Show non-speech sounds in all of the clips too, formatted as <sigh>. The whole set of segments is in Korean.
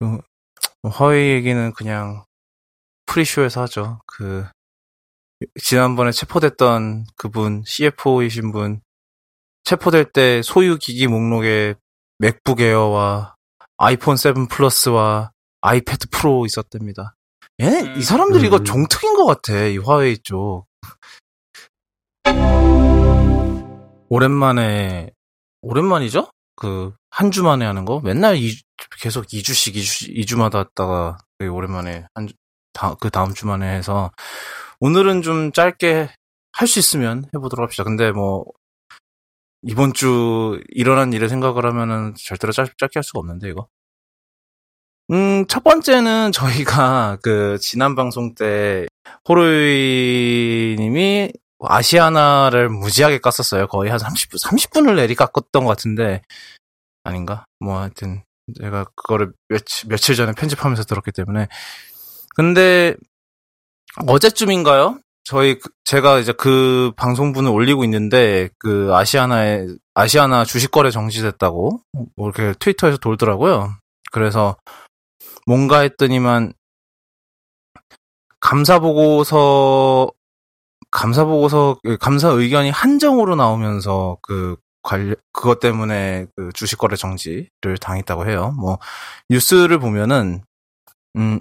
뭐, 화웨이 얘기는 그냥 pre-show에서 하죠. 그 지난번에 체포됐던 그분 CFO이신 분 체포될 때 소유 기기 목록에 MacBook Air와 iPhone 7 Plus와 iPad Pro 있었답니다. 얘네 음. 이 사람들이 이거 음. 종특인 것 같아 이 화웨이 쪽. 오랜만에 오랜만이죠? 그 한 주 만에 하는 거 맨날 이, 계속 2주씩 2주, 2주마다 했다가 되게 오랜만에 한 다, 그 다음 주 만에 해서 오늘은 좀 짧게 할 수 있으면 해보도록 합시다. 근데 뭐 이번 주 일어난 일을 생각을 하면은 절대로 짧, 짧게 할 수가 없는데 이거. 음, 첫 번째는 <laughs> 저희가 그 지난 방송 때 호로이 님이 아시아나를 무지하게 깠었어요. 거의 한 30분, 30분을 내리 깎았던 것 같은데 아닌가? 뭐 하여튼 제가 그거를 며칠, 며칠 전에 편집하면서 들었기 때문에 근데 어제쯤인가요? 저희 그- 제가 이제 그 방송분을 올리고 있는데 그 아시아나에 아시아나 주식 거래 정지됐다고 뭐 이렇게 트위터에서 돌더라고요. 그래서 뭔가 했더니만 감사 보고서 감사 보고서 그 감사 의견이 한정으로 나오면서 그 관련 그것 때문에 그 주식 거래 정지를 당했다고 해요. 뭐 뉴스를 보면은 음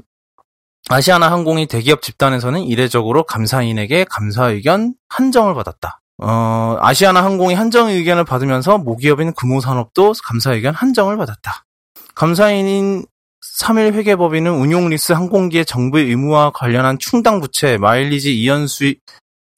아시아나 항공이 대기업 집단에서는 이례적으로 감사인에게 감사 의견 한정을 받았다. 어, 아시아나 항공이 한정 의견을 받으면서 모기업인 금호산업도 감사 의견 한정을 받았다. 감사인인 삼일 회계법인은 운용 리스 항공기의 정비 의무와 관련한 충당 부채, 마일리지 이연 수익의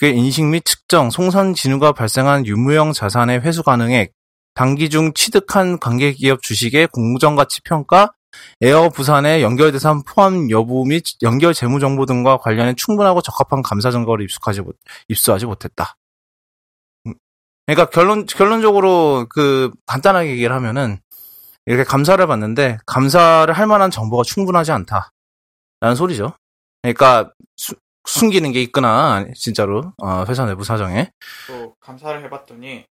인식 및 측정, 손상 징후가 발생한 유무형 자산의 회수 가능액, 당기 중 취득한 관계기업 주식의 공정가치 평가, 에어 부산의 연결 대상 포함 여부 및 연결 재무 정보 등과 관련해 충분하고 적합한 감사 증거를 입수하지 못, 입수하지 못했다. 음, 그러니까 결론 결론적으로 그 간단하게 얘기를 하면은 이렇게 감사를 받는데 감사를 할 만한 정보가 충분하지 않다 라는 소리죠. 그러니까 수- 숨기는 게 있거나 진짜로 어, 회사 내부 사정에 또 감사를 해봤더니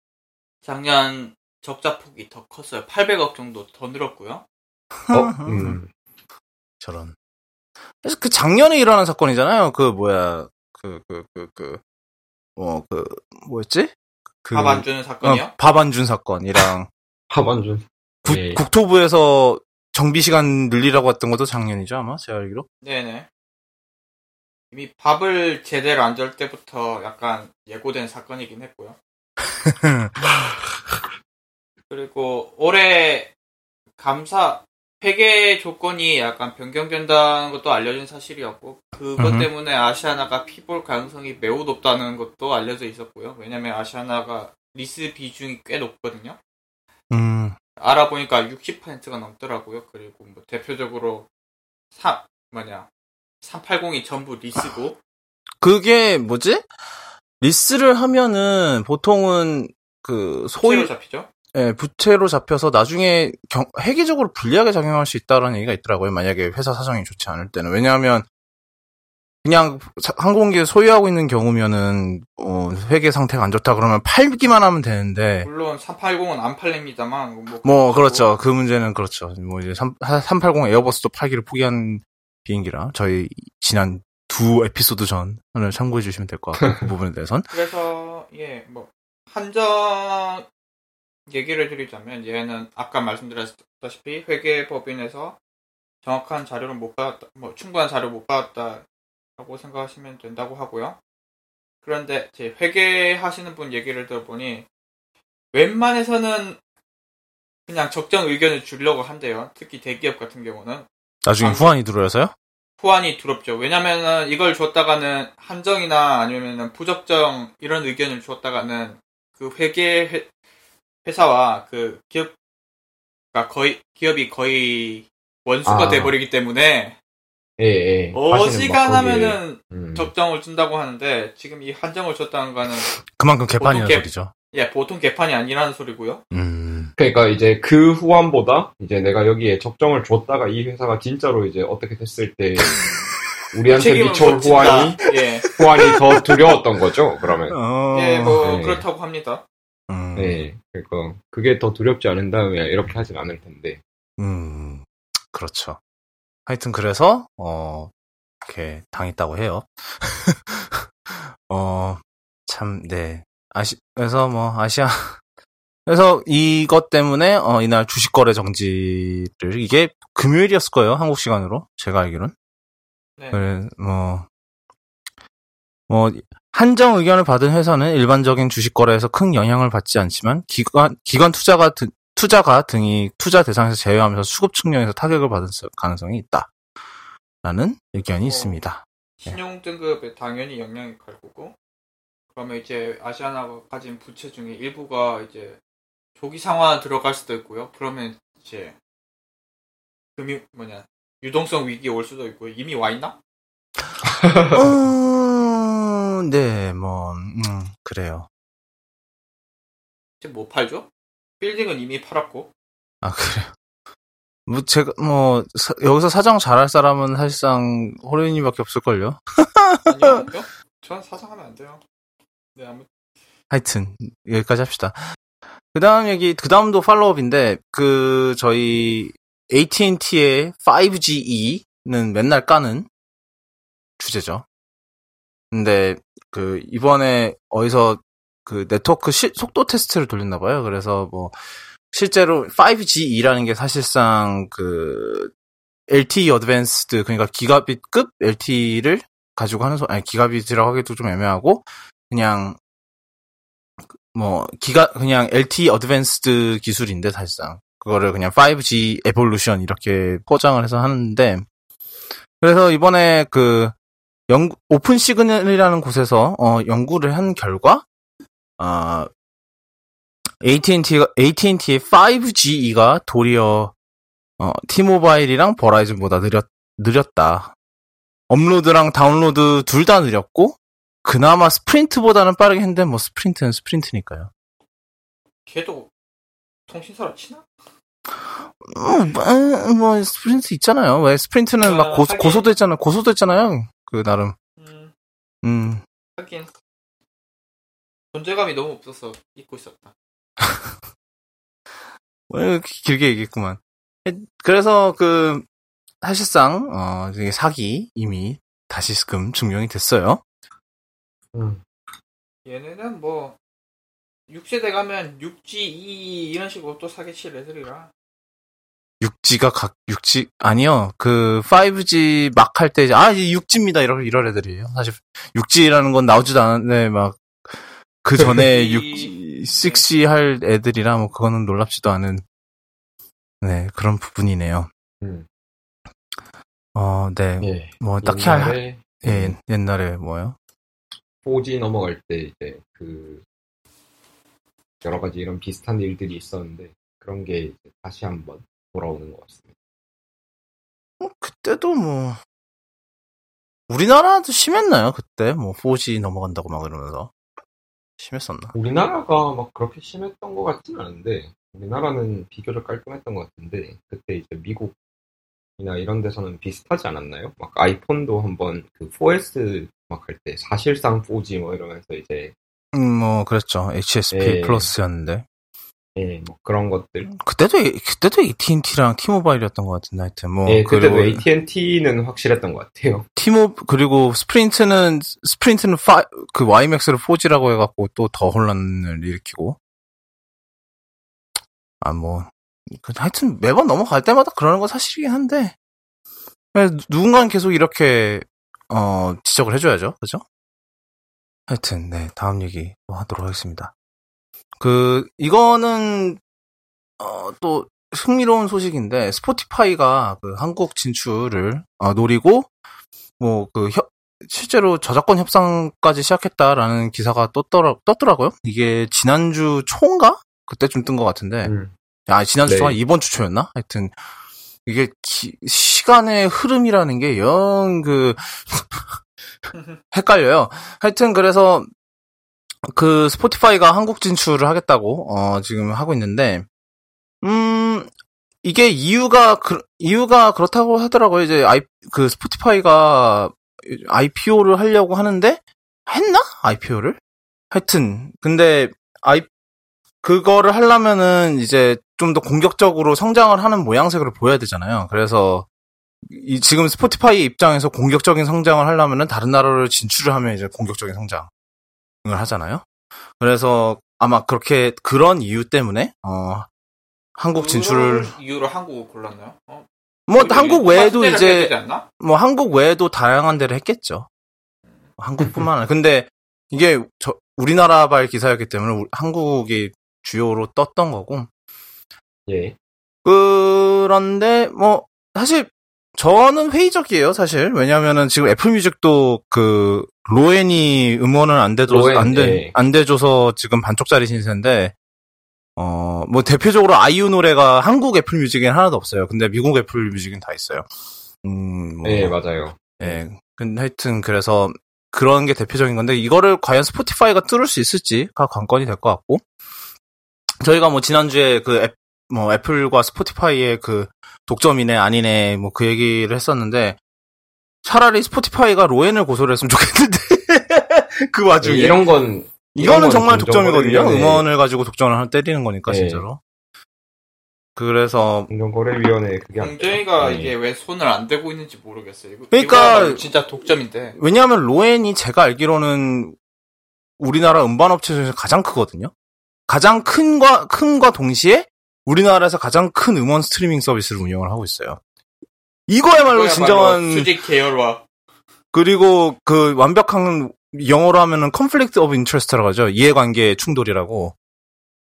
작년 적자 폭이 더 컸어요. 800억 정도 더 늘었고요. 어? <laughs> 음. 저런. 그래서 그 작년에 일어난 사건이잖아요. 그 뭐야 그 그 그 그 뭐 그 뭐였지? 그 밥 안 주는 사건이요? 어, 밥 안 준 사건이랑 <laughs> 하반준. 국, 예. 국토부에서 정비 시간 늘리라고 했던 것도 작년이죠 아마 제가 알기로. 네네. 이미 밥을 제대로 안 줄 때부터 약간 예고된 사건이긴 했고요. <laughs> 그리고 올해 감사 회계 조건이 약간 변경된다는 것도 알려진 사실이었고 그것 때문에 아시아나가 피볼 가능성이 매우 높다는 것도 알려져 있었고요. 왜냐면 아시아나가 리스 비중이 꽤 높거든요. 음. 알아보니까 60%가 넘더라고요. 그리고 뭐 대표적으로 사 뭐냐 380이 전부 리스고 그게 뭐지? 리스를 하면은 보통은 그 소유 소유로 잡히죠. 예, 부채로 잡혀서 나중에 경- 회계적으로 불리하게 작용할 수 있다라는 얘기가 있더라고요. 만약에 회사 사정이 좋지 않을 때는. 왜냐하면 그냥 사- 항공기 소유하고 있는 경우면은 어, 회계 상태가 안 좋다 그러면 팔기만 하면 되는데 물론 380은 안 팔립니다만 뭐, 뭐 그렇죠. 그 문제는 그렇죠. 뭐 이제 3, 380 에어버스도 팔기를 포기한 비행기라 저희 지난 두 에피소드 전을 참고해 주시면 될 것 같고 <laughs> 그 부분에 대해선 그래서 예 뭐 한정 얘기를 드리자면 얘는 아까 말씀드렸다시피 회계법인에서 정확한 자료를 못 받았다, 뭐 충분한 자료를 못 받았다라고 생각하시면 된다고 하고요. 그런데 제 회계하시는 분 얘기를 들어보니 웬만해서는 그냥 적정 의견을 주려고 한대요. 특히 대기업 같은 경우는 나중에 아. 후환이 들어와서요. 후환이 두렵죠. 왜냐면은 이걸 줬다가는 한정이나 아니면은 부적정 이런 의견을 줬다가는 그 회계 회, 회사와 그 기업가 거의 기업이 거의 원수가 아. 돼버리기 때문에 예, 예. 어지간하면은 음. 적정을 준다고 하는데 지금 이 한정을 줬다는 거는 그만큼 개판이라는 보통 개- 소리죠. 예 보통 개판이 아니라는 소리고요. 음. 그러니까 이제 그 후환보다 이제 내가 여기에 적정을 줬다가 이 회사가 진짜로 이제 어떻게 됐을 때 <laughs> 우리한테 미쳐올. 후환이 예, 후환이 더 두려웠던 거죠. 그러면. 어. 예, 뭐 네. 그렇다고 합니다. 음. 네. 그러니까 그게 더 두렵지 않은 다음에 이렇게 하진 않을 텐데. 음. 그렇죠. 하여튼 그래서 어 이렇게 당했다고 해요. <laughs> 어 참 네. 아시 그래서 뭐 아시아 그래서 이것 때문에 어 이날 주식 거래 정지를 이게 금요일이었을 거예요. 한국 시간으로. 제가 알기로는. 네. 그래 뭐 뭐, 한정 의견을 받은 회사는 일반적인 주식 거래에서 큰 영향을 받지 않지만, 기관, 기관 투자가, 등- 투자가 등이 투자 대상에서 제외하면서 수급 측면에서 타격을 받을 수- 가능성이 있다. 라는 의견이 어. 있습니다. 신용 등급에 당연히 영향이 갈 거고 그러면 이제 아시아나가 가진 부채 중에 일부가 이제 조기 상환 들어갈 수도 있고요. 그러면 이제 금융 뭐냐 유동성 위기 올 수도 있고 이미 와 있나? 어, <laughs> 네, 뭐, 음, 그래요. 이제 뭐 팔죠? 빌딩은 이미 팔았고 아, 그래요. 뭐, 제가, 뭐, 사- 여기서 사정 잘할 사람은 사실상 호련이밖에 없을걸요? 아니요 전 <laughs> 사상하면 안 돼요. 네 아무 하여튼 여기까지 합시다. 그 다음 얘기, 그 다음도 팔로업인데 그 저희 AT&T의 5GE는 맨날 까는 주제죠. 근데 그 이번에 어디서 그 네트워크 시- 속도 테스트를 돌렸나 봐요. 그래서 뭐 실제로 5GE라는 게 사실상 그 LTE Advanced 그러니까 gigabit급 LTE를 가지고 하는 소 아니 gigabit이라고 하기도 좀 애매하고 그냥 뭐 기가 그냥 LTE Advanced 기술인데 사실상 그거를 그냥 5G Evolution 이렇게 포장을 해서 하는데 그래서 이번에 그 연구 OpenSignal이라는 곳에서 어 연구를 한 결과 아 AT&T가 AT&T의 5G가 도리어 어 T-Mobile이랑 버라이즌보다 느렸 느렸다. 업로드랑 다운로드 둘 다 느렸고 그나마 스프린트보다는 빠르게 했는데 뭐 스프린트는 스프린트니까요. 걔도 통신사로 치나? 어, 뭐, 뭐 스프린트 있잖아요. 왜 스프린트는 막 아, 고소, 하긴. 고소도 했잖아요. 고소도 했잖아요. 그 나름. 음 음. 하긴 존재감이 너무 없어서 잊고 있었다. <laughs> 뭐 이렇게 길게 얘기했구만. 그래서 그 사실상 어 사기 이미 다시금 증명이 됐어요. 음. 얘네는 뭐 6세대 가면 6G, 2 이런 식으로 또 사기칠 애들이라 6G가 각 6G 아니요. 그 5G 막 할 때 아, 이제 6G입니다. 이런 이런 애들이에요. 사실 6G라는 건 나오지도 않았는데 막그 <laughs> 전에 6G, 6G 할 애들이라 뭐 그거는 놀랍지도 않은 네, 그런 부분이네요. 음. 어, 네. 예. 뭐 딱히 할 옛날에 예, 옛날에 뭐요? 4G 넘어갈 때 이제 그 여러 가지 이런 비슷한 일들이 있었는데 그런 게 이제 다시 한번 돌아오는 것 같습니다. 어, 그때도 뭐 우리나라도 심했나요? 그때 뭐 4G 넘어간다고 막 이러면서 심했었나? 우리나라가 막 그렇게 심했던 것 같지는 않은데 우리나라는 비교적 깔끔했던 것 같은데 그때 이제 미국 이나 이런 데서는 비슷하지 않았나요? 막 아이폰도 한번 그 4S 막 할 때 사실상 4G 뭐 이러면서 이제 음, 뭐 그랬죠. HSP 예. 플러스였는데 예, 뭐 그런 것들. 그때도 그때도 AT&T랑 T-모바일이었던 것 같은데 하여튼 뭐 예, 그때도 AT&T는 확실했던 것 같아요. T-모 그리고 스프린트는 스프린트는 파, 그 YMAX를 4G라고 해갖고 또 더 혼란을 일으키고 아뭐 하여튼 매번 넘어갈 때마다 그러는 건 사실이긴 한데 누군가는 계속 이렇게 어 지적을 해줘야죠, 그죠? 하여튼 네 다음 얘기 또 하도록 하겠습니다. 그 이거는 어 또 흥미로운 소식인데 스포티파이가 그 한국 진출을 어, 노리고 뭐 그 실제로 저작권 협상까지 시작했다라는 기사가 떴더라, 떴더라고요. 이게 지난주 초인가? 그때쯤 뜬 것 같은데. 음. 아, 지난주 네. 초가 이번 주 초였나? 하여튼, 이게 기- 시간의 흐름이라는 게 영 그, <laughs> 헷갈려요. 하여튼 그래서 그 스포티파이가 한국 진출을 하겠다고, 어, 지금 하고 있는데, 음, 이게 이유가, 그, 이유가 그렇다고 하더라고요. 이제 아이, 그 스포티파이가 IPO를 하려고 하는데, 했나? IPO를? 하여튼, 근데, 아이, 그거를 하려면은 이제 좀 더 공격적으로 성장을 하는 모양새를 보여야 되잖아요. 그래서 이 지금 스포티파이 입장에서 공격적인 성장을 하려면은 다른 나라를 진출을 하면 이제 공격적인 성장을 하잖아요. 그래서 아마 그렇게 그런 이유 때문에 어 한국 진출을 이유로 한국을 골랐나요? 어? 뭐 한국 외에도 이제? 뭐 한국 외에도 다양한 데를 했겠죠. 한국뿐만 아니라 근데 이게 저 우리나라발 기사였기 때문에 우- 한국이 주요로 떴던 거고 예. 그런데 뭐 사실 저는 회의적이에요 사실 왜냐면은 지금 애플 뮤직도 그 로엔이 음원을 안 대줘 로엔, 안, 대, 예. 안 대줘서 지금 반쪽짜리 신세인데 어 뭐 대표적으로 아이유 노래가 한국 애플 뮤직엔 하나도 없어요 근데 미국 애플 뮤직엔 다 있어요 음 뭐, 예, 맞아요. 예. 근데 하여튼 그래서 그런 게 대표적인 건데 이거를 과연 스포티파이가 뚫을 수 있을지가 관건이 될 것 같고 저희가 뭐 지난주에 그 앱, 뭐 애플과 스포티파이의 그 독점이네 아니네 뭐 그 얘기를 했었는데 차라리 스포티파이가 로엔을 고소를 했으면 좋겠는데 <laughs> 그 와중에 예, 이런 건 이거는 건 정말 독점이거든요. 음원을 가지고 독점을 하- 때리는 거니까 네. 진짜로. 그래서 공정거래위원회 그게 공정위가 예. 이게 왜 손을 안 대고 있는지 모르겠어요. 이거, 그러니까- 진짜 독점인데. 왜냐하면 로엔이 제가 알기로는 우리나라 음반업체 중에서 가장 크거든요. 가장 큰과 큰과 동시에 우리나라에서 가장 큰 음원 스트리밍 서비스를 운영을 하고 있어요. 이거야말로 진정한 수직 계열화. 그리고 그 완벽한 영어로 하면은 conflict of interest라고 하죠. 이해관계 충돌이라고.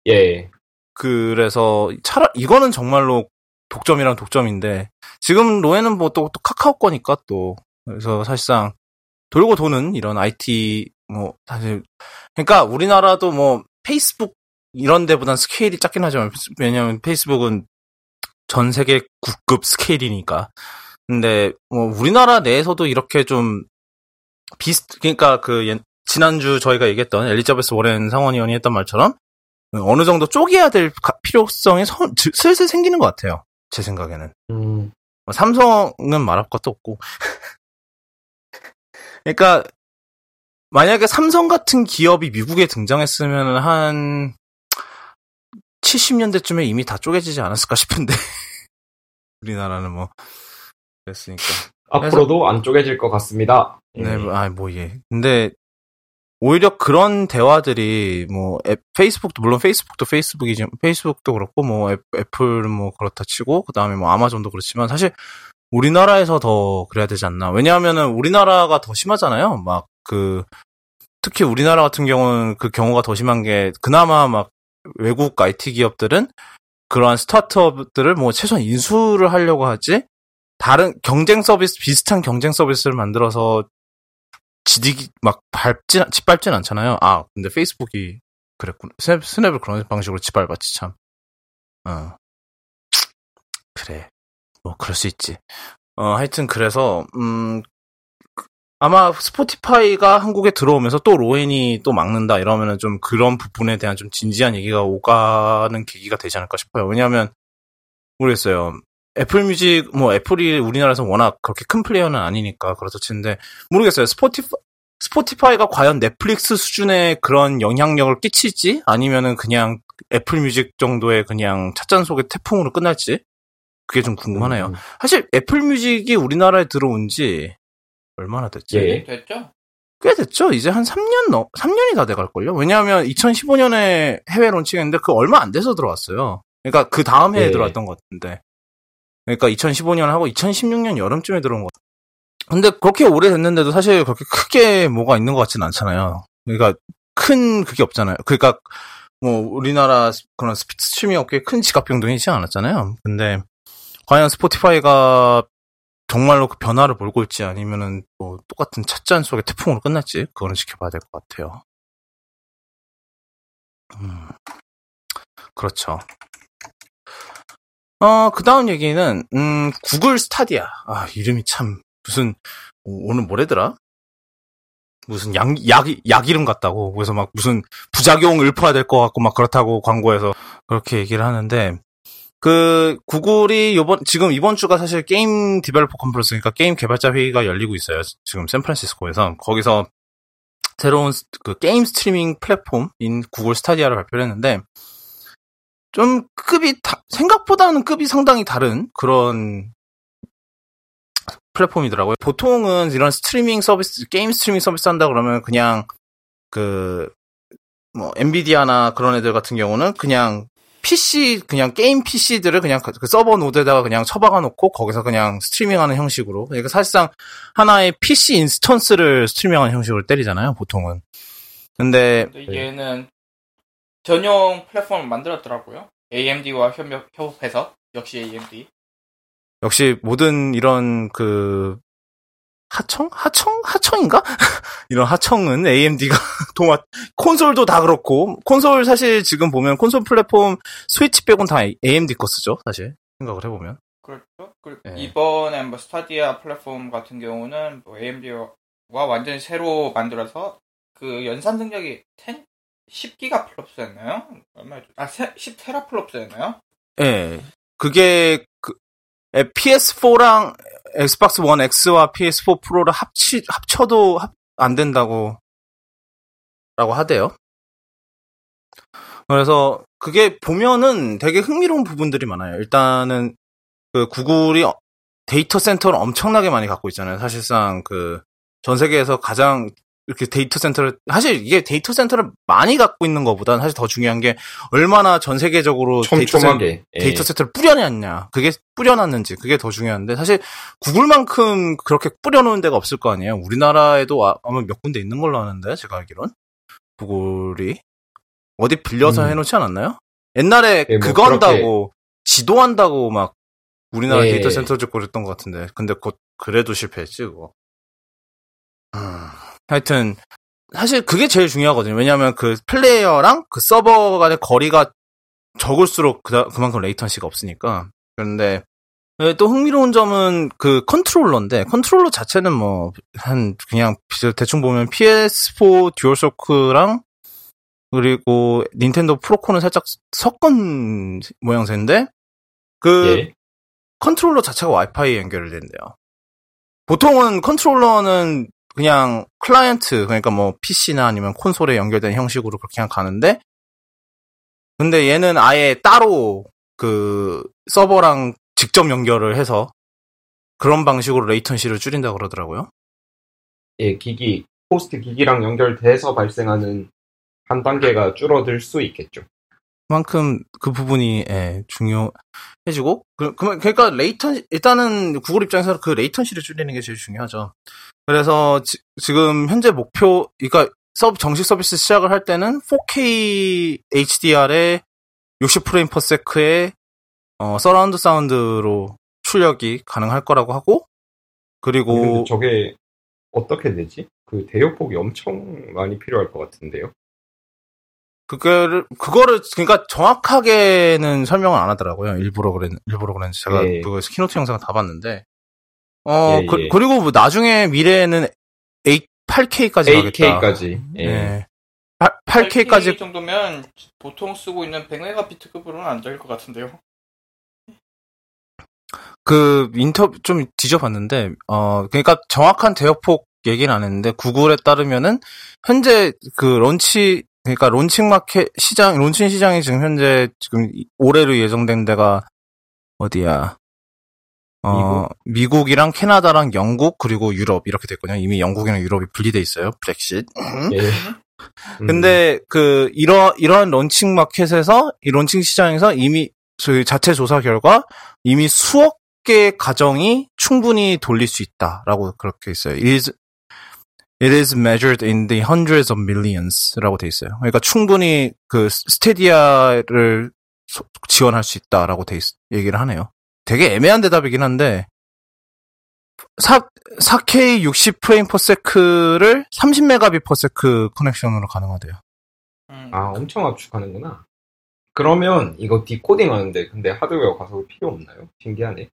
예. 그래서 차라 이거는 정말로 독점이란 독점인데 지금 로에는 뭐또 카카오 거니까 또 그래서 사실상 돌고 도는 이런 IT 뭐 사실 그러니까 우리나라도 뭐 페이스북 이런 데보단 스케일이 작긴 하지만 왜냐면 페이스북은 전 세계 국급 스케일이니까 근데 뭐 우리나라 내에서도 이렇게 좀 비슷 그러니까 그 옛- 지난주 저희가 얘기했던 엘리자베스 워렌 상원의원이 했던 말처럼 어느 정도 쪼개야 될 가- 필요성이 서- 슬슬 생기는 것 같아요. 제 생각에는. 음, 뭐 삼성은 말할 것도 없고. <laughs> 그러니까 만약에 삼성 같은 기업이 미국에 등장했으면 한 70년대쯤에 이미 다 쪼개지지 않았을까 싶은데 <laughs> 우리나라는 뭐 그랬으니까. 앞으로도 안 쪼개질 것 같습니다. 예. 네, 뭐, 아, 뭐, 예. 근데, 오히려 그런 대화들이, 뭐, 앱, 페이스북도, 물론 페이스북도 페이스북이지, 페이스북도 그렇고, 뭐, 앱, 애플은 뭐, 그렇다 치고, 그 다음에 뭐, 아마존도 그렇지만, 사실, 우리나라에서 더 그래야 되지 않나. 왜냐하면은, 우리나라가 더 심하잖아요. 막, 그, 특히 우리나라 같은 경우는 그 경우가 더 심한 게, 그나마 막, 외국 IT 기업들은, 그러한 스타트업들을 뭐, 최소한 인수를 하려고 하지, 다른 경쟁 서비스 비슷한 경쟁 서비스를 만들어서 지디기 막 밟진 짓밟진 않잖아요. 아 근데 페이스북이 그랬군. 스냅 스냅을 그런 방식으로 짓밟았지 참. 어 그래 뭐 그럴 수 있지. 어 하여튼 그래서 음 아마 스포티파이가 한국에 들어오면서 또 로엔이 또 막는다 이러면은 좀 그런 부분에 대한 좀 진지한 얘기가 오가는 계기가 되지 않을까 싶어요. 왜냐하면 모르겠어요. 애플 뮤직, 뭐, 애플이 우리나라에서 워낙 그렇게 큰 플레이어는 아니니까, 그렇다 치는데, 모르겠어요. 스포티파, 스포티파이가 과연 넷플릭스 수준의 그런 영향력을 끼칠지? 아니면은 그냥 애플 뮤직 정도의 그냥 찻잔 속의 태풍으로 끝날지? 그게 좀 궁금하네요. 음, 사실 애플 뮤직이 우리나라에 들어온 지 얼마나 됐지? 예. 됐죠? 꽤 됐죠? 이제 한 3년 넘, 3년이 다 돼갈걸요? 왜냐하면 2015년에 해외 론칭했는데 그 얼마 안 돼서 들어왔어요. 그러니까 그 다음 해에 예. 들어왔던 것 같은데. 그러니까 2015년 하고 2016년 여름쯤에 들어온 것 같아요. 근데 그렇게 오래 됐는데도 사실 그렇게 크게 뭐가 있는 것 같지는 않잖아요. 그러니까 큰 그게 없잖아요. 그러니까 뭐 우리나라 그런 스피- 스트리밍 업계에 큰 지갑 변동이 있지 않았잖아요. 근데 과연 스포티파이가 정말로 그 변화를 몰고 있지 아니면은 뭐 똑같은 찻잔 속의 태풍으로 끝날지 그거는 지켜봐야 될 것 같아요. 음, 그렇죠. 어, 그 다음 얘기는, 음, 구글 스타디아. 아, 이름이 참, 무슨, 오- 오늘 뭐래더라? 무슨 약, 약, 약 이름 같다고. 그래서 막 무슨 부작용 읊어야 될 것 같고 막 그렇다고 광고에서 그렇게 얘기를 하는데, 그, 구글이 요번, 지금 이번 주가 사실 Game Developer Conference니까 게임 개발자 회의가 열리고 있어요. 지금 샌프란시스코에서. 거기서 새로운 스- 그 게임 스트리밍 플랫폼인 구글 스타디아를 발표를 했는데, 좀 급이 다, 생각보다는 급이 상당히 다른 그런 플랫폼이더라고요. 보통은 이런 스트리밍 서비스, 게임 스트리밍 서비스 한다 그러면 그냥 그, 뭐, 엔비디아나 그런 애들 같은 경우는 그냥 PC, 그냥 게임 PC들을 그냥 그 서버 노드에다가 그냥 처박아 놓고 거기서 그냥 스트리밍하는 형식으로. 그러니까 사실상 하나의 PC instance를 스트리밍하는 형식으로 때리잖아요, 보통은. 근데, 근데 얘는 전용 플랫폼을 만들었더라고요. AMD와 협력, 협업해서. 역시 AMD. 역시 모든 이런 그 하청? 하청? 하청인가? <laughs> 이런 하청은 AMD가 도맡, <laughs> 콘솔도 다 그렇고, 콘솔 사실 지금 보면 콘솔 플랫폼 스위치 빼곤 다 AMD 거 쓰죠, 사실. 생각을 해보면. 그렇죠. 그 네. 이번에 뭐 스타디아 플랫폼 같은 경우는 뭐 AMD와 완전히 새로 만들어서 그 연산 능력이 10, 10 gigaflops였나요? 얼마였죠? 아, 10 teraflops였나요? 예. 그게, 그, PS4랑 엑스박스 원 X와 PS4 프로를 합치, 합쳐도 합, 안 된다고, 라고 하대요. 그래서 그게 보면은 되게 흥미로운 부분들이 많아요. 일단은 그 구글이 어- 데이터 센터를 엄청나게 많이 갖고 있잖아요. 사실상 그 전 세계에서 가장 이렇게 데이터 센터를 사실 이게 데이터 센터를 많이 갖고 있는 것보다는 사실 더 중요한 게 얼마나 전 세계적으로 데이터, 센, 촘촘하게. 예. 데이터 센터 를 뿌려놨냐 그게 뿌려놨는지 그게 더 중요한데 사실 구글만큼 그렇게 뿌려놓은 데가 없을 거 아니에요. 우리나라에도 아- 아마 몇 군데 있는 걸로 아는데 제가 알기론 구글이 어디 빌려서 음. 해놓지 않았나요? 옛날에 예, 뭐 그거 한다고 지도한다고 막 우리나라 예. 데이터 센터 짓고 그랬던 것 같은데 근데 곧 그래도 실패했지 그거. 음, 하여튼 사실 그게 제일 중요하거든요. 왜냐하면 그 플레이어랑 그 서버 간의 거리가 적을수록 그, 그만큼 latency가 없으니까. 그런데 네, 또 흥미로운 점은 그 컨트롤러인데 컨트롤러 자체는 뭐 한 그냥 대충 보면 PS4 듀얼쇼크랑 그리고 닌텐도 프로콘을 살짝 섞은 모양새인데 그 예. 컨트롤러 자체가 와이파이 연결이 된대요. 보통은 컨트롤러는 그냥 클라이언트, 그러니까 뭐 PC나 아니면 콘솔에 연결된 형식으로 그렇게 그냥 가는데, 근데 얘는 아예 따로 그 서버랑 직접 연결을 해서 그런 방식으로 latency를 줄인다 그러더라고요. 예, 기기, 호스트 기기랑 연결돼서 발생하는 한 단계가 줄어들 수 있겠죠. 그만큼 그 부분이 예, 중요해지고 그, 그, 그러니까 laten- 일단은 구글 입장에서 그 latency를 줄이는 게 제일 중요하죠. 그래서 지, 금 현재 목표 그러니까 서브 정식 서비스 시작을 할 때는 4K HDR에 60 frame per sec의 어, 서라운드 사운드로 출력이 가능할 거라고 하고 그리고 저게 어떻게 되지? 그 대역폭이 엄청 많이 필요할 것 같은데요. 그거를 그거를 그러니까 정확하게는 설명을 안 하더라고요. 일부러 그랬 일부러 그랬는지 제가 예. 그 keynote 영상 다 봤는데 어 예, 그, 예. 리고 뭐 나중에 미래에는 8 8K까지 가겠다. 8K까지. 예. 예. 8, K까지 8K 정도면 보통 쓰고 있는 100메가비트급으로는 안 될 것 같은데요. 그 인터뷰 좀 뒤져봤는데 어 그러니까 정확한 대역폭 얘기는 안 했는데 구글에 따르면은 현재 그 론치 그러니까 론칭 마켓 시장 론칭 시장이 지금 현재 지금 올해로 예정된 데가 어디야? 어 미국? 이랑 캐나다랑 영국 그리고 유럽 이렇게 됐거든요. 이미 영국이랑 유럽이 분리돼 있어요. 브렉sit. 예. 음. 근데 그 이러 이러한 론칭 마켓에서 이 론칭 시장에서 이미 저희 자체 조사 결과 이미 수억 개의 가정이 충분히 돌릴 수 있다라고 그렇게 있어요. It is measured in the hundreds of millions라고 돼 있어요. 그러니까 충분히 그 스테디아를 소- 지원할 수 있다라고 돼 있, 얘기를 하네요. 되게 애매한 대답이긴 한데 4, 4K 60 프레임 per sec를 30 megabit per sec connection으로 가능하대요. 음, 아, 엄청 압축하는구나. 그러면 이거 디코딩 하는데 근데 하드웨어 가속이 필요 없나요? 신기하네.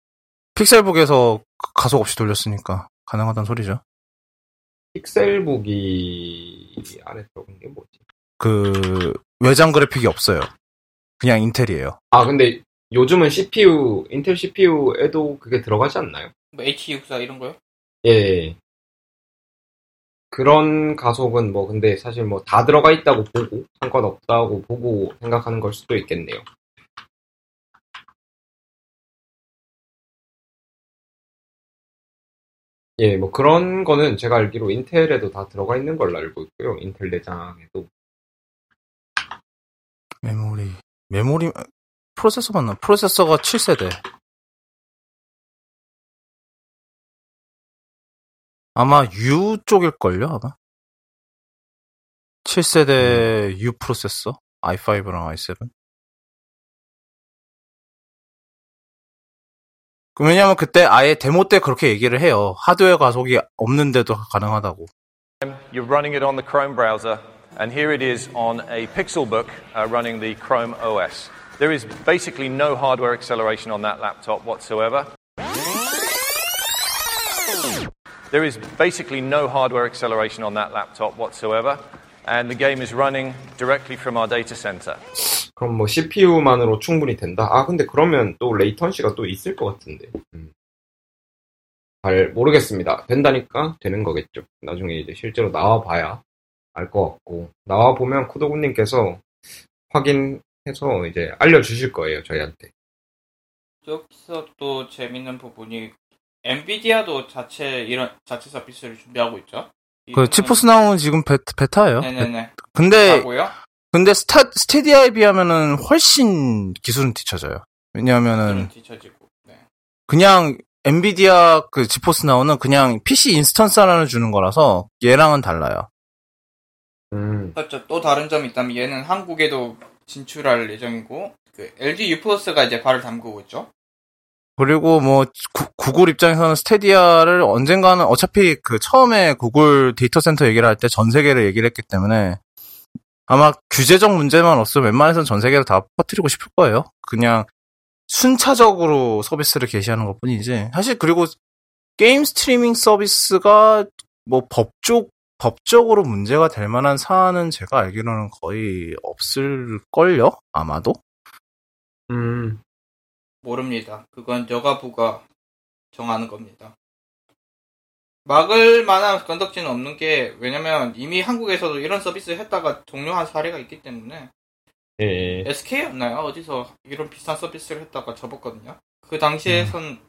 픽셀북에서 가속 없이 돌렸으니까 가능하다는 소리죠. 픽셀북이 안에 들어간 게 뭐지? 그 외장 그래픽이 없어요. 그냥 인텔이에요. 아, 근데 요즘은 CPU, 인텔 CPU에도 그게 들어가지 않나요? 뭐 H64 이런 거요? 예. 그런 가속은 뭐 근데 사실 뭐 다 들어가 있다고 보고 상관없다고 보고 생각하는 걸 수도 있겠네요. 예, 뭐 그런 거는 제가 알기로 인텔에도 다 들어가 있는 걸로 알고 있고요. 인텔 내장에도. 메모리. 메모리, 프로세서 맞나? 프로세서가 7세대. 아마 U 쪽일걸요, 아마? 7세대 U 프로세서? i5랑 i7? 왜냐면 그때 아예 데모 때 그렇게 얘기를 해요. 하드웨어 가속이 없는데도 가능하다고. You're running it on the Chrome browser, and here it is on a Pixelbook uh, running the Chrome OS. There is basically no hardware acceleration on that laptop whatsoever. There is basically no hardware acceleration on that laptop whatsoever, and the game is running directly from our data center. 그럼 뭐 CPU만으로 충분히 된다? 아, 근데 그러면 또 레이턴시가 또 있을 것 같은데. 음. 잘 모르겠습니다. 된다니까 되는 거겠죠. 나중에 이제 실제로 나와봐야 알 것 같고. 나와 보면 쿠도군님께서 확인해서 이제 알려주실 거예요, 저희한테. 여기서 또 재밌는 부분이 엔비디아도 자체 이런 자체 서비스를 준비하고 있죠. 그 치포스 나온 지금 베, 베타예요. 네네네. 근데 하고요. 근데 스타 스테디아에 비하면은 훨씬 기술은 뒤쳐져요. 왜냐하면은 좀 뒤처지고. 네. 그냥 엔비디아 그 지포스 나오는 그냥 PC instance 하나를 주는 거라서 얘랑은 달라요. 음, 그렇죠. 또 다른 점이 있다면 얘는 한국에도 진출할 예정이고 그 LG 유플러스가 이제 발을 담그고 있죠. 그리고 뭐 구, 구글 입장에서는 스타디아를 언젠가는 어차피 그 처음에 구글 데이터 센터 얘기를 할 때 전 세계를 얘기를 했기 때문에 아마 규제적 문제만 없으면 웬만해서는 전 세계로 다 퍼뜨리고 싶을 거예요. 그냥 순차적으로 서비스를 개시하는 것 뿐이지. 사실 그리고 게임 스트리밍 서비스가 뭐 법적 법적으로 문제가 될 만한 사안은 제가 알기로는 거의 없을걸요? 아마도? 음, 모릅니다. 그건 여가부가 정하는 겁니다. 막을 만한 건덕지는 없는 게 왜냐면 이미 한국에서도 이런 서비스 했다가 종료한 사례가 있기 때문에 예, SK였나요? 어디서 이런 비슷한 서비스를 했다가 접었거든요. 그 당시에선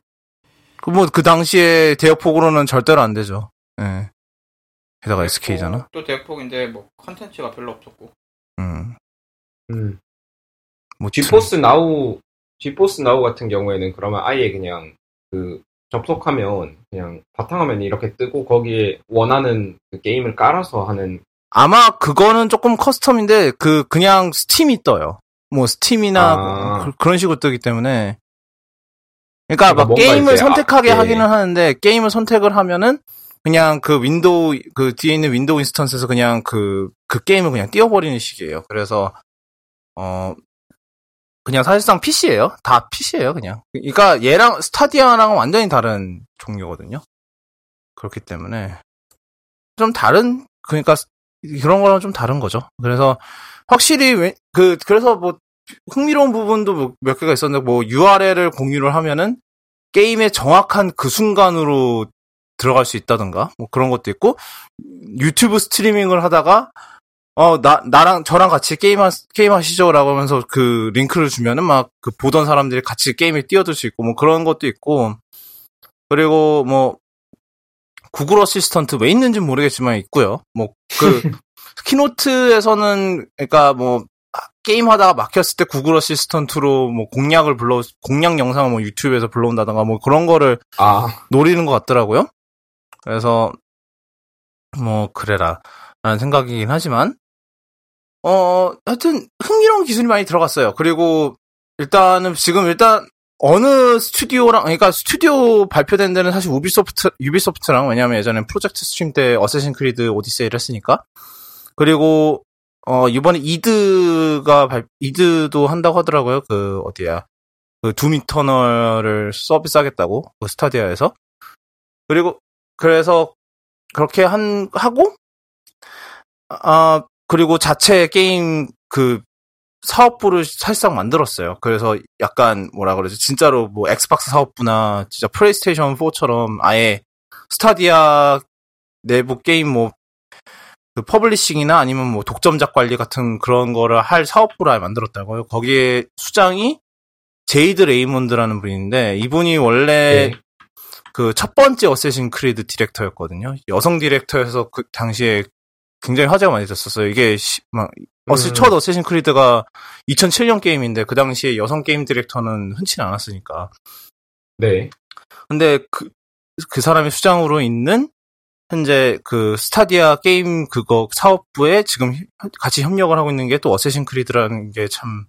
그뭐 그 당시에 대역폭으로는 절대로 안 되죠. 예. 게다가 SK잖아. 또 대폭인데 뭐 컨텐츠가 별로 없었고 음. 음. 뭐 지포스 나우, 지포스 나우 같은 경우에는 그러면 아예 그냥 그 접속하면 그냥 바탕화면이 이렇게 뜨고 거기에 원하는 그 게임을 깔아서 하는 아마 그거는 조금 custom인데 그 그냥 스팀이 떠요. 뭐 스팀이나 아. 그런 식으로 뜨기 때문에 그러니까 그러니까 막 게임을 이제, 선택하게 아, 예. 하기는 하는데 게임을 선택을 하면은 그냥 그 윈도우 그 뒤에 있는 윈도우 instance에서 그냥 그그 게임을 그냥 띄워버리는 식이에요. 그래서 어 그냥 사실상 PC예요. 다 PC예요, 그냥. 그러니까 얘랑 스타디아랑은 완전히 다른 종류거든요. 그렇기 때문에 좀 다른 그러니까 그런 거랑 좀 다른 거죠. 그래서 확실히 왜- 그 그래서 뭐 흥미로운 부분도 뭐몇 개가 있었는데 뭐 URL을 공유를 하면은 게임의 정확한 그 순간으로 들어갈 수 있다든가 뭐 그런 것도 있고 유튜브 스트리밍을 하다가 어 나 나랑 저랑 같이 게임 하, 게임 하시죠 라고 하면서 그 링크를 주면은 막 그 보던 사람들이 같이 게임에 뛰어들 수 있고 뭐 그런 것도 있고 그리고 뭐 구글 어시스턴트 왜 있는지 는 모르겠지만 있고요. 뭐 그 <laughs> keynote에서는 그러니까 뭐 게임 하다가 막혔을 때 구글 어시스턴트로 뭐 공략을 불러 공략 영상을 뭐 유튜브에서 불러온다던가 뭐 그런 거를 아, 노리는 것 같더라고요. 그래서 뭐 그래라 라는 생각이긴 하지만 어 하여튼 흥미로운 기술이 많이 들어갔어요. 그리고 일단은 지금 일단 어느 스튜디오랑 그러니까 스튜디오 발표된 데는 사실 우비소프트 유비소프트랑 왜냐면 예전에 프로젝트 스트림 때 어쌔신 크리드 오디세이를 했으니까 그리고 어 이번에 이드가 발, 이드도 한다고 하더라고요. 그 어디야 그 둠 이터널을 서비스하겠다고 그 스타디아에서 그리고 그래서 그렇게 한 하고 아 그리고 자체 게임 그 사업부를 사실상 만들었어요. 그래서 약간 뭐라 그러지 진짜로 뭐 엑스박스 사업부나 진짜 플레이스테이션 4처럼 아예 스타디아 내부 게임 뭐 그 publishing이나 아니면 뭐 독점작 관리 같은 그런 거를 할 사업부를 아예 만들었다고요. 거기에 수장이 제이드 레이몬드라는 분인데 이분이 원래 네. 그첫 번째 어쌔신 크리드 디렉터였거든요. 여성 디렉터여서 그 당시에 굉장히 화제가 많이 됐었어요. 이게 시, 막 어스 음. 첫 어쌔신 크리드가 2007년 게임인데 그 당시에 여성 게임 디렉터는 흔치는 않았으니까. 네. 근데 그, 그 사람이 수장으로 있는 현재 그 스타디아 게임 그거 사업부에 지금 히- 같이 협력을 하고 있는 게 또 어쌔신 크리드라는 게 참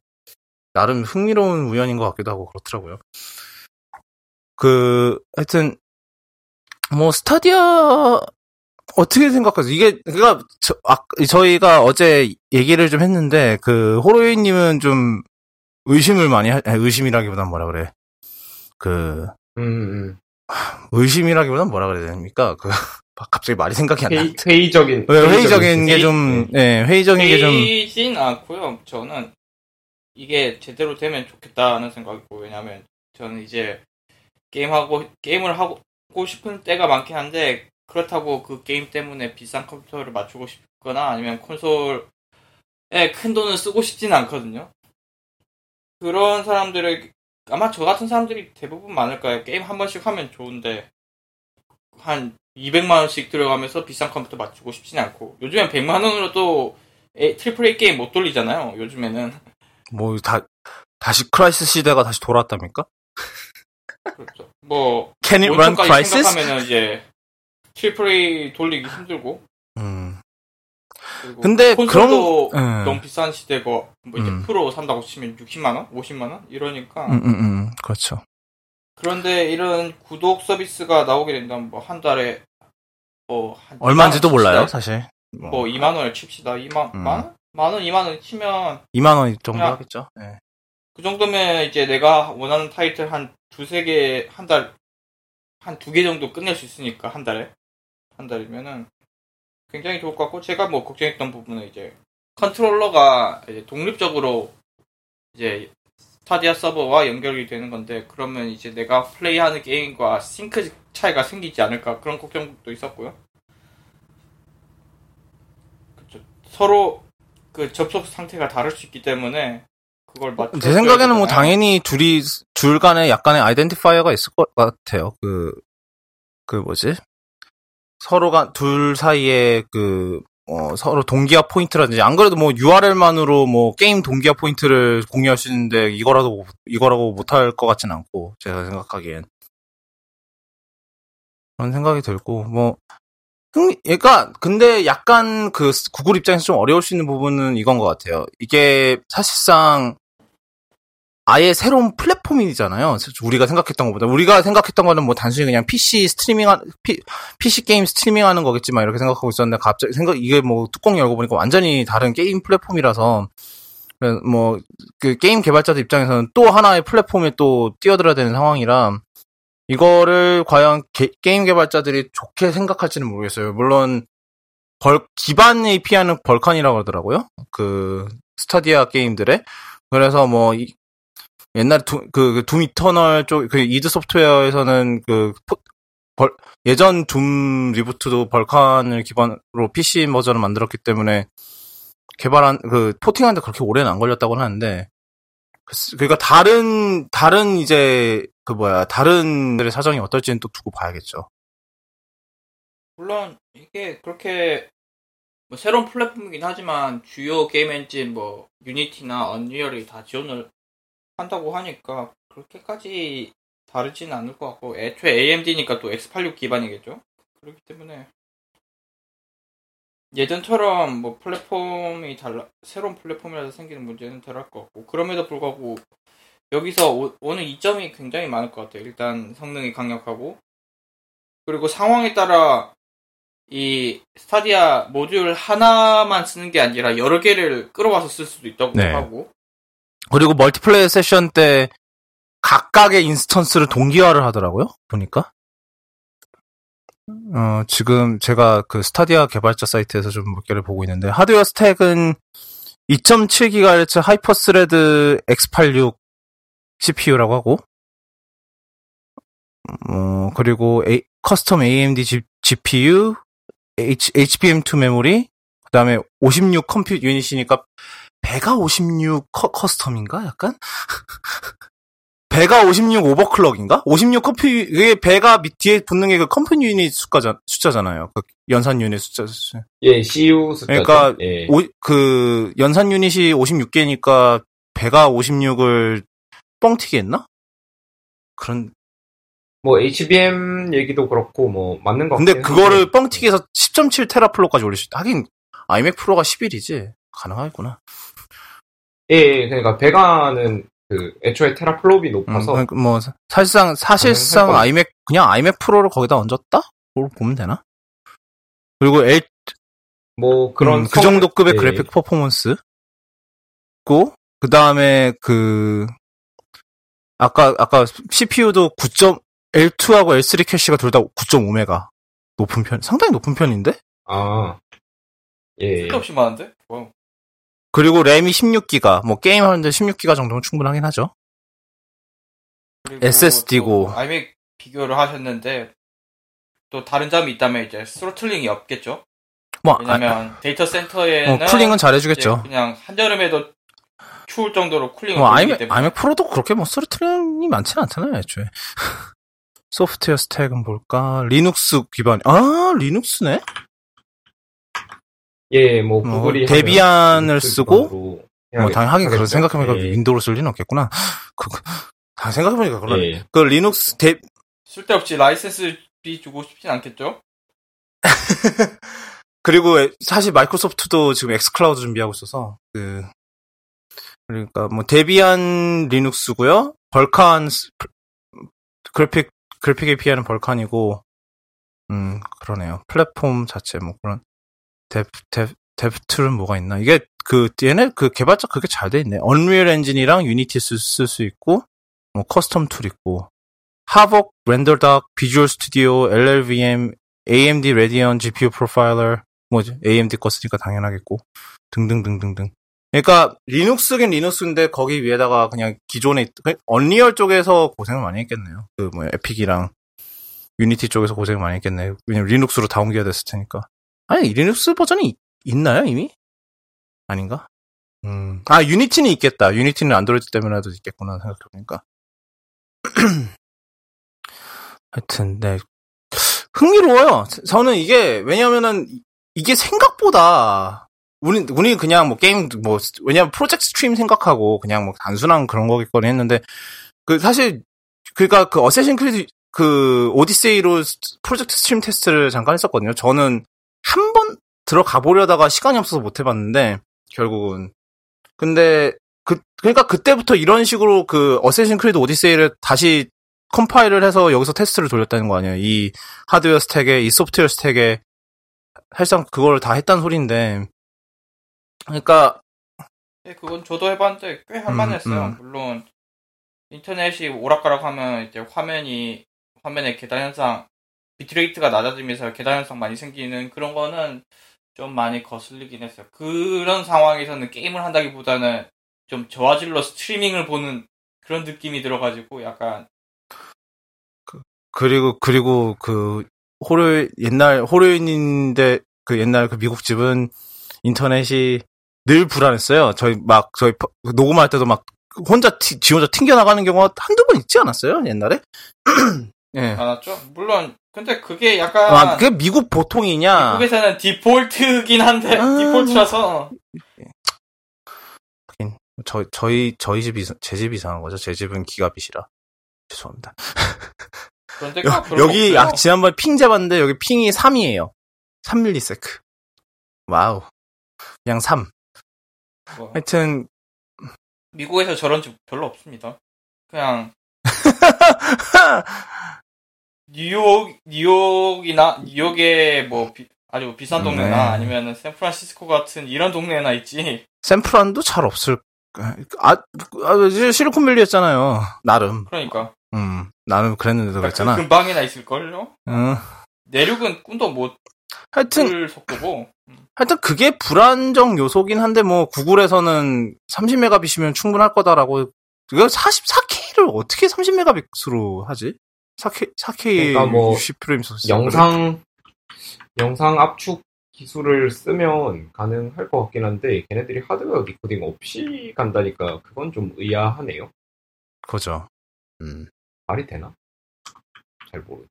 나름 흥미로운 우연인 것 같기도 하고 그렇더라고요. 그 하여튼 뭐 스타디아 어떻게 생각하세요? 이게 그니까 저, 아, 저희가 어제 얘기를 좀 했는데 그 호로이님은 좀 의심을 많이 하, 의심이라기보단 뭐라 그래 그 음, 음. 의심이라기보단 뭐라 그래야 됩니까? 그 <laughs> 갑자기 말이 생각이 안 나. 회의, 회의적인. 왜 회의적인 게 회의- 좀, 네. 예, 회의적인 게 좀, 베이진 않고요. 저는 이게 제대로 되면 좋겠다는 생각이고 왜냐면 저는 이제 게임하고 게임을 하고 싶은 때가 많긴 한데 그렇다고 그 게임 때문에 비싼 컴퓨터를 맞추고 싶거나 아니면 콘솔에 큰 돈을 쓰고 싶지는 않거든요. 그런 사람들의 아마 저 같은 사람들이 대부분 많을 거예요. 게임 한 번씩 하면 좋은데 한 200만 원씩 들어가면서 비싼 컴퓨터 맞추고 싶진 않고 요즘엔 100만 원으로 또 에- triple A 게임 못 돌리잖아요. 요즘에는 뭐, 다, 다시 크라이스 시대가 다시 돌아왔답니까? 그렇죠. 뭐 run 온천까지 crisis? 생각하면은 이제 트리플 A 돌리기 힘들고 음. 근데 콘솔도 그런- 음. 너무 비싼 시대고 뭐 이제 음. 프로 산다고 치면 60만 원, 50만 원 이러니까 음, 음, 음, 그렇죠. 그런데 이런 구독 서비스가 나오게 된다면 뭐 한 달에 뭐 한 얼마인지도 몰라요, 사실. 뭐, 뭐 2만 원을 칩시다. 2만 음. 만 원? 만 원, 2만 원 치면 2만 원 정도 야. 하겠죠. 예. 그 정도면 이제 내가 원하는 타이틀 한 두세 개, 한 달, 한 두 개 정도 끝낼 수 있으니까, 한 달에. 한 달이면은 굉장히 좋을 것 같고, 제가 뭐 걱정했던 부분은 이제 컨트롤러가 이제 독립적으로 이제 스타디아 서버와 연결이 되는 건데, 그러면 이제 내가 플레이하는 게임과 싱크 차이가 생기지 않을까, 그런 걱정도 있었고요. 그쵸. 서로 그 접속 상태가 다를 수 있기 때문에, 그걸 맞춰. 제 생각에는 뭐 당연히 둘이, 둘 간에 약간의 identifier가 있을 것 같아요. 그, 그 뭐지? 서로가, 둘 사이에 그, 어, 서로 동기화 포인트라든지, 안 그래도 뭐 URL만으로 뭐 게임 동기화 포인트를 공유할 수 있는데, 이거라도, 못- 이거라고 못할 것 같진 않고, 제가 생각하기엔. 그런 생각이 들고, 뭐, 흥, 얘가, 근데 약간 그 구글 입장에서 좀 어려울 수 있는 부분은 이건 것 같아요. 이게 사실상 아예 새로운 플랫폼이잖아요. 우리가 생각했던 것보다. 우리가 생각했던 거는 뭐 단순히 그냥 PC 스트리밍, 피, PC 게임 스트리밍 하는 거겠지만 이렇게 생각하고 있었는데 갑자기 생각, 이게 뭐 뚜껑 열고 보니까 완전히 다른 게임 플랫폼이라서 뭐 그 게임 개발자들 입장에서는 또 하나의 플랫폼에 또 뛰어들어야 되는 상황이라 이거를 과연 게, 임 개발자들이 좋게 생각할지는 모르겠어요. 물론 벌 기반 API는 Vulkan이라고 그러더라고요. 그 스타디아 게임들의 그래서 뭐 이, 옛날 두, 그, 그, Doom Eternal 쪽, 그, id Software에서는 그, 포, 벌, 예전 Doom reboot도 Vulkan을 기반으로 PC 버전을 만들었기 때문에, 개발한, 그, porting하는데 그렇게 오래는 안 걸렸다고 하는데, 그- 그러니까 다른, 다른 이제, 그 뭐야, 다른 들의 사정이 어떨지는 또 두고 봐야겠죠. 물론 이게 그렇게 뭐 새로운 플랫폼이긴 하지만 주요 게임 엔진 뭐 유니티나 언리얼이 다 지원을 한다고 하니까 그렇게까지 다르지는 않을 것 같고 애초에 AMD니까 또 X86 기반이겠죠. 그렇기 때문에 예전처럼 뭐 플랫폼이 달라 새로운 플랫폼이라서 생기는 문제는 덜 할 것 같고 그럼에도 불구하고 여기서 오, 오는 이점이 굉장히 많을 것 같아요. 일단 성능이 강력하고 그리고 상황에 따라 이 스타디아 모듈 하나만 쓰는 게 아니라 여러 개를 끌어와서 쓸 수도 있다고 네. 하고 그리고 multiplayer session 때 각각의 instance를 동기화를 하더라고요. 보니까. 어, 지금 제가 그 스타디아 개발자 사이트에서 좀 몇 개를 보고 있는데 하드웨어 stack은 2.7GHz hyperthread X86 CPU라고 하고 어, 그리고 A- custom AMD G, GPU, H, HBM2 메모리, 그 다음에 56 compute unit이니까 Vega 56 커, custom인가? 약간? <laughs> Vega 56 overclock인가? 56 커피, 이게 Vega 밑 뒤에 붙는 게 그 compute unit 숫자자, 숫자잖아요. 그 연산 유닛 숫자. 예, CU 숫자죠. 그러니까 예. 오, 그 연산 유닛이 56개니까 배가 56을 뻥튀기 했나? 그런 뭐 HBM 얘기도 그렇고 뭐 맞는 거 근데 같긴 그거를. 뻥튀기해서 10.7 테라플로까지 올릴 수 있다. 하긴 아이맥 프로가 11이지. 가능하겠구나. 예, 예, 그러니까 배가는 그 애초에 테라플롭이 음, 높아서 그러니까 뭐 사- 사실상 사실상 아이맥 그냥 아이맥 프로를 거기다 얹었다? 로 보면 되나? 그리고 L 뭐 그런 음, 그 성- 정도 급의 예, 그래픽 퍼포먼스. 고, 그 다음에 그, 아까, 아까 CPU도 9. L2하고 L3 캐시가 둘 다 9.5메가. 높은 편, 상당히 높은 편인데? 아, 예, 쓸데없이 많은데? 와우. 그리고 램이 16기가, 뭐 게임 하는데 16기가 정도면 충분하긴 하죠. 그리고 SSD 고. 또 아이맥 비교를 하셨는데 또 다른 점이 있다면 이제 throttling이 없겠죠. 뭐, 아, 왜냐면 데이터 센터에는 어, cooling은 잘해주겠죠. 그냥 한여름에도 추울 정도로 cooling을 뭐, 아이맥, 때문에 아이맥 프로도 그렇게 뭐, throttling이 많지는 않잖아요, 애초에. <laughs> 소프트웨어 stack은 볼까? 리눅스 기반, 아, 리눅스네? 예, 뭐 뭐, 구글이 데비안을 하면 쓰고, 뭐, 당연히 하긴, 그런 하겠죠? 생각해보니까 예, 윈도우를 쓸 리는 없겠구나. 그, 다 생각해보니까 그러네. 예. 그 리눅스 데, 쓸데없이 라이센스 비 주고 싶진 않겠죠. <laughs> 그리고 에- 사실 마이크로소프트도 지금 xCloud 준비하고 있어서 그 그러니까 뭐 데비안 리눅스고요. 벌칸 스- 그래픽 그래픽 API는 벌칸이고 음 그러네요. 플랫폼 자체 뭐 그런 dev dev dev tool은 뭐가 있나? 이게 그 얘네 그 개발자 그게 잘 돼 있네. 언리얼 엔진이랑 유니티 쓸 수 있고 뭐 custom tool 있고 Havok, RenderDoc, Visual Studio, LLVM, AMD Radeon GPU Profiler 뭐지? AMD 거 쓰니까 당연하겠고 등등등등등. 그러니까 리눅스긴 리눅스인데 거기 위에다가 그냥 기존에 언리얼 쪽에서 고생을 많이 했겠네요. 그 뭐 에픽이랑 유니티 쪽에서 고생을 많이 했겠네요. 왜냐면 리눅스로 다 옮겨야 됐을 테니까. 아니 리눅스 버전이 있- 있나요 이미? 아닌가? 음. 아 유니티는 있겠다. 유니티는 안드로이드 때문에도 있겠구나 생각해보니까. <clears throat> 하여튼 네 흥미로워요. 저는 이게 왜냐면은 이게 생각보다 우리 우리 그냥 뭐 게임 뭐 왜냐면 Project Stream 생각하고 그냥 뭐 단순한 그런 거겠거니 했는데 그 사실 그러니까 그 어쌔신 크리드 그 오디세이로 스- Project Stream 테스트를 잠깐 했었거든요. 저는 한 번 들어가 보려다가 시간이 없어서 못 해봤는데 결국은 근데 그 그러니까 그때부터 이런 식으로 그 어쌔신 크리드 오디세이를 다시 컴파일을 해서 여기서 테스트를 돌렸다는 거 아니에요. 이 하드웨어 stack에 이 소프트웨어 stack에 사실상 그걸 다 했단 소리인데 그러니까 예, 그건 저도 해봤는데 꽤 할만했어요. 음. 물론 인터넷이 오락가락하면 이제 화면이 화면에 계단 현상 bitrate가 낮아지면서 계단 현상 많이 생기는 그런 거는 좀 많이 거슬리긴 했어요. 그런 상황에서는 게임을 한다기보다는 좀 저화질로 스트리밍을 보는 그런 느낌이 들어가지고 약간 그리고 그리고 그 호르 옛날 호르인인데 그 옛날 그 미국 집은 인터넷이 늘 불안했어요. 저희 막 저희 퍼- 녹음할 때도 막 혼자 티, 지 혼자 튕겨 나가는 경우가 한두 번 있지 않았어요? 옛날에? <clears throat> 예. 많았죠. 물론 근데 그게 약간 아, 그게 미국 보통이냐? 미국에서는 디폴트긴 한데 아, 디폴트라서 저, 저희, 저희 집이, 제 집이 이상한 거죠. 제 집은 gigabit이라. 죄송합니다. 그런 데가 여, 없어요. 아, 지난번에 ping 재봤는데, 여기 ping이 3이에요. 3 millisec. Wow. 그냥 3. 뭐. 하여튼, 미국에서 저런 집 별로 없습니다. 그냥 <laughs> 뉴욕 뉴욕이나 뉴욕의 뭐 비- 아주 비싼 동네나 네. 아니면 샌프란시스코 같은 이런 동네나 있지. 샌프란도 잘 없을, 아, 아, 실리콘밸리였잖아요. 나름. 그러니까 음, 나름 그랬는데도 그랬잖아. 그 근방이나 있을걸요. 응. 내륙은 꿈도 하여튼, 못을 속도고 하여튼 그게 불안정 요소긴 한데, 뭐, 구글에서는 30메가빗이면 충분할 거다라고, 이거 44K를 어떻게 30메가빗으로 하지? 4K, 4K 그러니까 뭐 60프레임 소스. 영상 영상 압축 기술을 쓰면 가능할 것 같긴 한데 걔네들이 하드웨어 디코딩 없이 간다니까 그건 좀 의아하네요. 그죠. 음. 말이 되나? 잘 모르.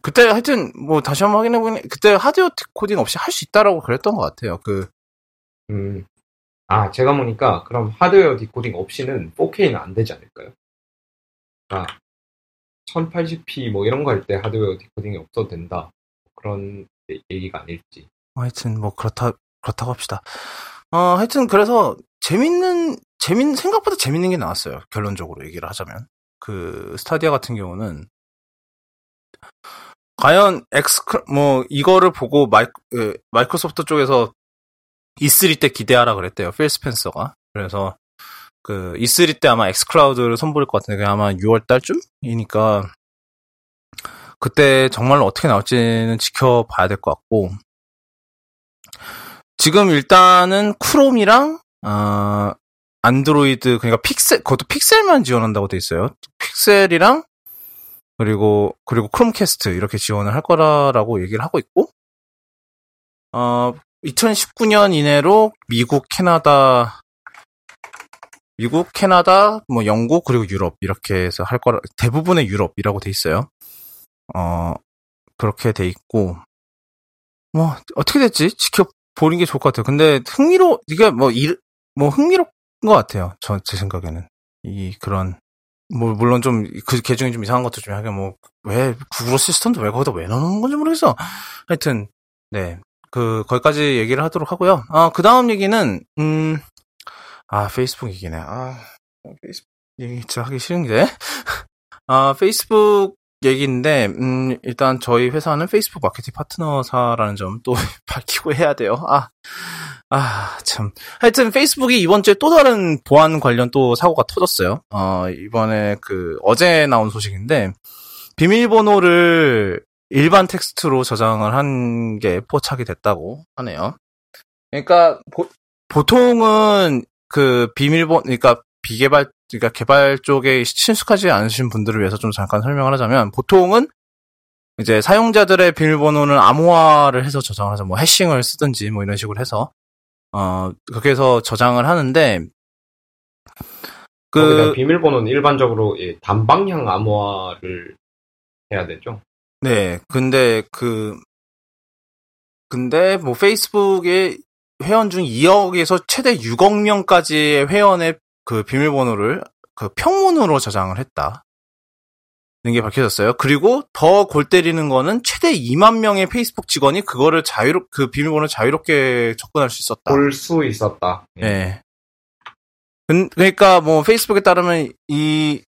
그때 하여튼 뭐 다시 한번 확인해 보니 그때 하드웨어 decoding 없이 할 수 있다라고 그랬던 것 같아요. 그 음. 아, 제가 보니까 그럼 하드웨어 decoding 없이는 4K는 안 되지 않을까요? 그러니까 1080p 뭐 이런 거 할 때 하드웨어 decoding이 없어도 된다. 그런 얘기가 아닐지. 하여튼 뭐 그렇다 그렇다고 합시다. 어 하여튼 그래서 재밌는 재밌 생각보다 재밌는 게 나왔어요. 결론적으로 얘기를 하자면 그 스타디아 같은 경우는 과연 엑스 뭐 이거를 보고 마이, 그, 마이크로소프트 쪽에서 E3 때 기대하라 그랬대요. 필 스펜서가. 그래서 그 E3 때 아마 엑스클라우드를 선보일 것 같은데 아마 6월 달쯤이니까 그때 정말로 어떻게 나올지는 지켜봐야 될 것 같고 지금 일단은 크롬이랑 어, 안드로이드 그러니까 픽셀 그것도 픽셀만 지원한다고 돼 있어요. 픽셀이랑 그리고 그리고 크롬캐스트 이렇게 지원을 할 거라라고 얘기를 하고 있고 어 2019년 이내로 미국, 캐나다 미국, 캐나다, 뭐 영국 그리고 유럽 이렇게 해서 할 거라 대부분의 유럽이라고 돼 있어요. 어 그렇게 돼 있고 뭐 어떻게 됐지 지켜보는 게 좋을 것 같아요. 근데 흥미로 이게 뭐뭐 흥미로운 것 같아요. 저 제 생각에는 이 그런 뭐 물론 좀그 계중이 좀 이상한 것도 좀 하게 뭐 왜 구글 시스템도 왜 거기다 왜 넣는 건지 모르겠어. 하여튼 네. 그 거기까지 얘기를 하도록 하고요. 아, 그다음 얘기는 음 아, 페이스북 얘기네. 아, 페이스북 얘기 진짜 하기 싫은데. <laughs> 아, 페이스북 얘기인데 음, 일단 저희 회사는 페이스북 마케팅 파트너사라는 점 또 <laughs> 밝히고 해야 돼요. 아. 아, 참. 하여튼 페이스북이 이번 주에 또 다른 보안 관련 또 사고가 터졌어요. 어, 이번에 그 어제 나온 소식인데 비밀번호를 일반 텍스트로 저장을 한 게 포착이 됐다고 하네요. 그러니까 보, 통은 그 비밀번 그러니까 비개발 그러니까 개발 쪽에 친숙하지 않으신 분들을 위해서 좀 잠깐 설명을 하자면 보통은 이제 사용자들의 비밀번호는 암호화를 해서 저장을 하죠. 뭐 해싱을 쓰든지 뭐 이런 식으로 해서 어 그렇게 해서 저장을 하는데 그 비밀번호는 일반적으로 예, 단방향 암호화를 해야 되죠. 네, 근데 그 근데 뭐 페이스북에 회원 중 2억에서 최대 6억 명까지의 회원의 그 비밀번호를 그 평문으로 저장을 했다. 는게 밝혀졌어요. 그리고 더 골 때리는 거는 최대 2만 명의 페이스북 직원이 그거를 자유롭 그 비밀번호를 자유롭게 접근할 수 있었다. 볼 수 있었다. 네. 그러니까 뭐 페이스북에 따르면 이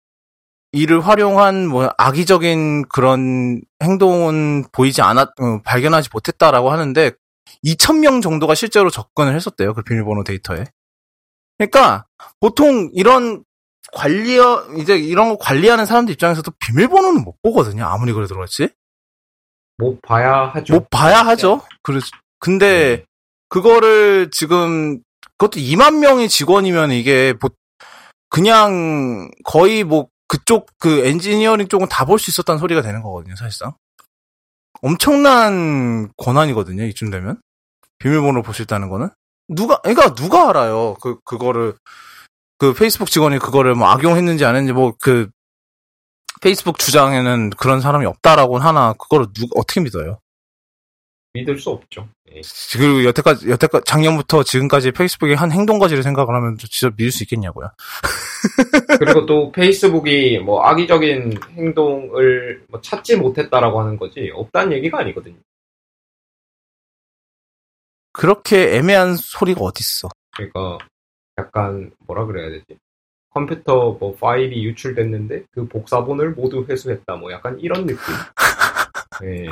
이를 활용한 뭐 악의적인 그런 행동은 보이지 않았 어, 발견하지 못했다라고 하는데 2,000명 정도가 실제로 접근을 했었대요. 그 비밀번호 데이터에. 그러니까 보통 이런 관리 이제 이런 거 관리하는 사람들 입장에서도 비밀번호는 못 보거든요. 아무리 그래도 그렇지. 못 봐야 하죠. 못 봐야 하죠. 그래 근데 네. 그거를 지금 그것도 2만 명의 직원이면 이게 그냥 거의 뭐 그쪽 그 엔지니어링 쪽은 다 볼 수 있었다는 소리가 되는 거거든요, 사실상. 엄청난 권한이거든요, 이쯤 되면. 비밀번호 볼 수 있다는 거는. 누가, 그러니까 누가 알아요, 그, 그거를. 그 페이스북 직원이 그거를 뭐 악용했는지 안 했는지 뭐 그 페이스북 주장에는 그런 사람이 없다라고는 하나 그거를 누가 어떻게 믿어요? 믿을 수 없죠. 예. 그리고 여태까지, 여태까지, 작년부터 지금까지 페이스북의 한 행동까지를 생각을 하면 진짜 믿을 수 있겠냐고요. <laughs> 그리고 또 페이스북이 뭐 악의적인 행동을 뭐 찾지 못했다라고 하는 거지, 없다는 얘기가 아니거든요. 그렇게 애매한 소리가 어딨어. 그러니까, 약간, 뭐라 그래야 되지? 컴퓨터 뭐 파일이 유출됐는데 그 복사본을 모두 회수했다. 뭐 약간 이런 느낌. <laughs> 네.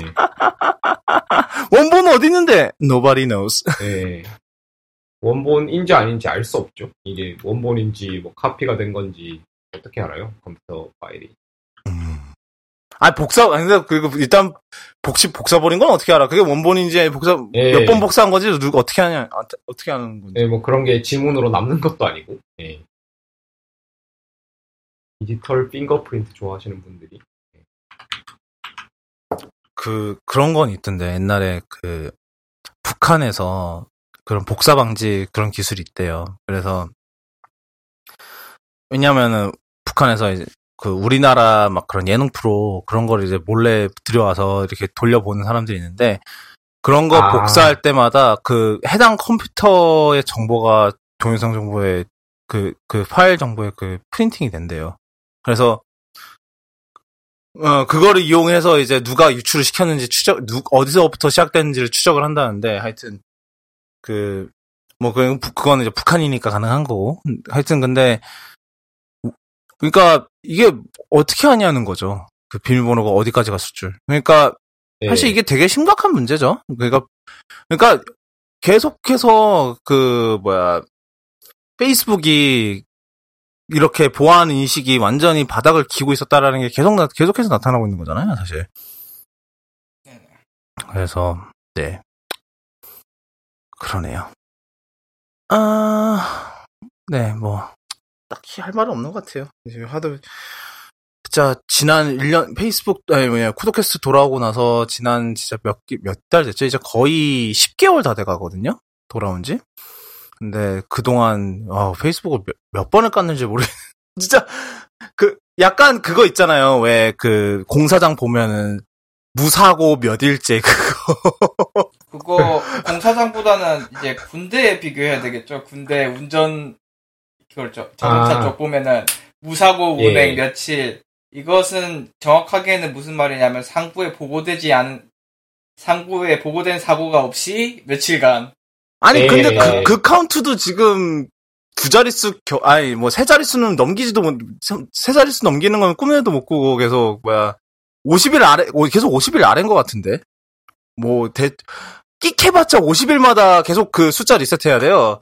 원본 어디 있는데? Nobody knows. <laughs> 네. 원본인지 아닌지 알 수 없죠. 이게 원본인지 뭐 카피가 된 건지 어떻게 알아요? 컴퓨터 파일이. 음. 아 복사 아니 그 일단 복시 복사 버린 건 어떻게 알아? 그게 원본인지 복사 예. 몇번 복사한 거지 누가 어떻게 하냐 아, 어떻게 하는 건지. 네, 뭐 그런 게 지문으로 남는 것도 아니고. 예. 디지털 핑거프린트 좋아하시는 분들이 그 그런 건 있던데 옛날에 그 북한에서 그런 복사 방지 그런 기술이 있대요. 그래서 왜냐면은 북한에서 이제 그 우리나라 막 그런 예능 프로 그런 거를 이제 몰래 들여와서 이렇게 돌려보는 사람들이 있는데 그런 거 아. 복사할 때마다 그 해당 컴퓨터의 정보가 동영상 정보에 그, 그 파일 정보에 그 프린팅이 된대요. 그래서 어, 그거를 이용해서 이제 누가 유출을 시켰는지 추적, 누, 어디서부터 시작됐는지를 추적을 한다는데, 하여튼, 그, 뭐, 그, 부- 그거는 이제 북한이니까 가능한 거고. 하여튼, 근데, 그러니까, 이게 어떻게 하냐는 거죠. 그 비밀번호가 어디까지 갔을 줄. 그러니까, 네. 사실 이게 되게 심각한 문제죠. 그러니까, 그러니까, 계속해서, 그, 뭐야, 페이스북이 이렇게 보안 인식이 완전히 바닥을 기고 있었다라는 게 계속 나, 계속해서 나타나고 있는 거잖아요, 사실. 그래서 네 그러네요. 아, 네, 뭐 딱히 할 말은 없는 것 같아요. 이제 하도 진짜 지난 1년 페이스북 아니 뭐냐 쿠도캐스트 돌아오고 나서 지난 진짜 몇몇달 됐죠. 이제 거의 10개월 다 돼가거든요. 돌아온 지. 근데 그동안 아, 페이스북을 몇, 몇 번을 깠는지 모르겠. <laughs> 진짜 그 약간 그거 있잖아요. 왜 그 공사장 보면은 무사고 몇 일째 그거. <laughs> 그거 공사장보다는 이제 군대에 비교해야 되겠죠. 군대 운전 그렇죠. 자동차 아. 쪽 보면은 무사고 예. 운행 며칠 이것은 정확하게는 무슨 말이냐면 상부에 보고되지 않은 상부에 보고된 사고가 없이 며칠간 아니 예, 근데 예. 그, 그 카운트도 지금 두 자릿수 겨, 아니 뭐 세 자릿수는 넘기지도 못, 세- 세 자릿수 넘기는 건 꿈에도 못 꾸고 계속 뭐야 50일 아래 오, 계속 50일 아래인 것 같은데 뭐 대, 끽해봤자 50일마다 계속 그 숫자 리셋해야 돼요.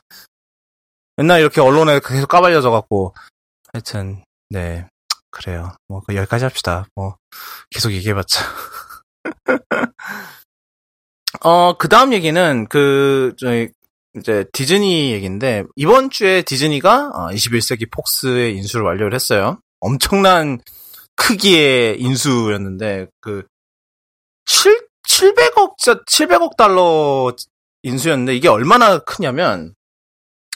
맨날 이렇게 언론에 계속 까발려져 갖고 하여튼 네 그래요. 뭐그 여기까지 합시다. 뭐 계속 얘기해봤자. <laughs> 어, 그 다음 얘기는, 그, 저희, 이제, 디즈니 얘기인데, 이번 주에 디즈니가, 어, 21세기 폭스의 인수를 완료를 했어요. 엄청난 크기의 인수였는데, 그, 7, 700억, 진짜 700억 달러 인수였는데, 이게 얼마나 크냐면,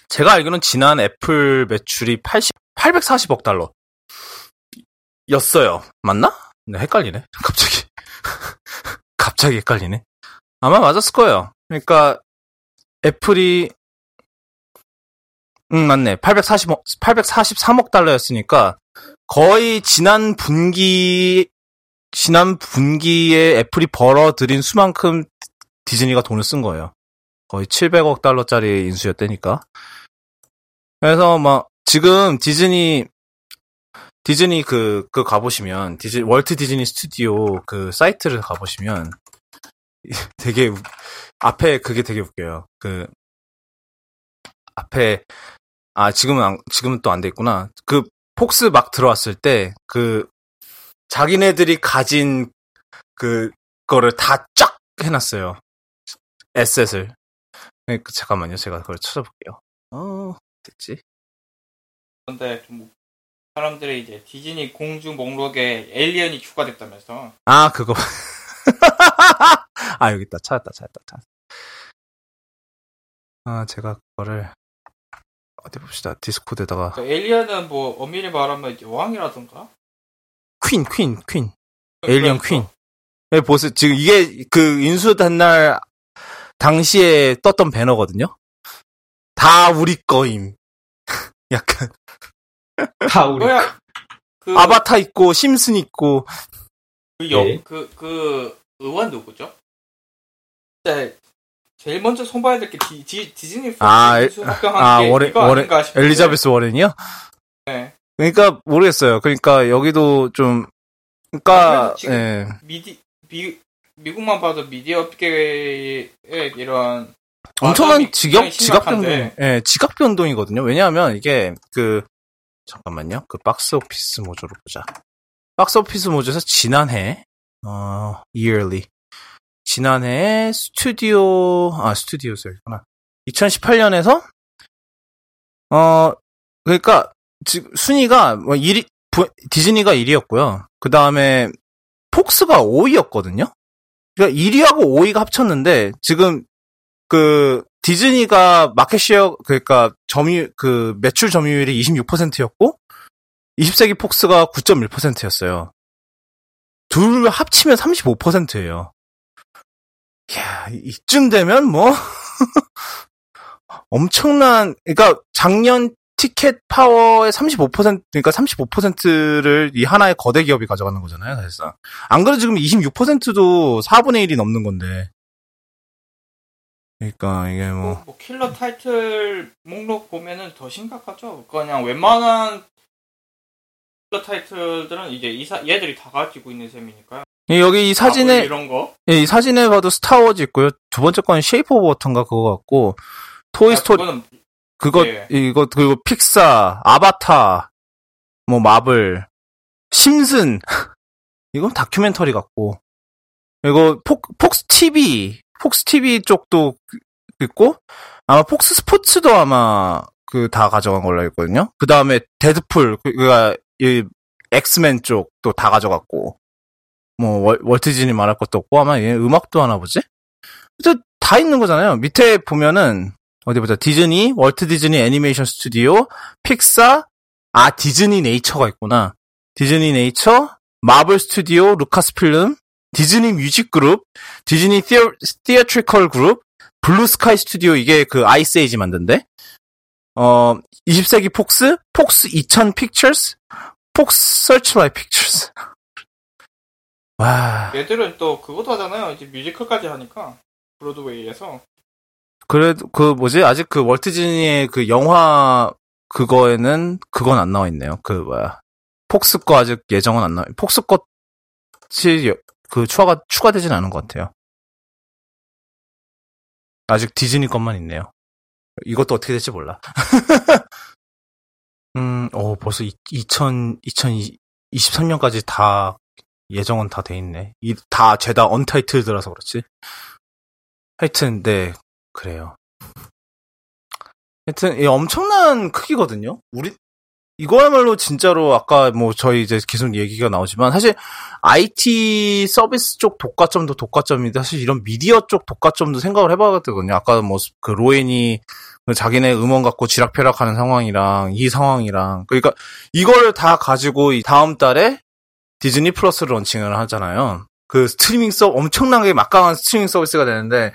제가 알기로는 지난 애플 매출이 80, 840억 달러. 였어요. 맞나? 네, 헷갈리네. <laughs> 갑자기. <laughs> 갑자기 헷갈리네. 아마 맞았을 거예요. 그러니까 애플이 음 맞네. 840억 843억 달러였으니까 거의 지난 분기 지난 분기에 애플이 벌어들인 수만큼 디즈니가 돈을 쓴 거예요. 거의 700억 달러짜리 인수였다니까. 그래서 막 지금 디즈니 디즈니 그, 그 가보시면, 디즈, 월트 디즈니 스튜디오 그 사이트를 가보시면, <laughs> 되게, 우- 앞에 그게 되게 웃겨요. 그, 앞에, 아, 지금은, 안- 지금은 또 안 돼 있구나. 그, 폭스 막 들어왔을 때, 그, 자기네들이 가진 그, 거를 다 쫙 해놨어요. 에셋을. 네, 그, 잠깐만요. 제가 그걸 찾아볼게요. 어, 됐지? 그런데 좀 사람들이 이제 디즈니 공주 목록에 에일리언이 추가됐다면서 아, 그거. <laughs> <laughs> 아, 여기 있다. 찾았다, 찾았다, 찾았다. 아, 제가 그거를, 어디 봅시다. 디스코드에다가. 그 에일리언은 뭐 엄밀히 말하면 이제 왕이라던가 queen, queen, queen. 에일리언 그러니까 queen. 네, 보스, 지금 이게 그 인수된 날, 당시에 떴던 배너거든요? 다 우리 거임. <laughs> 약간, 다 우리 뭐야 그, 아바타 있고, 심슨 있고, 그, 여, 네. 그, 그 의원 누구죠? 네, 제일 먼저 손봐야 될 게 디즈니 아, 합병한 아, 게 워렌, 이거 워렌, 아닌가 싶은데 엘리자베스 워렌이요? 네. 그러니까, 모르겠어요. 그러니까, 여기도 좀, 그러니까, 지금 예. 미디 미 미국만 봐도 미디어 업계의 이런 엄청난 마감이 지각, 변동, 예, 지각 변동이거든요. 왜냐하면 이게 그, 잠깐만요. 그 박스 오피스 모조로 보자. 박스 오피스 모조에서 지난해, 어, yearly. 지난해 스튜디오, 아, 스튜디오스 여기구나. 2018년에서, 어, 그러니까, 지금 순위가 뭐 1위, 디즈니가 1위였고요. 그 다음에 폭스가 5위였거든요. 그러니까 1위하고 5위가 합쳤는데 지금 그 디즈니가 마켓 쉐어 그러니까 점유 그 매출 점유율이 26%였고 20세기 폭스가 9.1%였어요. 둘 합치면 35%예요. 이야, 이쯤 되면 뭐 <laughs> 엄청난 그러니까 작년 티켓 파워의 35% 그러니까 35%를 이 하나의 거대 기업이 가져가는 거잖아요, 사실상. 안 그래도 지금 26%도 4분의 1이 넘는 건데. 그러니까 이게 뭐 뭐, 뭐 킬러 타이틀 목록 보면은 더 심각하죠. 그냥 웬만한 킬러 타이틀들은 이제 이사, 얘들이 다 가지고 있는 셈이니까요. 여기 이 사진에 이런 거. 예, 이 사진에 봐도 스타워즈 있고요. 두 번째 건 Shape of Water인가 그거 같고 토이 아, 스토리 그거는 그거 예. 이거 그리고 픽사, 아바타, 뭐 마블, 심슨 <laughs> 이거 다큐멘터리 같고 이거 폭 폭스 TV, 폭스 TV 쪽도 있고 아마 폭스 스포츠도 아마 그 다 가져간 걸로 알고 있거든요. 그 다음에 데드풀 그가 이 엑스맨 쪽도 다 가져갔고 뭐 월, 월트 디즈니 말할 것도 없고 아마 얘 음악도 하나 보지? 다 있는 거잖아요. 밑에 보면은 어디 보자. 디즈니, 월트 디즈니 애니메이션 스튜디오, 픽사, 아, Disneynature가 있구나. Disneynature, 마블 스튜디오, 루카스 필름, 디즈니 뮤직 그룹, 디즈니 Thea, Theatrical 그룹, 블루 스카이 스튜디오, 이게 그 아이스 에이지 만든데, 어, 20세기 폭스, 폭스 2000 픽처스, 폭스 Searchlight 픽처스. 와, 얘들은 또 그것도 하잖아요. 이제 뮤지컬까지 하니까 브로드웨이에서 그래도 그 뭐지 아직 그 월트 디즈니의 그 영화 그거에는 그건 안 나와 있네요. 그 뭐야 폭스 거 아직 예정은 안 나와. 폭스 것이 여- 그 추가가 추가되진 않은 것 같아요. 아직 디즈니 것만 있네요. 이것도 어떻게 될지 몰라. <laughs> 음, 어 벌써 2000 2023년까지 다 예정은 다 돼 있네. 이 다 죄다 언타이틀드라서 그렇지. 하여튼 네 그래요. 하여튼 이 엄청난 크기거든요. 우리 이거야말로 진짜로 아까 뭐 저희 이제 계속 얘기가 나오지만 사실 IT 서비스 쪽 독과점도 독과점인데 사실 이런 미디어 쪽 독과점도 생각을 해봐야 되거든요. 아까 뭐 그 로엔이 그 자기네 음원 갖고 쥐락펴락하는 상황이랑 이 상황이랑 그러니까 이걸 다 가지고 이 다음 달에 디즈니 플러스를 launching을 하잖아요. 그 스트리밍 서 엄청나게 막강한 스트리밍 서비스가 되는데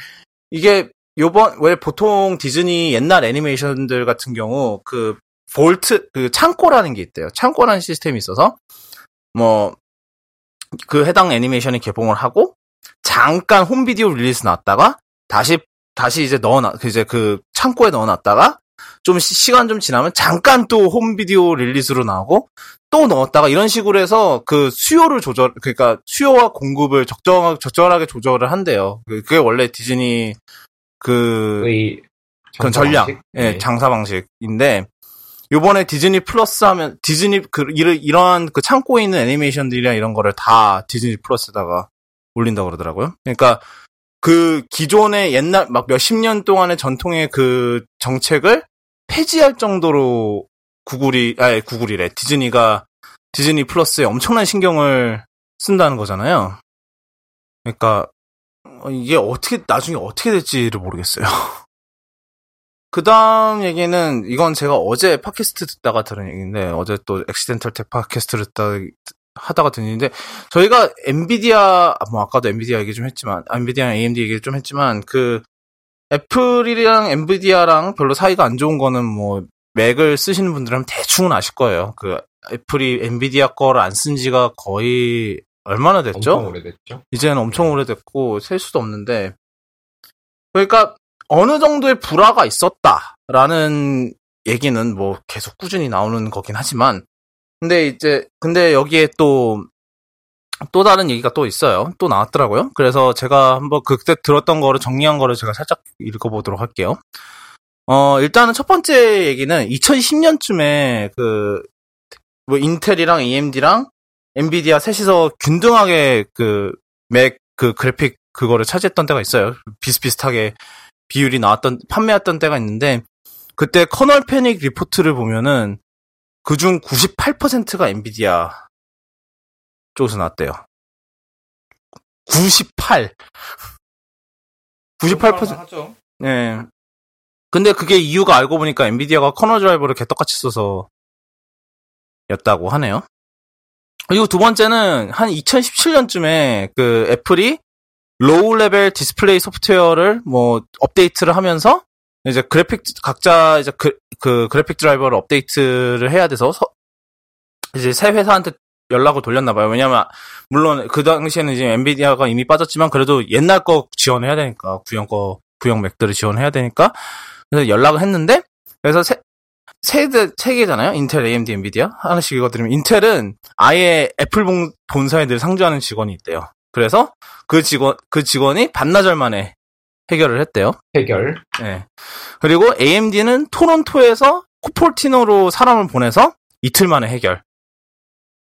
이게 요번 왜 보통 디즈니 옛날 애니메이션들 같은 경우 그 vault 그 창고라는 게 있대요. 창고라는 시스템이 있어서 뭐 그 해당 애니메이션이 개봉을 하고 잠깐 홈비디오 release 나왔다가 다시 다시 이제 넣어놔 이제 그 창고에 넣어놨다가 좀 시- 시간 좀 지나면 잠깐 또 홈비디오 release로 나오고 또 넣었다가 이런 식으로 해서 그 수요를 조절 그러니까 수요와 공급을 적정 적절하게 조절을 한대요. 그- 그게 원래 디즈니 그 장사 전략? 예, 네. 장사 방식인데 요번에 디즈니 플러스 하면 디즈니 그 이러한 그 창고에 있는 애니메이션들이랑 이런 거를 다 디즈니 플러스에다가 올린다 고 그러더라고요. 그러니까 그 기존의 옛날 막 몇십 년 동안의 전통의 그 정책을 폐지할 정도로 구글이 아니 구글이래 디즈니가 디즈니 플러스에 엄청난 신경을 쓴다는 거잖아요. 그러니까 어, 이게 어떻게 나중에 어떻게 될지를 모르겠어요. <laughs> 그 다음 얘기는, 이건 제가 어제 팟캐스트 듣다가 들은 얘기인데, 어제 또 Accidental Tech Podcast를 듣다, 하다가 얘기인데, 저희가 엔비디아, 뭐 아까도 엔비디아 얘기 좀 했지만, 엔비디아랑 AMD 얘기 좀 했지만, 그, 애플이랑 엔비디아랑 별로 사이가 안 좋은 거는 뭐, 맥을 쓰시는 분들은 대충은 아실 거예요. 그, 애플이 엔비디아 거를 안 쓴 지가 거의 얼마나 됐죠? 엄청 오래됐죠. 이제는 엄청 오래됐고 셀 수도 없는데 그러니까 어느 정도의 불화가 있었다라는 얘기는 뭐 계속 꾸준히 나오는 거긴 하지만 근데 이제 근데 여기에 또또 다른 얘기가 또 있어요. 또 나왔더라고요. 그래서 제가 한번 그때 들었던 거를 정리한 거를 제가 살짝 읽어보도록 할게요. 어, 일단은 첫 번째 얘기는 2010년쯤에 그, 뭐, 인텔이랑 AMD랑 엔비디아 셋이서 균등하게 그, 맥, 그 그래픽 그거를 차지했던 때가 있어요. 비슷비슷하게 비율이 나왔던, 판매했던 때가 있는데, 그때 kernel panic 리포트를 보면은, 그중 98%가 엔비디아 쪽에서 나왔대요. 98! 98%, 하죠. 네. 근데 그게 이유가 알고 보니까 엔비디아가 kernel 드라이버를 개떡같이 써서 였다고 하네요. 그리고 두 번째는 한 2017년쯤에 그 애플이 low level 디스플레이 소프트웨어를 뭐 업데이트를 하면서 이제 그래픽 각자 이제 그, 그 그래픽 드라이버를 업데이트를 해야 돼서 서, 이제 세 회사한테 연락을 돌렸나 봐요. 왜냐면 물론 그 당시에는 이제 엔비디아가 이미 빠졌지만 그래도 옛날 거 지원해야 되니까 구형 거 구형 맥들을 지원해야 되니까 그래서 연락을 했는데 그래서 세, 세대 세 개잖아요. 인텔, AMD, 엔비디아 하나씩 읽어드리면 인텔은 아예 애플 본, 본사에 늘 상주하는 직원이 있대요. 그래서 그 직원 그 직원이 반나절 만에 해결을 했대요. 해결. 네. 그리고 AMD는 토론토에서 코폴티노로 사람을 보내서 이틀 만에 해결.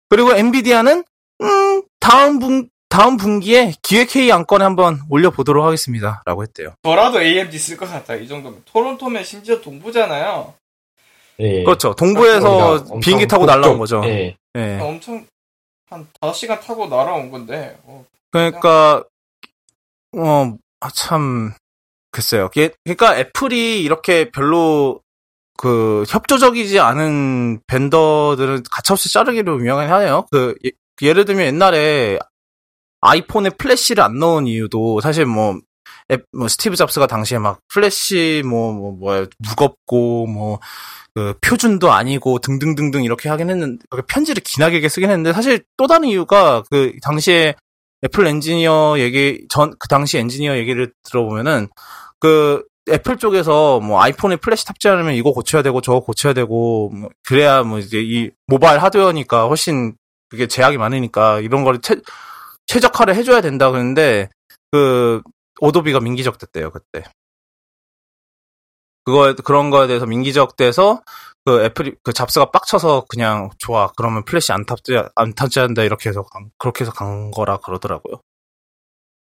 그리고 엔비디아는 음, 다음 분 다음 분기에 기획 회의 안건에 한번 올려 보도록 하겠습니다 라고 했대요. 저라도 AMD 쓸 것 같다. 이 정도면 토론토면 심지어 동부잖아요. 예. 그렇죠. 동부에서 엄청 비행기 타고 북쪽, 날라온 거죠. 예. 예. 엄청 한 5시간 타고 날아온 건데 어, 그러니까 어, 아, 참 글쎄요. 게- 그러니까 애플이 이렇게 별로 그 협조적이지 않은 벤더들은 가차없이 자르기로 유명하네요. 그 예- 예를 들면 옛날에 아이폰에 플래시를 안 넣은 이유도 사실 뭐, 앱- 뭐 스티브 잡스가 당시에 막 플래시 뭐 뭐 뭐야 무겁고 뭐 그 표준도 아니고 등등등등 이렇게 하긴 했는데 편지를 길게 쓰긴 했는데 사실 또 다른 이유가 그 당시에 애플 엔지니어 얘기 전 그 당시 엔지니어 얘기를 들어보면은 그 애플 쪽에서 뭐 아이폰에 플래시 탑재하려면 이거 고쳐야 되고 저거 고쳐야 되고 뭐 그래야 뭐 이제 이 모바일 하드웨어니까 훨씬 그게 제약이 많으니까 이런 거를 최, 최적화를 해줘야 된다 그랬는데 그 어도비가 밍기적댔대요 그때 그거 그런 거에 대해서 밍기적대서 그 애플이 그 잡스가 빡쳐서 그냥 좋아 그러면 플래시 안 탑재 안 탑재한다 이렇게 해서 간- 그렇게 해서 간 거라 그러더라고요.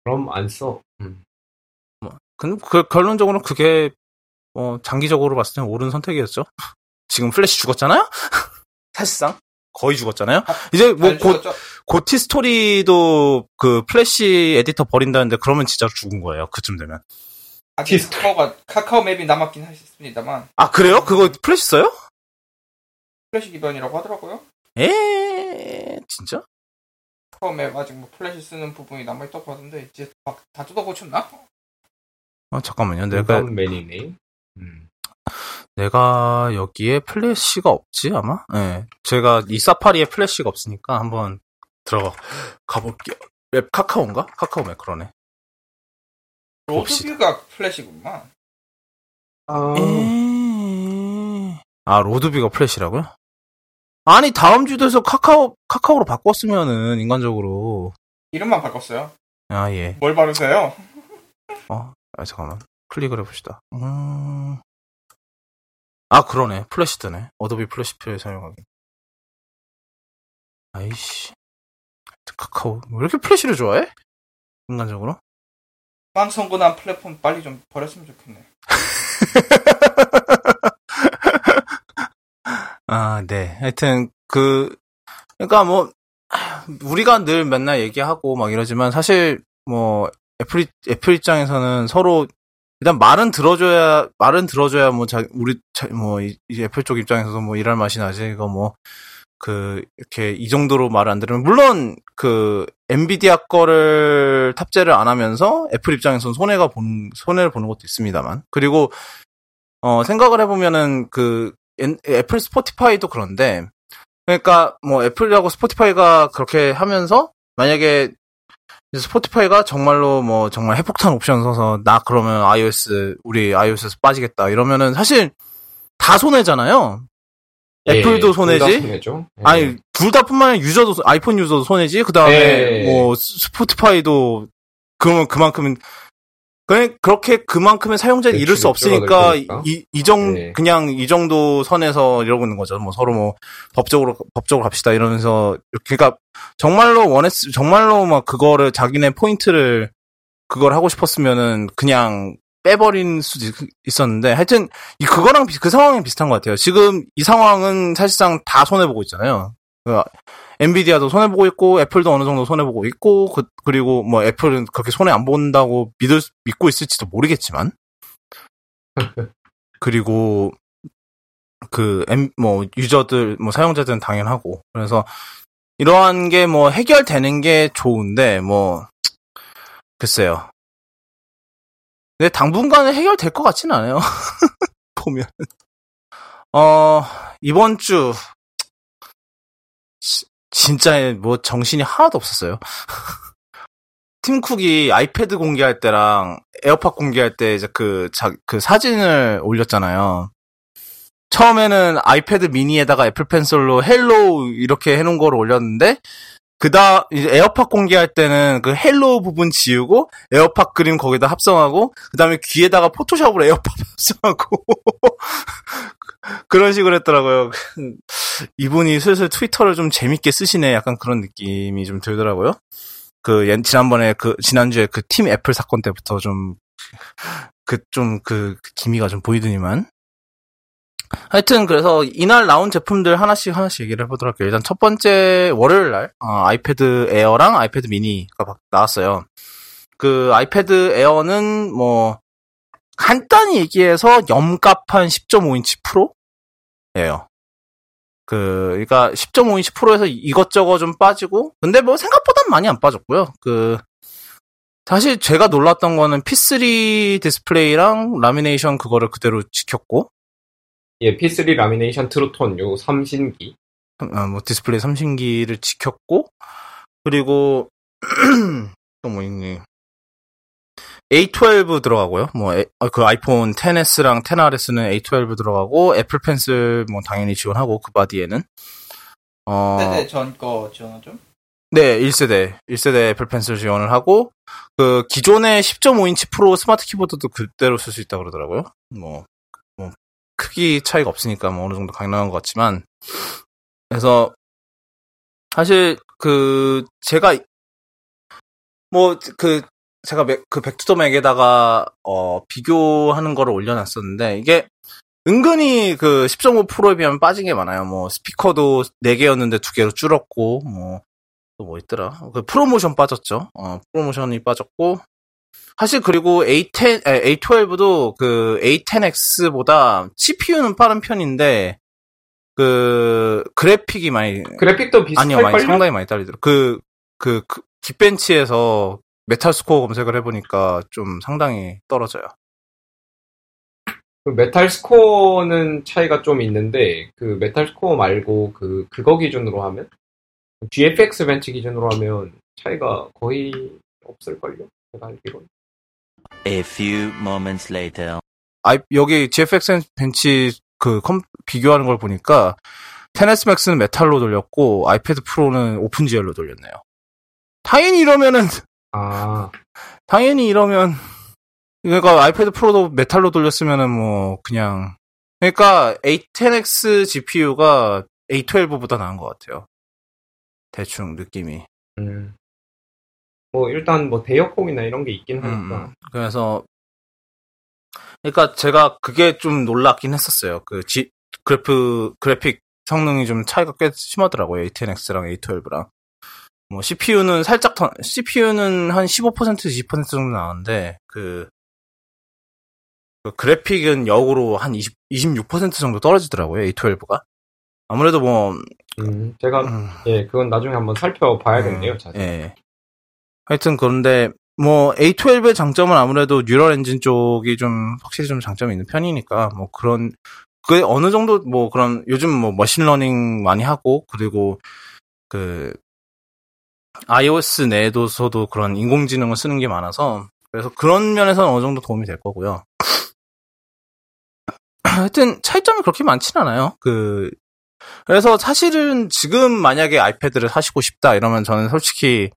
그럼 안 써. 음. 근데 그 결론적으로 그게 어 장기적으로 봤을 때는 옳은 선택이었죠. <laughs> 지금 플래시 죽었잖아요. <laughs> 사실상 거의 죽었잖아요. 이제 뭐 죽었죠? 그 티스토리도 그 플래시 에디터 버린다는데 그러면 진짜로 죽은 거예요. 그쯤 되면. 아직 카카오가 카카오 맵이 남았긴 하셨습니다만 아 그래요? 그거 플래시 써요? 플래시 기반이라고 하더라고요. 에 진짜? 카카오 맵 아직 뭐 플래시 쓰는 부분이 남아있다고 하던데 이제 막 다 뜯어 고쳤나? 어 잠깐만요. 내가 맥이네. 음. 내가 여기에 플래시가 없지 아마? 네. 제가 이 사파리에 플래시가 없으니까 한번 들어가 가볼게요. 웹 카카오인가? 카카오 맵 그러네. 로드뷰가 플래시구만. 아, 에이. 아 로드뷰가 플래시라고요? 아니 다음 지도에서 카카오 카카오로 바꿨으면은 인간적으로 이름만 바꿨어요. 아 예. 뭘 바라세요? 어, 아, 잠깐만. 클릭을 해봅시다. 음... 아, 그러네. 플래시 뜨네. 어도비 플래시 표에 사용하기. 아이씨. 카카오. 왜 이렇게 플래시를 좋아해? 인간적으로? 빵 선고난 플랫폼 빨리 좀 버렸으면 좋겠네. <laughs> 아, 네. 하여튼, 그, 그러니까 뭐, 우리가 늘 맨날 얘기하고 막 이러지만 사실 뭐, 애플, 애플 입장에서는 서로 일단 말은 들어줘야, 말은 들어줘야 뭐, 자, 우리, 자, 뭐, 이, 이 애플 쪽 입장에서도 뭐 일할 맛이 나지. 이거 뭐, 그, 이렇게 이 정도로 말을 안 들으면, 물론 그, 엔비디아 거를 탑재를 안 하면서 애플 입장에서는 손해가 본, 손해를 보는 것도 있습니다만. 그리고, 어, 생각을 해보면은 그, 엔- 애플 스포티파이도 그런데, 그러니까 뭐 애플하고 스포티파이가 그렇게 하면서 만약에 스포티파이가 정말로 뭐 정말 핵폭탄 옵션 써서 나 그러면 iOS 우리 iOS에서 빠지겠다 이러면은 사실 다 손해잖아요. 애플도 예, 손해지. 예. 아니 둘 다뿐만 아니라 유저도 손- 아이폰 유저도 손해지. 그 다음에 예. 뭐 스- 스포티파이도 그러면 그만큼 그냥 그렇게 그만큼의 사용자를 잃을 수 없으니까 테니까. 이, 이 정, 예. 그냥 이 정도 선에서 이러고 있는 거죠. 뭐 서로 뭐 법적으로, 법적으로 갑시다 이러면서. 그러니까 정말로 원했, 정말로 막 그거를 자기네 포인트를 그걸 하고 싶었으면은 그냥 빼버린 수도 있- 있었는데 하여튼 이 그거랑 비- 그 상황이 비슷한 것 같아요. 지금 이 상황은 사실상 다 손해보고 있잖아요. 그 엔비디아도 손해 보고 있고 애플도 어느 정도 손해 보고 있고 그, 리고뭐 애플은 그렇게 손해 안 본다고 믿을 수- 믿고 있을지도 모르겠지만 <laughs> 그리고 그, M, 뭐, 유저들, 뭐, 사용자들은 당연하고. 그래서, 이러한 게 뭐, 해결되는 게 좋은데, 뭐, 글쎄요. 근데 당분간은 해결될 것 같지는 않아요. <laughs> 보면. 어, 이번 주, 지- 진짜 뭐 정신이 하나도 없었어요. <laughs> 팀쿡이 아이패드 공개할 때랑 에어팟 공개할 때 이제 그, 자, 그 사진을 올렸잖아요. 처음에는 아이패드 미니에다가 애플 펜슬로 hello 이렇게 해놓은 거를 올렸는데, 그다 이제 에어팟 공개할 때는 그 hello 부분 지우고 에어팟 그림 거기다 합성하고 그다음에 귀에다가 포토샵으로 에어팟 <laughs> 합성하고 그런 식으로 했더라고요. <laughs> 이분이 슬슬 트위터를 좀 재밌게 쓰시네. 약간 그런 느낌이 좀 들더라고요. 그 옛- 지난번에 그 지난주에 그 팀 애플 사건 때부터 좀 그 좀그 기미가 좀 보이더니만 하여튼 그래서 이날 나온 제품들 하나씩 하나씩 얘기를 해보도록 할게요. 일단 첫 번째 월요일 날 어, 아이패드 에어랑 아이패드 미니가 막 나왔어요. 그 아이패드 에어는 뭐 간단히 얘기해서 염가판 10.5인치 프로예요. 그 그러니까 10.5인치 프로에서 이것저것 좀 빠지고 근데 뭐 생각보단 많이 안 빠졌고요. 그 사실 제가 놀랐던 거는 P3 디스플레이랑 lamination 그거를 그대로 지켰고 예, P3 lamination True Tone 요 삼신기. 아, 뭐 디스플레이 삼신기를 지켰고 그리고 <clears throat> 또 뭐 있니? A12 들어가고요. 뭐 그 아이폰 10s랑 10R에는 A12 들어가고 애플 펜슬 뭐 당연히 지원하고 그 바디에는 1세대 전거 지원하죠? 네, 1세대. 1세대 애플 펜슬 지원을 하고, 그, 기존의 10.5인치 프로 스마트 키보드도 그대로 쓸 수 있다고 그러더라고요. 뭐, 뭐, 크기 차이가 없으니까 뭐 어느 정도 당연한 것 같지만. 그래서, 사실, 그, 제가, 뭐, 그, 제가 맥- 그 백투더맥에다가, 어, 비교하는 거를 올려놨었는데, 이게, 은근히 그 10.5 프로에 비하면 빠진 게 많아요. 뭐, 스피커도 4개였는데 2개로 줄었고, 뭐, 또 뭐 있더라. 그 프로모션 빠졌죠. 어, ProMotion이 빠졌고. 사실 그리고 A10, A12도 그 A10X보다 CPU는 빠른 편인데, 그, 그래픽이 많이, 그래픽도 아니요, 많이? 상당히 많이 딸리더라고요. 그, 그, 그, Geekbench에서 메탈 스코어 검색을 해 보니까 좀 상당히 떨어져요. 그 메탈 스코어는 차이가 좀 있는데 그 메탈 스코어 말고 그 그거 기준으로 하면 GFXBench 기준으로 하면 차이가 거의 없을걸요? 제가 알기로. A few moments later. 아, 여기 GFXBench 그 컴, 비교하는 걸 보니까 10S Max는 메탈로 돌렸고 아이패드 프로는 OpenGL로 돌렸네요. 당연히 이러면은 아, 당연히 이러면 그러니까 아이패드 프로도 메탈로 돌렸으면은 뭐 그냥 그러니까 A10X GPU가 A12보다 나은 것 같아요. 대충 느낌이. 음. 뭐 일단 뭐 대역공이나 이런 게 있긴 음, 하니까. 음. 그래서 그러니까 제가 그게 좀 놀랍긴 했었어요. 그 G, 그래프 그래픽 성능이 좀 차이가 꽤 심하더라고요. A10X랑 A12랑. 뭐 CPU는 살짝 더 CPU는 한 15% 20% 정도 나왔는데 그, 그 그래픽은 역으로 한 20, 26% 정도 떨어지더라고요. A12가. 아무래도 뭐 음, 제가 음, 예 그건 나중에 한번 살펴봐야겠네요. 음, 자세히. 예. 하여튼 그런데 뭐 A12의 장점은 아무래도 Neural 엔진 쪽이 좀 확실히 좀 장점이 있는 편이니까 뭐 그런 그 어느 정도 뭐 그런 요즘 뭐 machine learning 많이 하고 그리고 그 iOS 내에서도 그런 인공지능을 쓰는 게 많아서 그래서 그런 면에서는 어느 정도 도움이 될 거고요. <clears throat> 하여튼 차이점이 그렇게 많진 않아요. 그 그래서 사실은 지금 만약에 아이패드를 사시고 싶다 이러면 저는 솔직히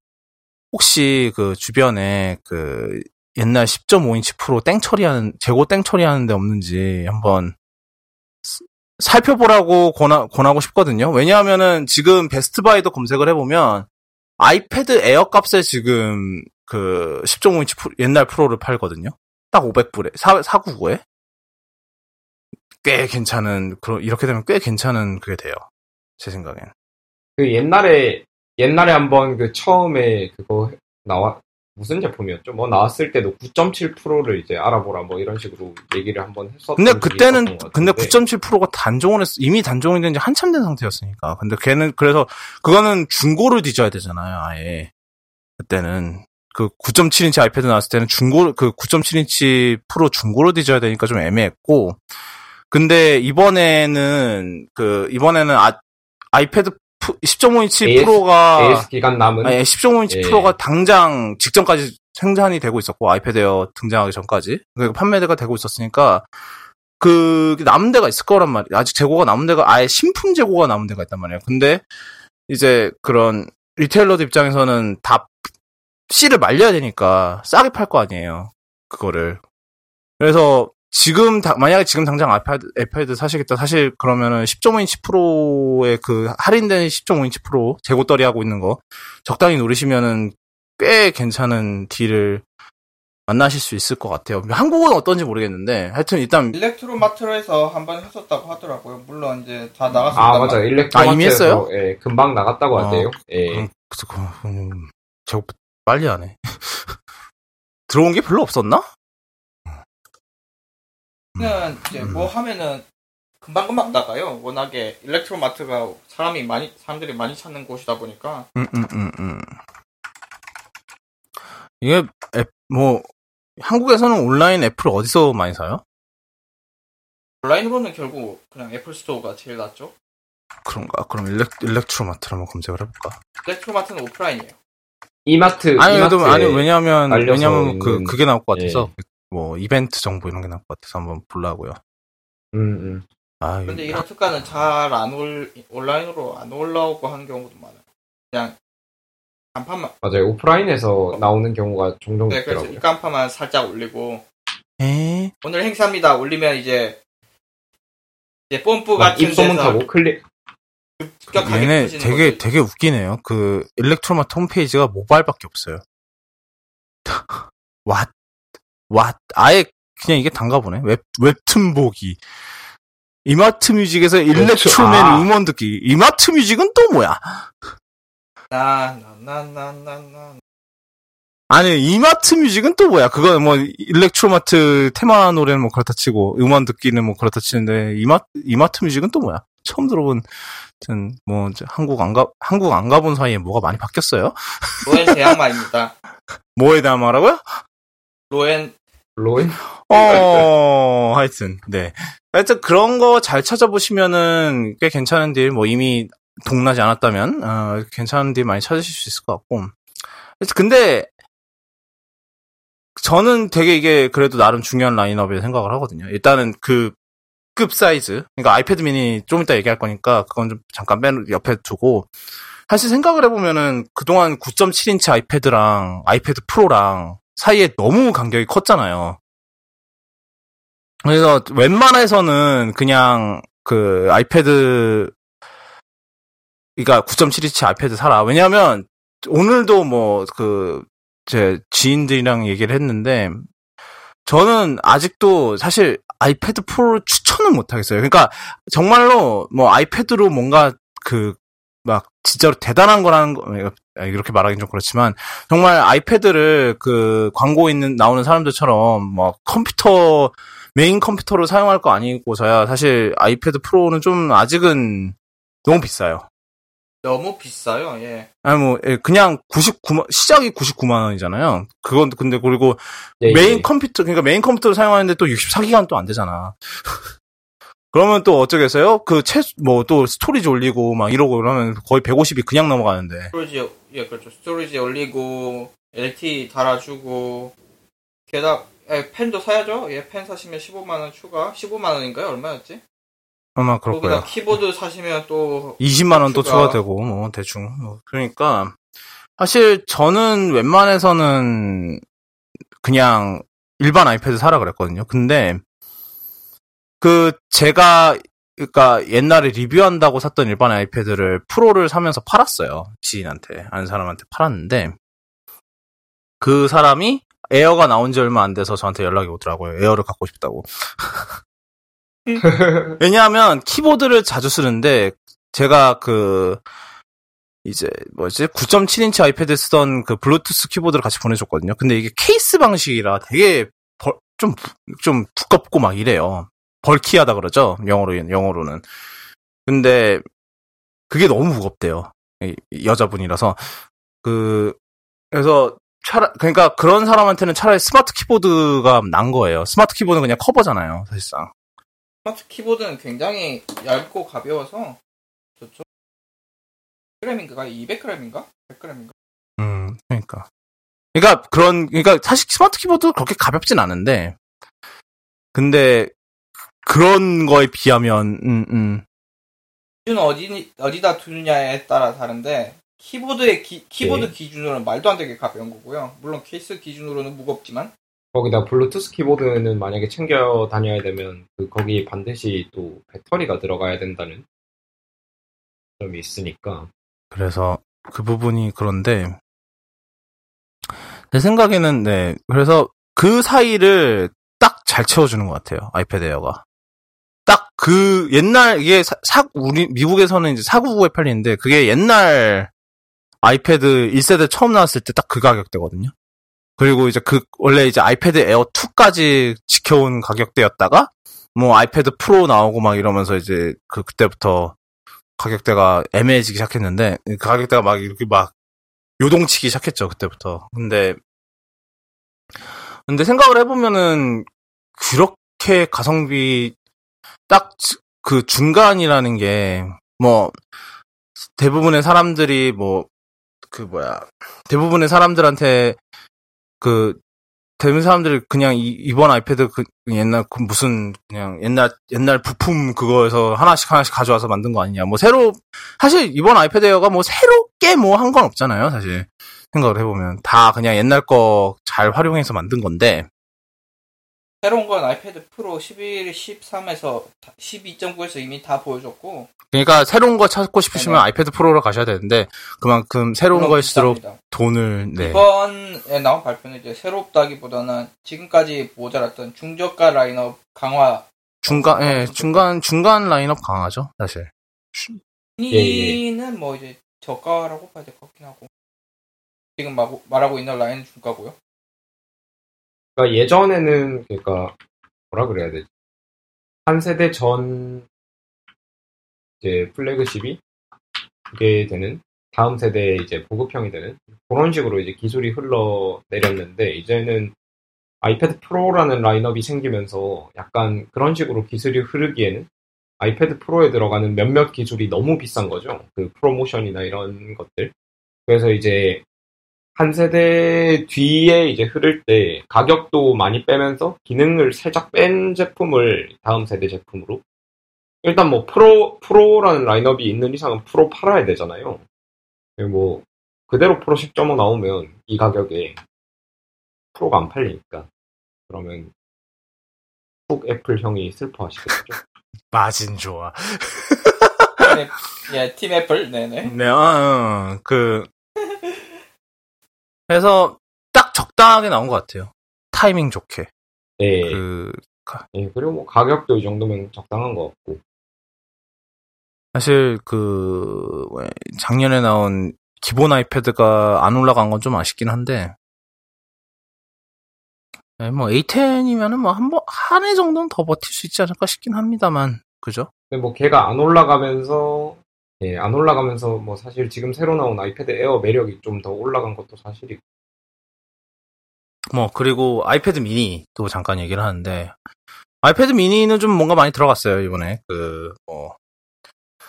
혹시 그 주변에 그 옛날 10.5인치 프로 땡 처리하는 재고 땡 처리하는 데 없는지 한번 스- 살펴보라고 권하, 권하고 싶거든요. 왜냐하면은 지금 Best Buy도 검색을 해보면 아이패드 에어 값에 지금 그 10.5인치 프로- 옛날 프로를 팔거든요. 딱 500불에 4, 499에 꽤 괜찮은 그런 이렇게 되면 꽤 괜찮은 그게 돼요. 제 생각엔. 그 옛날에 옛날에 한번 그 처음에 그거 나와 무슨 제품이었죠? 뭐 나왔을 때도 9.7 프로를 이제 알아보라 뭐 이런 식으로 얘기를 한번 했었던 근데 그때는 근데 같은데. 9.7%가 단종을 했 이미 단종이 된 지 한참 된 상태였으니까. 근데 걔는 그래서 그거는 중고를 뒤져야 되잖아요, 아예. 그때는 그 9.7인치 아이패드 나왔을 때는 중고 그 9.7인치 프로 중고로 뒤져야 되니까 좀 애매했고. 근데 이번에는 그 이번에는 아, 아이패드 10.5인치 AS 프로가 AS 기간 남은 아니, 10.5인치 예. 프로가 당장 직전까지 생산이 되고 있었고 아이패드 에어 등장하기 전까지 그러니까 판매가 되고 있었으니까 그 남은 데가 있을 거란 말이야. 아직 재고가 남은 데가 아예 신품 재고가 남은 데가 있단 말이야. 근데 이제 그런 retailer들 입장에서는 다 씨를 말려야 되니까 싸게 팔 거 아니에요. 그거를. 그래서 지금 다- 만약에 지금 당장 아이패드, 아이패드 사시겠다. 사실 그러면은 10.5인치 프로의 그 할인된 10.5인치 프로 재고떨이 하고 있는 거 적당히 노리시면은 꽤 괜찮은 deal을 만나실 수 있을 것 같아요. 한국은 어떤지 모르겠는데 하여튼 일단 일렉트로 마트에서 한번 했었다고 하더라고요. 물론 이제 다 나갔습니다. 아 맞아 일렉트로마트에서 아, 이미 했어요? 예, 금방 나갔다고 어. 하대요. 예. 음, 그래서 그, 음, 재고 빨리 하네. <laughs> 들어온 게 별로 없었나? 는 이제 뭐 하면은 금방 금방 나가요. 워낙에 일렉트로마트가 사람이 많이 사람들이 많이 찾는 곳이다 보니까 음, 음, 음, 음. 이게 앱, 뭐 한국에서는 온라인 애플 어디서 많이 사요? 온라인으로는 결국 그냥 애플 스토어가 제일 낫죠. 그런가? 그럼 일렉, 일렉트로마트를 한번 검색을 해볼까? 일렉트로마트는 오프라인이에요. 이마트 아니, 그래도, 아니, 왜냐면, 왜냐면 그, 있는- 그게 나올 것 예. 같아서, 뭐, 이벤트 정보 이런 게 나올 것 같아서 한번 보려고요. 음, 음. 아, 근데 이런 특가는 잘 안 올, 온라인으로 안 올라오고 하는 경우도 많아요. 그냥 간판만, 맞아요 오프라인에서 나오는 경우가 종종 네, 그래서 있더라고요. 이 간판만 살짝 올리고 에? 오늘 행사입니다. 올리면 이제 이제 뽐뿌 막 같은 입소문 데서 타고 클릭 급격하게 얘네 퍼지는 되게, 거지. 되게 웃기네요. 그, 일렉트로마트 홈페이지가 모바일밖에 없어요. <laughs> 왓, 왓, 아예 그냥 이게 단가 보네. 웹, 웹툰 보기. 이마트 뮤직에서 일렉트로맨 아. 음원 듣기. 이마트 뮤직은 또 뭐야? 나나나나나나 아니, 이마트 뮤직은 또 뭐야? 그거 뭐, 일렉트로마트 테마 노래는 뭐 그렇다 치고, 음원 듣기는 뭐 그렇다 치는데, 이마, 이마트 뮤직은 또 뭐야? 처음 들어본, 뭐, 한국 안 가, 한국 안 가본 사이에 뭐가 많이 바뀌었어요? 로엔 대항마입니다. <laughs> 뭐에 대항마라고요? 로엔 로인 어, 하여튼, 네. 하여튼 그런 거 잘 찾아보시면은 꽤 괜찮은 deal, 뭐 이미 동나지 않았다면, 어, 괜찮은 deal 많이 찾으실 수 있을 것 같고. 근데, 저는 되게 이게 그래도 나름 중요한 라인업이라 생각을 하거든요. 일단은 그, 급 사이즈. 그러니까 아이패드 미니 좀 이따 얘기할 거니까 그건 좀 잠깐 맨 옆에 두고. 사실 생각을 해보면은 그동안 9.7인치 아이패드랑 아이패드 프로랑 사이에 너무 간격이 컸잖아요. 그래서 웬만해서는 그냥 그 아이패드 그러니까 9.7인치 아이패드 사라. 왜냐하면 오늘도 뭐 그 제 지인들이랑 얘기를 했는데 저는 아직도 사실 아이패드 프로를 추천은 못 하겠어요. 그러니까 정말로 뭐 아이패드로 뭔가 그 막 진짜로 대단한 거라는 거 아, 이렇게 말하긴 좀 그렇지만 정말 아이패드를 그 광고에 나오는 사람들처럼 뭐 컴퓨터 메인 컴퓨터로 사용할 거 아니고서야 사실 아이패드 프로는 좀 아직은 너무 비싸요. 너무 비싸요. 예. 아니 뭐 예, 그냥 99만 시작이 99만 원이잖아요. 그건 근데 그리고 예, 메인 예. 컴퓨터 그러니까 메인 컴퓨터를 사용하는데 또 64기가는 또 안 되잖아. 그러면 또 어쩌겠어요? 그 최 뭐 또 storage 올리고 막 이러고 그러면 거의 150이 그냥 넘어가는데. storage 예 그렇죠. storage 올리고 LTE 달아주고 게다가 예, 펜도 사야죠. 예, 펜 사시면 15만 원 추가. 15만 원인가요? 얼마였지? 아마 그럴 거예요. 키보드 사시면 또 20만 원 또 추가. 추가되고 뭐 대충 뭐 그러니까 사실 저는 웬만해서는 그냥 일반 아이패드 사라 그랬거든요. 근데 그 제가 그러니까 옛날에 리뷰한다고 샀던 일반 아이패드를 프로를 사면서 팔았어요. 지인한테 아는 사람한테 팔았는데 그 사람이 에어가 나온 지 얼마 안 돼서 저한테 연락이 오더라고요. 에어를 갖고 싶다고. <laughs> 왜냐하면 키보드를 자주 쓰는데 제가 그 이제 뭐지 9.7인치 아이패드 쓰던 그 블루투스 키보드를 같이 보내줬거든요. 근데 이게 케이스 방식이라 되게 좀좀 두껍고 막 이래요. bulky하다 그러죠. 영어로 영어로는. 근데 그게 너무 무겁대요. 여자분이라서 그 그래서 차라 그러니까 그런 사람한테는 차라리 스마트 키보드가 난 거예요. 스마트 키보드는 그냥 커버잖아요, 사실상. 스마트 키보드는 굉장히 얇고 가벼워서 좋죠. 그램인가 200g인가? 100g인가? 음, 그러니까. 그러니까 그런 그러니까 사실 스마트 키보드 그렇게 가볍진 않은데 근데 그런 거에 비하면 음, 음. 기준 어디 어디다 두느냐에 따라 다른데 키보드의 기, 키보드 네. 기준으로는 말도 안 되게 가벼운 거고요. 물론 케이스 기준으로는 무겁지만 거기다 블루투스 키보드는 만약에 챙겨 다녀야 되면 그 거기 반드시 또 배터리가 들어가야 된다는 점이 있으니까 그래서 그 부분이 그런데 내 생각에는 네 그래서 그 사이를 딱 잘 채워주는 것 같아요 아이패드 에어가 딱 그 옛날 이게 사, 사, 우리 미국에서는 이제 사구구에 팔리는데 그게 옛날 아이패드 1세대 처음 나왔을 때 딱 그 가격대거든요. 그리고 이제 그 원래 이제 아이패드 에어 2까지 지켜온 가격대였다가 뭐 아이패드 프로 나오고 막 이러면서 이제 그 그때부터 가격대가 애매해지기 시작했는데 그 가격대가 막 이렇게 막 요동치기 시작했죠 그때부터. 근데 근데 생각을 해보면은 그렇게 가성비 딱 그 중간이라는 게 뭐 대부분의 사람들이 뭐 그 뭐야 대부분의 사람들한테 그 대부분 사람들이 그냥 이, 번 아이패드 그 옛날 그 무슨 그냥 옛날 옛날 부품 그거에서 하나씩 하나씩 가져와서 만든 거 아니냐. 뭐 새로 사실 이번 아이패드 에어가 뭐 새롭게 뭐 한 건 없잖아요. 사실 생각을 해보면 다 그냥 옛날 거 잘 활용해서 만든 건데 새로운 건 아이패드 프로 11, 13에서 12.9에서 이미 다 보여줬고. 그러니까 새로운 거 찾고 싶으시면 네네. 아이패드 프로로 가셔야 되는데 그만큼 새로운 거일수록 돈을 네. 이번에 나온 발표는 이제 새롭다기보다는 지금까지 모자랐던 중저가 라인업 강화. 중간, 예, 중간 중간 라인업 강화죠, 사실. 미니는 예, 예. 뭐 이제 저가라고 봐야 될 것 같긴 하고. 지금 말하고 있는 라인은 중가고요. 그러니까 예전에는 그러니까 뭐라 그래야 되지? 한 세대 전 이제 플래그십이 그게 되는 다음 세대 이제 보급형이 되는 그런 식으로 이제 기술이 흘러 내렸는데 이제는 아이패드 프로라는 라인업이 생기면서 약간 그런 식으로 기술이 흐르기에는 아이패드 프로에 들어가는 몇몇 기술이 너무 비싼 거죠. 그 프로모션이나 이런 것들. 그래서 이제 한 세대 뒤에 이제 흐를 때 가격도 많이 빼면서 기능을 살짝 뺀 제품을 다음 세대 제품으로 일단 뭐 프로 프로라는 라인업이 있는 이상은 프로 팔아야 되잖아요. 뭐 그대로 프로 10.5 나오면 이 가격에 프로가 안 팔리니까 그러면 훅 애플 형이 슬퍼하시겠죠. <laughs> 마진 좋아. 예, 팀 애플, 네네. 네, 아, 어, 그 그래서 딱 적당하게 나온 것 같아요. 타이밍 좋게. 네. 그, 네, 그리고 뭐 가격도 이 정도면 적당한 것 같고. 사실 그 작년에 나온 기본 아이패드가 안 올라간 건 좀 아쉽긴 한데 네, 뭐 A10이면은 뭐 한 번 한 해 정도는 더 버틸 수 있지 않을까 싶긴 합니다만 그죠? 근데 뭐 걔가 안 올라가면서 예, 안 올라가면서 뭐 사실 지금 새로 나온 아이패드 에어 매력이 좀 더 올라간 것도 사실이고. 뭐 그리고 아이패드 미니도 잠깐 얘기를 하는데 아이패드 미니는 좀 뭔가 많이 들어갔어요 이번에 그뭐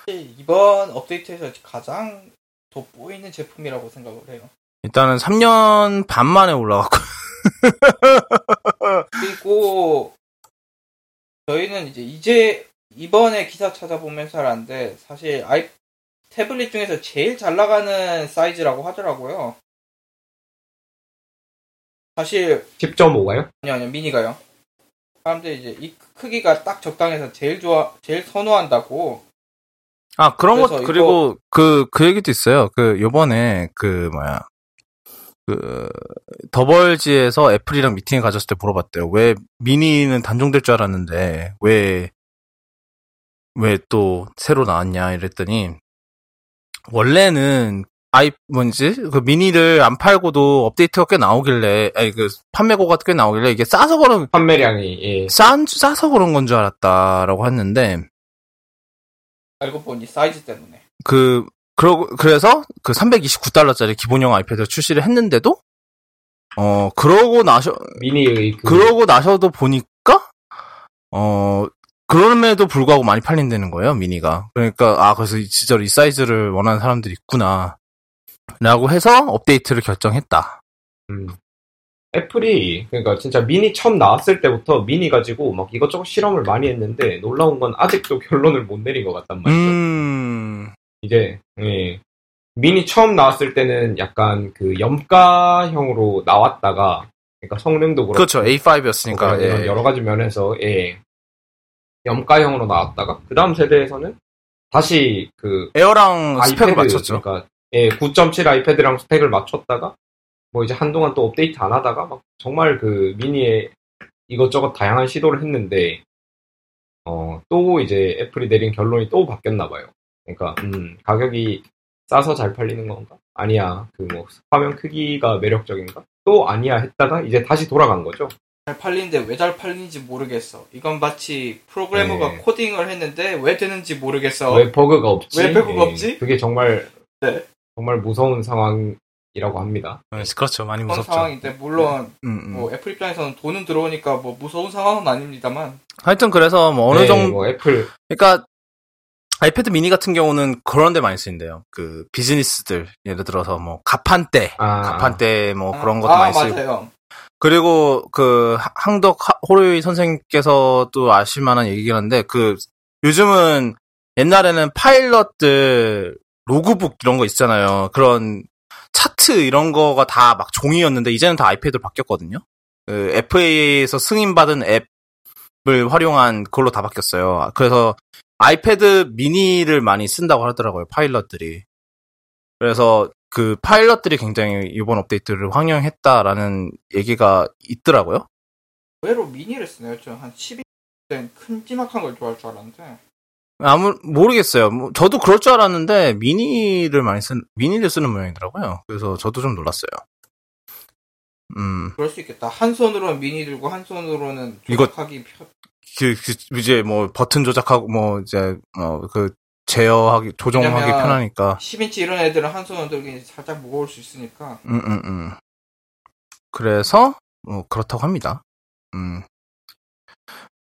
이번 업데이트에서 가장 돋보이는 제품이라고 생각을 해요. 일단은 3년 반 만에 올라갔고 <laughs> 그리고 저희는 이제 이제 이번에 기사 찾아보면서 알았는데 사실 아이 태블릿 중에서 제일 잘 나가는 사이즈라고 하더라고요. 사실 10.5가요? 아니요, 아니요, 미니가요. 사람들이 이제 이 크기가 딱 적당해서 제일 좋아, 제일 선호한다고. 아, 그런 것, 그리고 그, 그 얘기도 있어요. 그, 요번에, 그, 뭐야. 그, 더벌지에서 애플이랑 미팅을 가졌을 때 물어봤대요. 왜 미니는 단종될 줄 알았는데, 왜, 왜 또 새로 나왔냐, 이랬더니, 원래는 아이 뭔지 그 미니를 안 팔고도 업데이트가 꽤 나오길래 아니 그 판매고가 꽤 나오길래 이게 싸서 그런 판매량이 예. 싼 싸서 그런 건 줄 알았다라고 했는데 알고 보니 사이즈 때문에. 그 그러 그래서 그 329달러짜리 기본형 아이패드 출시를 했는데도 어 그러고 나셔 미니의 그 그러고 나셔도 보니까 어 그럼에도 불구하고 많이 팔린다는 거예요 미니가 그러니까 아 그래서 진짜로 이 사이즈를 원하는 사람들이 있구나 라고 해서 업데이트를 결정했다 음. 애플이 그러니까 진짜 미니 처음 나왔을 때부터 미니 가지고 막 이것저것 실험을 많이 했는데 놀라운 건 아직도 <laughs> 결론을 못 내린 것 같단 말이죠. 음 이제 예. 미니 처음 나왔을 때는 약간 그 염가형으로 나왔다가 그러니까 성능도 그렇고 그렇죠 A5였으니까 뭐 이런 여러 가지 면에서 예. 염가형으로 나왔다가 그 다음 세대에서는 다시 그 에어랑 스펙을 아이패드, 맞췄죠 그러니까 예, 9.7 아이패드랑 스펙을 맞췄다가 뭐 이제 한동안 또 업데이트 안 하다가 막 정말 그 미니에 이것저것 다양한 시도를 했는데 어, 또 이제 애플이 내린 결론이 또 바뀌었나 봐요. 그러니까 음, 가격이 싸서 잘 팔리는 건가? 아니야. 그 뭐 화면 크기가 매력적인가? 또 아니야 했다가 이제 다시 돌아간 거죠. 잘 팔리는데 왜 잘 팔리는지 모르겠어. 이건 마치 프로그래머가 네. 코딩을 했는데 왜 되는지 모르겠어. 왜 버그가 없지? 왜 버그가 예, 없지? 그게 정말 네. 정말 무서운 상황이라고 합니다. 네, 그렇죠 많이 그런 무섭죠 상황인데 물론 음, 음. 뭐 애플 입장에서는 돈은 들어오니까 뭐 무서운 상황은 아닙니다만 하여튼 그래서 뭐 어느 네, 정도 뭐 애플 그러니까 아이패드 미니 같은 경우는 그런 데 많이 쓰인대요. 그 비즈니스들 예를 들어서 뭐 가판대, 아, 가판대 뭐 그런 것도 아, 많이 쓰이고 맞아요. 그리고 그 하- 항덕 하- 호로이 선생님께서도 아실 만한 얘기긴 한데 그 요즘은 옛날에는 파일럿들 logbook 이런 거 있잖아요. 그런 차트 이런 거가 다 막 종이였는데 이제는 다 아이패드로 바뀌었거든요. 그 FAA에서 승인받은 앱을 활용한 그걸로 다 바뀌었어요. 그래서 아이패드 미니를 많이 쓴다고 하더라고요. 파일럿들이. 그래서 그 파일럿들이 굉장히 이번 업데이트를 환영했다라는 얘기가 있더라고요. 의외로 미니를 쓰네요. 저한 12된 큼지막한 걸 좋아할 줄 알았는데 아무 모르겠어요. 뭐, 저도 그럴 줄 알았는데 미니를 많이 쓴 미니를 쓰는 모양이더라고요. 그래서 저도 좀 놀랐어요. 음, 그럴 수 있겠다. 한 손으로는 미니 들고 한 손으로는 이거- 조작하기 편- 그, 그 이제 뭐 버튼 조작하고 뭐 이제 뭐그 제어하기 조정하기 편하니까. 10인치 이런 애들은 한 손으로 들기 살짝 무거울 수 있으니까 음, 음, 음. 그래서 뭐 그렇다고 합니다. 음.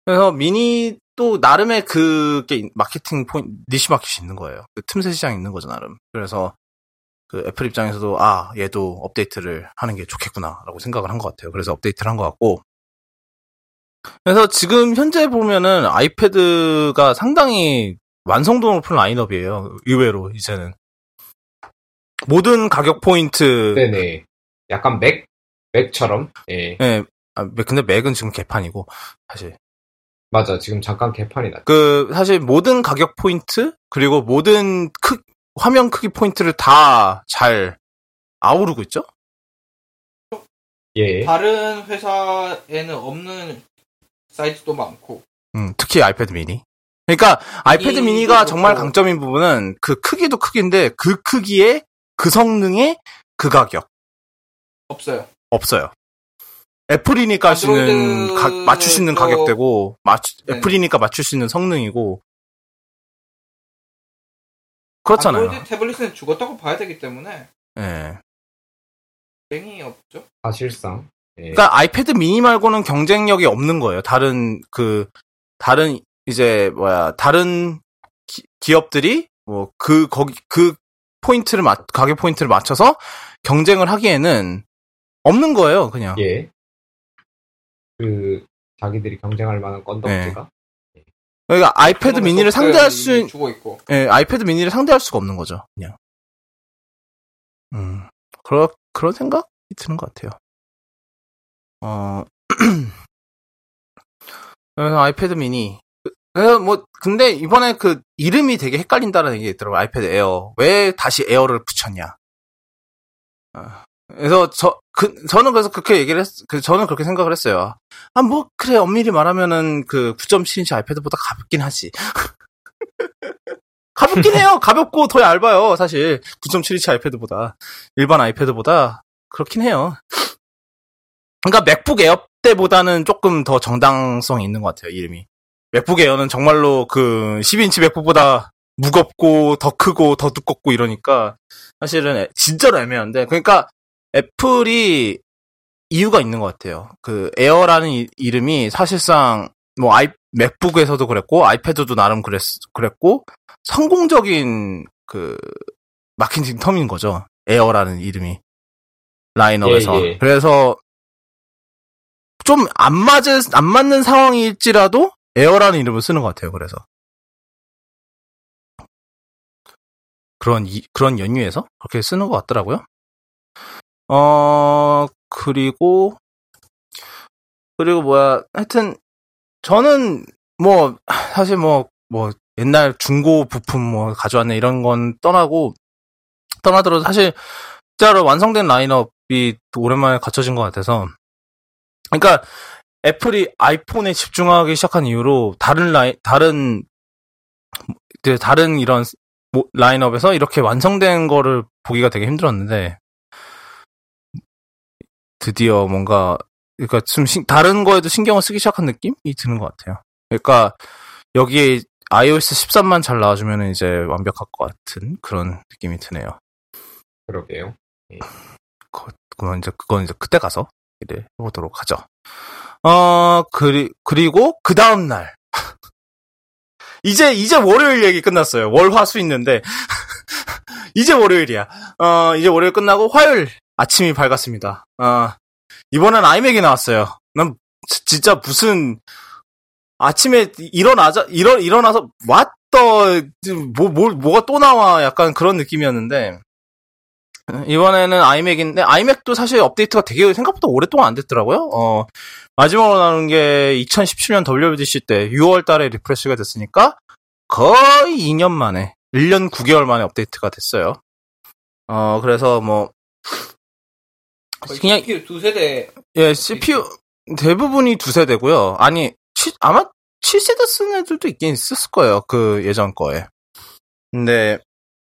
그래서 미니 또 나름의 그게 있- 마케팅 포인트 niche market이 있는 거예요. 그 틈새 시장이 있는 거죠 나름. 그래서 그 애플 입장에서도 아 얘도 업데이트를 하는 게 좋겠구나라고 생각을 한 것 같아요. 그래서 업데이트를 한 것 같고. 그래서 지금 현재 보면은 아이패드가 상당히 완성도 높은 라인업이에요. 의외로 이제는 모든 가격 포인트 네네. 약간 맥 맥처럼 예 예, 아, 근데 맥은 지금 개판이고, 사실. 맞아 지금 잠깐 개판이 났. 그, 사실 모든 가격 포인트, 그리고 모든 크, 화면 크기 포인트를 다 잘 아우르고 있죠? 예 다른 회사에는 없는 사이즈도 많고 음, 특히 아이패드 미니. 그러니까, 아이패드 미니도 미니가 정말 그렇고. 강점인 부분은 그 크기도 크기인데, 그 크기에, 그 성능에, 그 가격. 없어요. 없어요. 애플이니까 할수 있는, 가- 맞출 수 있는 또- 가격대고, 맞추, 네. 애플이니까 맞출 수 있는 성능이고, 그렇잖아요. 안드로이드 태블릿은 죽었다고 봐야 되기 때문에 예. 땡이 없죠. 사실상 예. 그러니까 아이패드 미니 말고는 경쟁력이 없는 거예요. 다른 그 다른 이제 뭐야 다른 기, 업들이 뭐 그 거기 그 포인트를 맞 가격 포인트를 맞춰서 경쟁을 하기에는 없는 거예요. 그냥. 예. 그 자기들이 경쟁할 만한 건덕지가 그러니까 아이패드 미니를 상대할 수 주고 있고 예, 아이패드 미니를 상대할 수가 없는 거죠. 그냥. 음. 그런 그런 생각이 드는 것 같아요. 어. <clears throat> 그래서 아이패드 미니. 뭐 근데 이번에 그 이름이 되게 헷갈린다는 얘기 있더라고요. 아이패드 에어. 왜 다시 에어를 붙였냐. 어, 그래서 저 그 저는 그래서 그렇게 얘기를 했, 그 저는 그렇게 생각을 했어요. 아 뭐 그래 엄밀히 말하면은 그 9.7인치 아이패드보다 가볍긴 하지. <laughs> 가볍긴 해요. 가볍고 더 얇아요. 사실 9.7인치 아이패드보다 일반 아이패드보다 그렇긴 해요. 그러니까 MacBook Air 때보다는 조금 더 정당성이 있는 것 같아요. 이름이. MacBook Air는 정말로 그 10인치 MacBook보다 무겁고 더 크고 더 두껍고 이러니까 사실은 애- 진짜로 애매한데 그러니까 Apple이 이유가 있는 것 같아요. 그 Air라는 이, 이름이 사실상 뭐 아이 MacBook에서도 그랬고 iPad도 나름 그랬 그랬고 성공적인 그 마케팅 term인 거죠. Air라는 이름이 라인업에서 예, 예. 그래서 좀 안 맞을 안 맞는 상황일지라도 에어라는 이름을 쓰는 것 같아요. 그래서 그런 이- 그런 연유에서 그렇게 쓰는 것 같더라고요. 어 그리고 그리고 뭐야 하여튼 저는 뭐 사실 뭐뭐 옛날 중고 부품 뭐 가져왔네 이런 건 떠나고 떠나더라도 사실 진짜로 완성된 라인업이 또 오랜만에 갖춰진 것 같아서 그러니까 애플이 아이폰에 집중하기 시작한 이후로 다른 라인 다른 그 다른 이런 모- 라인업에서 이렇게 완성된 거를 보기가 되게 힘들었는데 드디어 뭔가 그러니까 좀 신- 다른 거에도 신경을 쓰기 시작한 느낌이 드는 것 같아요. 그러니까 여기에 iOS 13만 잘 나와주면 이제 완벽할 것 같은 그런 느낌이 드네요. 그러게요. 그- 그건 이제 그건 이제 그때 가서 해보도록 하죠. 어 그리 그리고 그 다음 날 <laughs> 이제 이제 월요일 얘기 끝났어요. 월 화 수 있는데 <laughs> 이제 월요일이야. 어 이제 월요일 끝나고 화요일 아침이 밝았습니다. 어 이번엔 아이맥이 나왔어요. 난 지- 진짜 무슨 아침에 일어나자 일어 일어나서 what the 뭐 뭐 뭐가 또 나와 약간 그런 느낌이었는데 이번에는 iMac인데 iMac도 사실 업데이트가 되게 생각보다 오랫동안 안 됐더라고요. 어, 마지막으로 나온 게 2017년 WWDC 때 6월 달에 refresh가 됐으니까 거의 2년 만에 1년 9개월 만에 업데이트가 됐어요. 어, 그래서 뭐 그냥 CPU 두 세대 예, CPU 대부분이 두 세대고요. 아니, 치- 아마 7세대 쓰는 애들도 있긴 있었을 거예요. 그 예전 거에. 근데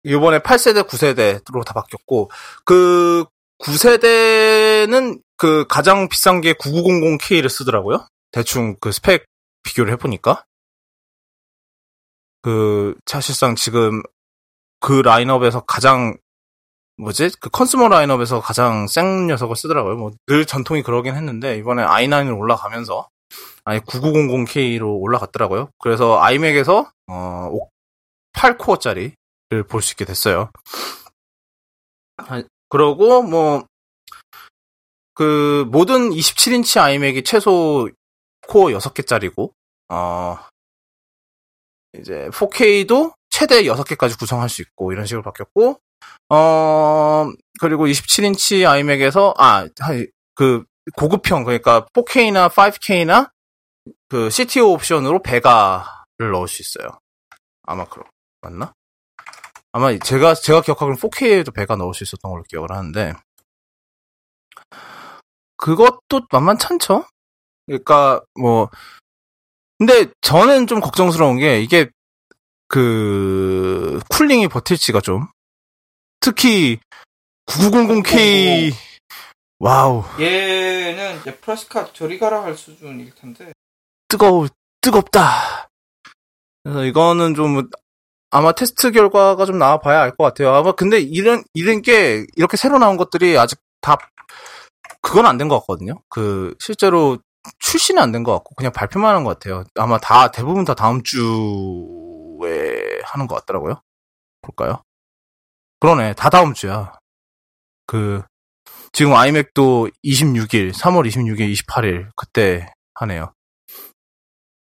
이번에 8세대, 9세대로 다 바뀌었고 그 9세대는 그 가장 비싼 게 9900K를 쓰더라고요. 대충 그 스펙 비교를 해보니까. 그 사실상 지금 그 라인업에서 가장 뭐지? 그 consumer 라인업에서 가장 센 녀석을 쓰더라고요. 뭐 늘 전통이 그러긴 했는데 이번에 i9을 올라가면서 아니 9900K로 올라갔더라고요. 그래서 iMac에서 어 8코어짜리를 볼 수 있게 됐어요. 아, 그러고 뭐 그 모든 27인치 iMac이 최소 코어 6개짜리고 어 이제 4K도 최대 6개까지 구성할 수 있고 이런 식으로 바뀌었고 어, 그리고 27인치 아이맥에서, 아, 하- 그, 고급형, 그러니까 4K나 5K나 그 CTO 옵션으로 베가를 넣을 수 있어요. 아마 그럼, 맞나? 아마 제가, 제가 기억하기로는 4K에도 베가 넣을 수 있었던 걸로 기억을 하는데, 그것도 만만찮죠? 그러니까, 뭐, 근데 저는 좀 걱정스러운 게, 이게, 그, cooling이 버틸지가 좀, 특히 9900K wow 얘는 이제 플러스카 저리 가라 할 수준일 텐데 뜨거우 뜨겁다. 그래서 이거는 좀 아마 테스트 결과가 좀 나와봐야 알 것 같아요. 아마 근데 이런 이런 게 이렇게 새로 나온 것들이 아직 다 그건 안 된 것 같거든요. 그 실제로 출시는 안 된 것 같고 그냥 발표만 한 것 같아요. 아마 다 대부분 다 다음 주에 하는 것 같더라고요. 볼까요? 그러네, 다 다음 주야. 그 지금 아이맥도 26일, 3월 26일, 28일 그때 하네요.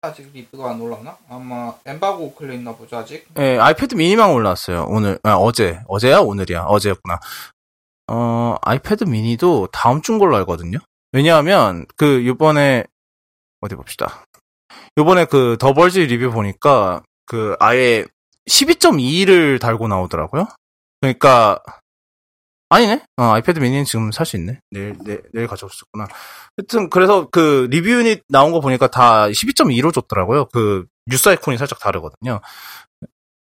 아직 리뷰가 안 올라오나? 아마 엠바고 걸려 있나 보죠 아직. 예, 아이패드 미니만 올라왔어요. 오늘, 아, 어제. 어제야? 오늘이야? 어제였구나. 어, iPad mini도 다음 주인 걸로 알거든요? 왜냐하면, 그, 요번에, 어디 봅시다. 요번에 그, The Verge 리뷰 보니까, 그, 아예 12.2를 달고 나오더라고요? 그러니까, 아니네? 어, iPad mini는 지금 살 수 있네. 내일, 가져올 수 있구나. 하여튼, 그래서 그, 리뷰 유닛 나온 거 보니까 다 12.2로 줬더라고요. 그, 뉴스 아이콘이 살짝 다르거든요.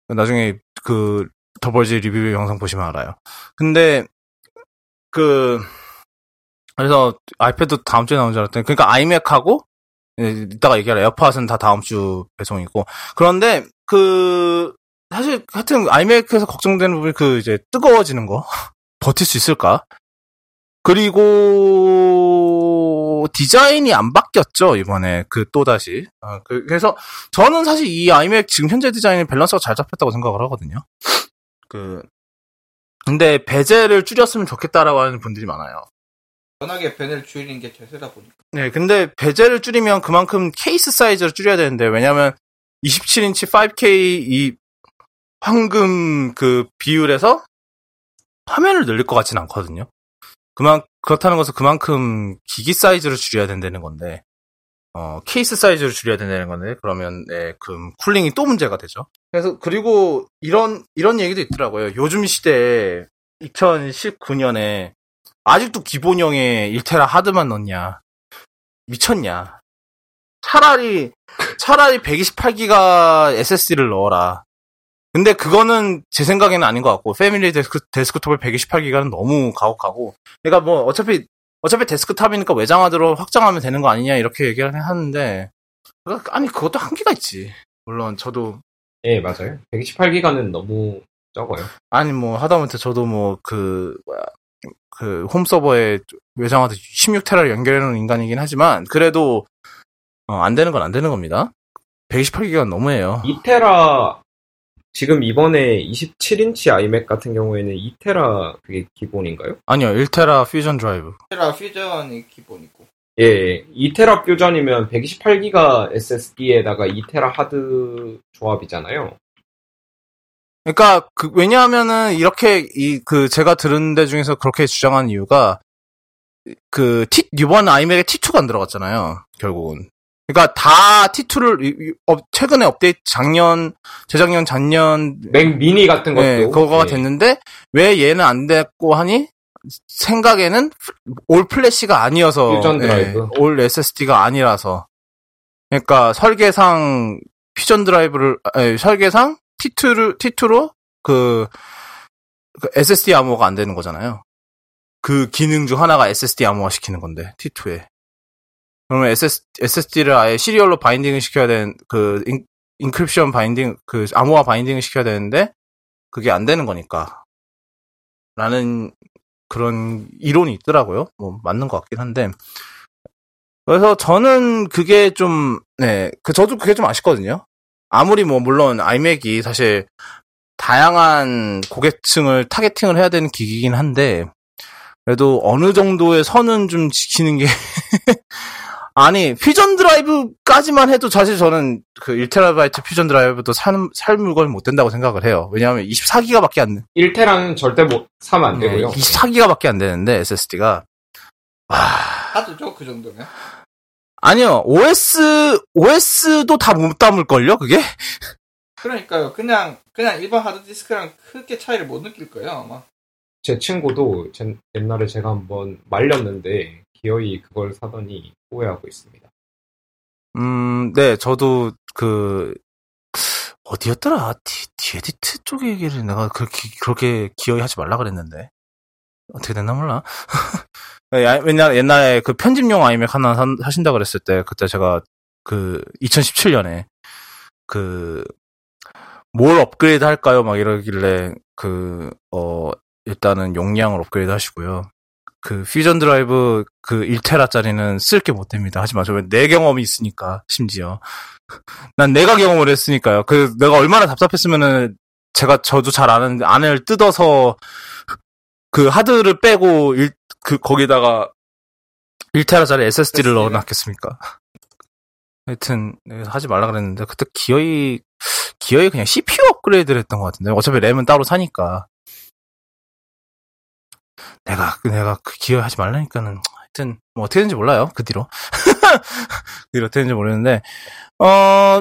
나중에 그 더벌지 리뷰 영상 보시면 알아요. 근데 그 그래서 아이패드 다음 주에 나온 줄 알았더니 그러니까 아이맥하고 예, 이따가 얘기할 에어팟은 다 다음 주 배송이고 그런데 그 사실 하여튼 아이맥에서 걱정되는 부분이 그 이제 뜨거워지는 거 버틸 수 있을까? 그리고 디자인이 안 바뀌었죠 이번에 그 또 다시 어, 그, 그래서 저는 사실 이 iMac 지금 현재 디자인이 밸런스가 잘 잡혔다고 생각을 하거든요. 그 근데 bezel을 줄였으면 좋겠다라고 하는 분들이 많아요. 워낙에 베넬 줄이는 게 대세다 보니까. 네, 근데 bezel을 줄이면 그만큼 케이스 사이즈를 줄여야 되는데 왜냐면 27인치 5K 이 황금 그 비율에서 화면을 늘릴 것 같지는 않거든요. 그만 그렇다는 것은 그만큼 기기 사이즈를 줄여야 된다는 건데 어 케이스 사이즈를 줄여야 된다는 건데 그러면 네, 그 cooling이 또 문제가 되죠. 그래서 그리고 이런 이런 얘기도 있더라고요. 요즘 시대에 2019년에 아직도 기본형에 1테라 하드만 넣냐 미쳤냐? 차라리 차라리 128기가 SSD를 넣어라. 근데 그거는 제 생각에는 아닌 것 같고 패밀리 데스크, 데스크톱에 128기가는 너무 가혹하고 그러니까 뭐 어차피 어차피 데스크탑이니까 외장하드로 확장하면 되는 거 아니냐 이렇게 얘기를 하는데 아니 그것도 한계가 있지 물론 저도 예, 맞아요. 128기가는 너무 적어요. 아니 뭐 하다못해 저도 뭐 그 뭐야 그 홈 서버에 외장하드 16테라를 연결해 놓은 인간이긴 하지만 그래도 어, 안 되는 건 안 되는 겁니다 128기가 너무해요 2테라 지금 이번에 27인치 iMac 같은 경우에는 2테라 그게 기본인가요? 아니요 1테라 Fusion Drive 테라 퓨전이 기본이고. 예, 2테라 퓨전이면 128기가 SSD에다가 2테라 하드 조합이잖아요. 그러니까 그 왜냐하면은 이렇게 이 그 제가 들은 데 중에서 그렇게 주장한 이유가 그 T 이번 아이맥에 T2가 안 들어갔잖아요. 결국은. 그러니까 다 T2를 최근에 업데이트 작년 재작년 작년 맥 미니 같은 것도 네, 그거가 예. 됐는데 왜 얘는 안 됐고 하니 생각에는 all flash가 아니어서 Fusion Drive. 예, all SSD가 아니라서 그러니까 설계상 Fusion Drive를 아니, 설계상 T2를 T2로 그, 그 SSD 암호가 안 되는 거잖아요. 그 기능 중 하나가 SSD 암호화 시키는 건데 T2에 그러면 SS, SSD를 아예 serial로 binding을 시켜야 되는 그 인, encryption binding 그 암호화 binding을 시켜야 되는데 그게 안 되는 거니까 라는 그런 이론이 있더라고요. 뭐 맞는 것 같긴 한데 그래서 저는 그게 좀 네, 그 저도 그게 좀 아쉽거든요. 아무리 뭐 물론 아이맥이 사실 다양한 고객층을 targeting을 해야 되는 기기긴 한데 그래도 어느 정도의 선은 좀 지키는 게 <laughs> 아니 Fusion Drive까지만 해도 사실 저는 그 1테라바이트 Fusion Drive도 살, 살 물건이 못 된다고 생각을 해요. 왜냐하면 24기가밖에 안 1테라는 절대 못 사면 안 되고요. 24기가밖에 안 되는데 SSD가 아 하드죠 그 정도면. 아니요 OS OS도 다 못 담을걸요 그게? 그러니까요. 그냥 그냥 일반 하드 디스크랑 크게 차이를 못 느낄 거예요 아마. 제 친구도 제- 옛날에 제가 한번 말렸는데 기어이 그걸 사더니 후회하고 있습니다. 음, 네, 저도 그 어디였더라? 디, 디에디트 쪽 얘기를 내가 그렇게 그렇게 기어이 하지 말라 그랬는데 어떻게 됐나 몰라. <laughs> 야, 옛날 옛날에 그 편집용 iMac 하나 산- 하신다 그랬을 때 그때 제가 그 2017년에 그 뭘 업그레이드 할까요? 막 이러길래 그 어 일단은 용량을 업그레이드 하시고요. 그 퓨전 드라이브 그 1테라짜리는 쓸 게 못 됩니다. 하지만 저는 내 경험이 있으니까 심지어 <laughs> 난 내가 경험을 했으니까요. 그 내가 얼마나 답답했으면은 제가 저도 잘 아는 안을 뜯어서 <laughs> 그 하드를 빼고 일, 그 거기다가 1테라짜리 SSD를 넣어 놨겠습니까? <laughs> 하여튼 네, 하지 말라 그랬는데 그때 기어이 기어이 그냥 CPU 업그레이드를 했던 것 같은데 어차피 램은 따로 사니까 내가 그 내가 그 기어이 하지 말라니까는 하여튼 뭐 어떻게 되는지 몰라요 그 뒤로. <laughs> 그 뒤로 어떻게 되는지 모르는데. 어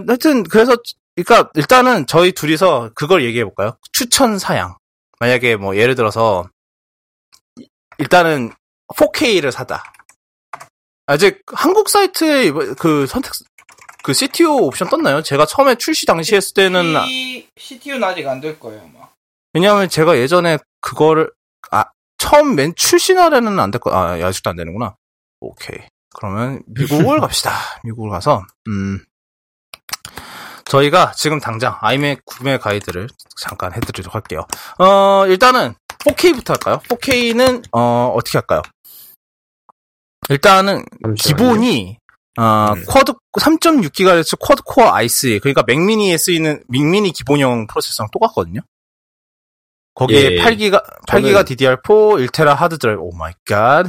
하여튼 그래서 그러니까 일단은 저희 둘이서 그걸 얘기해 볼까요? 추천 사양. 만약에 뭐 예를 들어서 일단은 4K를 사다. 아직 한국 사이트에 그 선택 그 CTO 옵션 떴나요? 제가 처음에 출시 당시 했을 때는 아- C, CTU는 아직 안 될 거예요, 아마. 왜냐하면 제가 예전에 그거를 아 처음 맨 날에는 안 될 거. 아 아직도 안 되는구나. 오케이. 그러면 미국을 <laughs> 갑시다. 미국을 가서 음 저희가 지금 당장 아이맥 구매 가이드를 잠깐 해드리도록 할게요. 어 일단은 4K부터 할까요? 4K는 어 어떻게 할까요? 일단은 잠시만요. 기본이 어, 음. 쿼드 3.6GHz 쿼드 코어 i3 그러니까 맥미니에 쓰이는 맥미니 기본형 프로세서랑 똑같거든요. 거기에 예. 8기가 8기가 DDR4 1테라 하드 드라이브 oh my god.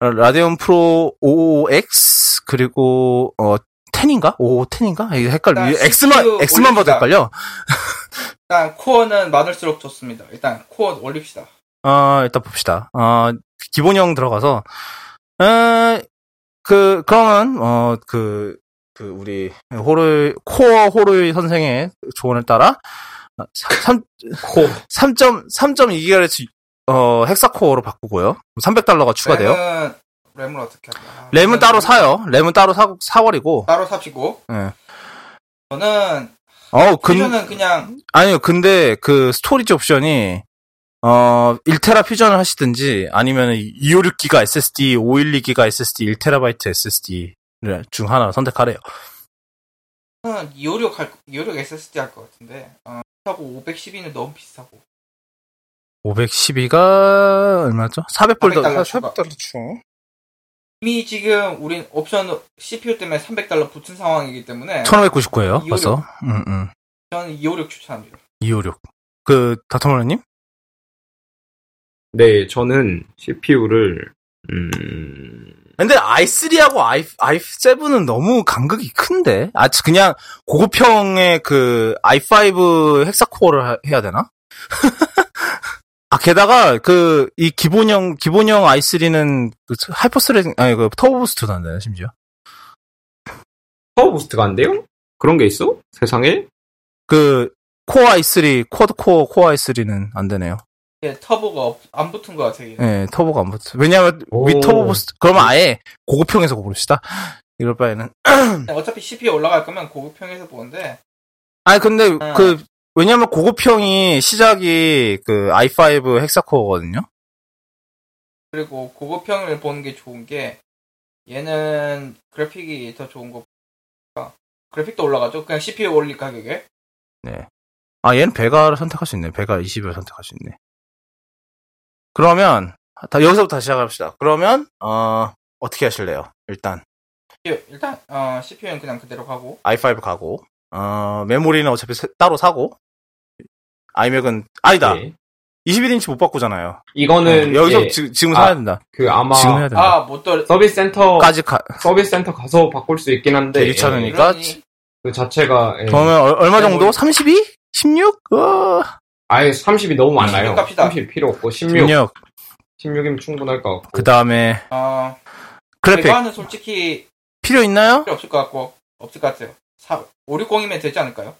Radeon Pro 55X 그리고 어 10인가? 5510인가? 이게 헷갈려. 일단 X만 X만 봐도. 헷갈려. 일단 코어는 많을수록 좋습니다. 일단 코어 올립시다. 어, 일단 봅시다. 어, 기본형 들어가서, 에, 그, 그러면, 어, 그, 그, 우리, 호르, 코어 호르 선생의 조언을 따라, 3, 코. 3.2GHz, 어, hexa-core로 바꾸고요. 300달러가 추가돼요. 램은, 램을 어떻게 할까? 램은 따로 사요. 램은 따로 사, 사버리고, 따로 삽시고. 예. 저는, 어, 근, 퓨전은 그냥, 아니요, 근데 그 storage 옵션이 어 1테라 퓨전을 하시든지 아니면 256기가 SSD, 512기가 SSD, 1테라바이트 SSD를 중 하나 선택하래요. 저는 256 할, 256 SSD 할 것 같은데, 어, 하고 512는 너무 비싸고. 512가 얼마죠? 400불 더 400달러 추가. 400달러 추. 이미 지금 우린 옵션 CPU 때문에 300달러 붙은 상황이기 때문에 1599예요. 256. 벌써. 음, 음. 저는 256 추천합니다. 256. 그 다터멀러 님? 네, 저는 CPU를 음, 근데 i3하고 i, i7은 너무 간극이 큰데? 아, 그냥 고급형의 그 i5 hexa-core를 하- 해야 되나? <laughs> 아, 게다가 그 이 기본형 기본형 i3는 그 hyper-threa 아니 그 Turbo Boost도 안 되네, 심지어. power boost가 안 돼요? 그런 게 있어? 세상에? 그 코어 i3, quad core 코어 i3는 안 되네요. 예, turbo가 없- 안 붙은 것 같아요. 예, turbo가 안 붙어. 왜냐면 오. 위 Turbo Boost 그러면 아예 고급형에서 고릅시다. 이럴 바에는 어차피 CPU 올라갈 거면 고급형에서 보는데 아니 근데 아. 그 왜냐면 고급형이 시작이 그 i5 헥사코어거든요. 그리고 고급형을 보는 게 좋은 게 얘는 그래픽이 더 좋은 거니까 그래픽도 올라가죠. 그냥 CPU 올릴 가격에 네. 아 얘는 베가를 선택할 수 있네. 베가 20을 선택할 수 있네. 그러면 다 여기서부터 다시 시작합시다. 그러면 어 어떻게 하실래요? 일단 CPU, 일단 어, CPU는 그냥 그대로 가고 i5 가고 어 메모리는 어차피 세- 따로 사고 아이맥은 아니다. 네. 21인치 못 바꾸잖아요. 이거는 여기서 예, 지, 지금 아, 사야 된다. 그 아마 지금 해야 된다. 아못 떨. 서비스 센터 까지 가, 서비스 센터 가서 바꿀 수 있긴 한데 네, 귀찮으니까. 예, 그러니 그 자체가 예, 그러면 얼- 얼마 네, 정도? 뭐- 32? 16? 어, 아예 30이 너무 많아요. 16 갑시다. 30 필요 없고 16, 16. 16이면 충분할 것 같고. 그 다음에 어 그래픽 이거는 솔직히 필요 있나요? 필요 없을 것 같고 없을 것 같아요. 4, 560이면 되지 않을까요?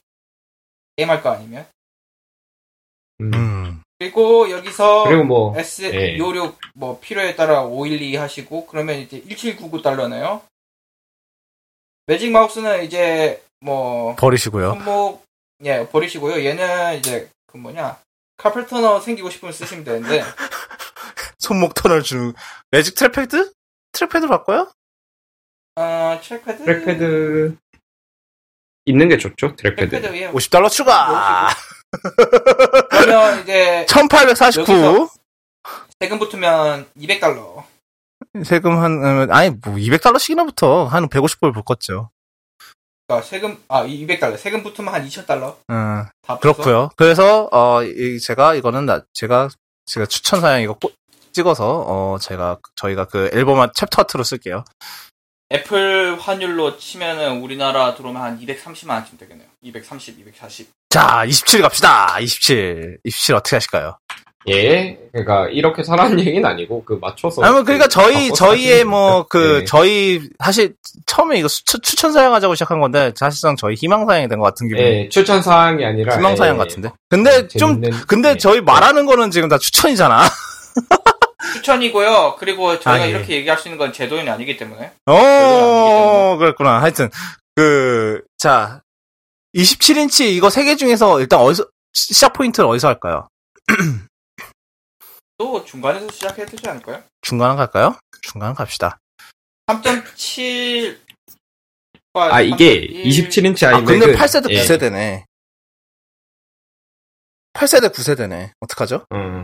게임 할 거 아니면 음. 음. 그리고 여기서 그리고 뭐 S 예. 256뭐 필요에 따라 512 하시고 그러면 이제 1799 달러네요. Magic Mouse는 이제 뭐 버리시고요. 손목 예 버리시고요. 얘는 이제 그 뭐냐 carpal tunnel 생기고 싶으면 쓰시면 되는데 <laughs> 손목 터널 주 Magic Trackpad? Trackpad 바꿔요? 어 trackpad trackpad 있는 게 좋죠. Trackpad. Trackpad 예 50달러 추가! 그러면 이제 1849. 세금 붙으면 200달러. 세금 한, 어, 아니, 뭐, 200달러씩이나 붙어. 한 150불 붙겠죠. 그러니까 세금 아 200달러. 세금 붙으면 한 2,000달러. 음, 다. 그렇고요 그래서, 어, 이, 제가, 이거는, 나, 제가, 제가 추천 사양 이거 꼭 찍어서, 어, 제가, 저희가 그 앨범 한 챕터 아트로 쓸게요. 애플 환율로 치면은 우리나라 들어오면 한 230만 원쯤 되겠네요. 230, 240. 자, 27 갑시다. 27. 27 어떻게 하실까요? 예, 그러니까 이렇게 사라는 <laughs> 얘기는 아니고 그 맞춰서. 아니, 뭐, 그러니까 저희, 바꿔서 저희의 뭐, 그, 됩니다. 네. 저희, 사실, 처음에 이거 추, 추천 사양하자고 시작한 건데, 사실상 저희 희망 사양이 된 것 같은 기분. 예, 추천 사항이 아니라 희망 사양 예, 같은데. 근데 좀, 재밌는- 근데 예. 저희 말하는 거는 지금 다 추천이잖아. 추천이고요. 그리고 저희가 아, 예. 이렇게 얘기할 수 있는 건 제 돈이 아니기 때문에. 어, 그랬구나. 하여튼, 그, 자, 27인치 이거 세 개 중에서 일단 어디서, 시- 시작 포인트를 어디서 할까요? <clears throat> 또 중간에서 시작해야 되지 않을까요? 중간 갈까요? 중간 갑시다. 3.7. 아 이게 27인치 아, 아이맥은 근데 8세대 예. 9세대네. 8세대 9세대네. 어떡하죠? 어.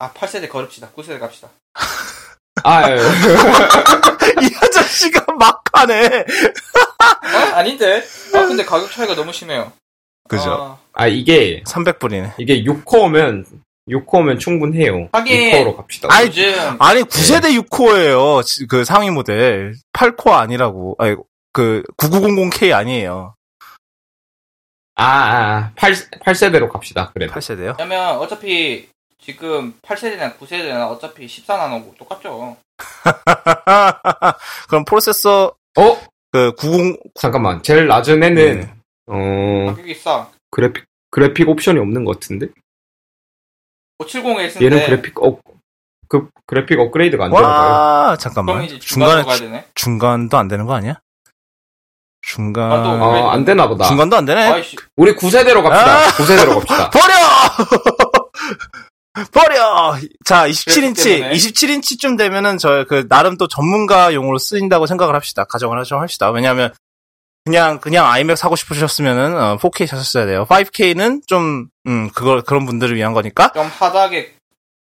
아, 8세대 걸읍시다. 9세대 갑시다. 아, 예. <laughs> 이 아저씨가 막 하네. 어? 아닌데? 아, 근데 가격 차이가 너무 심해요. 그죠? 아, 아 이게 300불이네. 이게 6코어면 6코어면 충분해요. 하긴- 6코어로 갑시다. 아이, 요즘 아니 9세대 6코어예요. 그 상위 모델. 8코어 아니라고. 아니 그 9900K 아니에요. 아, 아 8, 8세대로 갑시다. 그래. 8세대요? 왜냐면 어차피 지금 8세대나 9세대나 어차피 14나노고 똑같죠. <laughs> 그럼 프로세서 어? 그 90, 잠깐만. 제일 낮은 애는 네. 어 가격이 싸. 그래픽 그래픽 옵션이 없는 것 같은데. 570에 쓰는데 얘는 그래픽 업, 그 그래픽 업그레이드가 안 되나 봐요. 와, 그럼 잠깐만. 중간에, 가야 주- 되네. 중간도 안 되는 거 아니야? 중간, 아, 어, 안 되나 보다. 중간도 안 되네? 아이씨, 우리 9세대로 갑시다. 아! 9세대로 갑시다. <laughs> 버려! <laughs> 버려! 자, 27인치, 때문에. 27인치쯤 되면은 저, 그, 나름 또 전문가용으로 쓰인다고 생각을 합시다. 가정을 하죠, 합시다. 왜냐면, 그냥, 그냥 아이맥 사고 싶으셨으면은, 어, 4K 사셨어야 돼요. 5K는 좀, 음, 그걸, 그런 분들을 위한 거니까. 좀 하다하게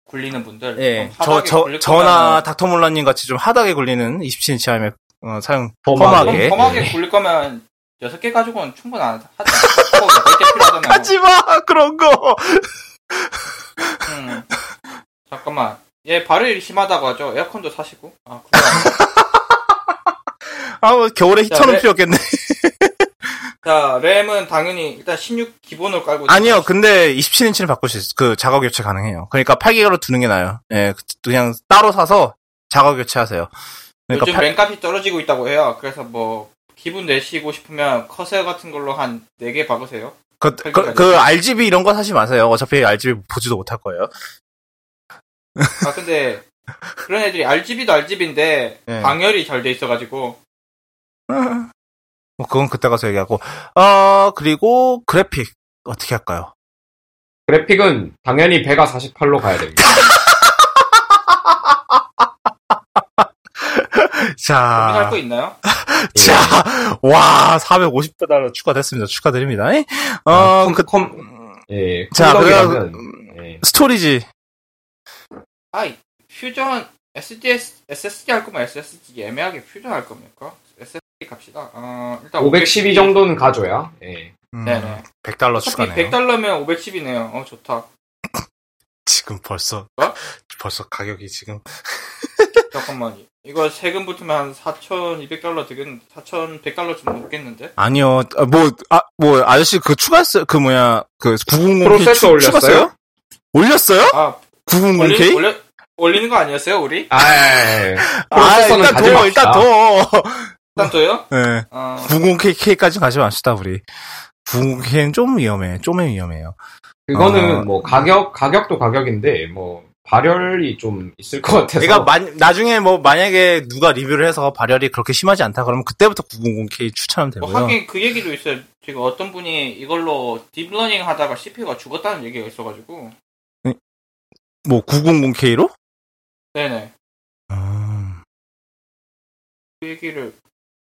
굴리는 분들. 예. 좀 저, 저, 저나 닥터몰라님 같이 좀 하다게 굴리는 27인치 아이맥, 어, 사용, 험하게. 험하게. 험하게 굴릴 거면 6개 가지고는 충분 안 하지. 하고 8개 필요하잖아요. <laughs> 하지 마! 그런 거! 음. 잠깐만. 얘 발열이 심하다고 하죠. 에어컨도 사시고. 아, 그거 아, 뭐 겨울에 히터는 네. 필요 없겠네. 자, 램은 당연히 일단 16 기본으로 깔고. 아니요, 근데 27인치는 바꿀 수 있어요. 그 작업 교체 가능해요. 그러니까 8기가로 두는 게 나아요. 예, 그- 그냥 따로 사서 작업 교체하세요. 그러니까 요즘 팔- 램값이 떨어지고 있다고 해요. 그래서 뭐 기분 내시고 싶으면 커세어 같은 걸로 한 4개 박으세요. 그, 그, 그 RGB 이런 거 사지 마세요. 어차피 RGB 보지도 못할 거예요. 아 근데 그런 애들이 RGB도 RGB인데 네. 방열이 잘 돼 있어가지고 뭐 그건 그때 가서 얘기하고. 어, 그리고 그래픽 어떻게 할까요? 그래픽은 당연히 배가 48로 가야 됩니다. <laughs> 자, 고민할 거 있나요? <laughs> 자, 와, 450달러 추가됐습니다. 축하드립니다. 어, 아, 컴, 그, 컴, 예, 자, 그래서, 예. Storage. 아 퓨전 SSD SSD 할 거면 SSD 애매하게 퓨전 할 겁니까? 갑시다. 어 일단 512 정도는 가져야, 예. 음, 네네. 100달러 어차피 추가네요. 100달러면 510이네요. 어 좋다. <laughs> 지금 벌써, 어? 벌써 가격이 지금. <laughs> 잠깐만 이거 세금 붙으면 한 4,200달러 되겠는데 4,100달러 좀 넘겠는데? 아니요, 아, 뭐, 아, 뭐, 아저씨 그 추가했어요? 그 뭐야, 그 900K 프로세서 추, 올렸어요? 추가했어요? 올렸어요? 아 900K? 올리, 올려, 올리는 거 아니었어요 우리? 아, 예. 아, 프로세서는 일단 더. 일단 더. <laughs> 일단 저요? 네. 어, 90K까지 가지 맙시다, 우리. 90K는 좀 위험해. 좀 위험해요. 그거는 어. 뭐 가격, 가격도 가격인데, 뭐, 발열이 좀 있을 것 같아서. 그러니까 만- 나중에 뭐 만약에 누가 리뷰를 해서 발열이 그렇게 심하지 않다 그러면 그때부터 900K 추천하면 뭐 되고요. 하긴 그 얘기도 있어요. 지금 어떤 분이 이걸로 딥러닝 하다가 CPU가 죽었다는 얘기가 있어가지고 뭐 900K로? 네네 음. 그 얘기를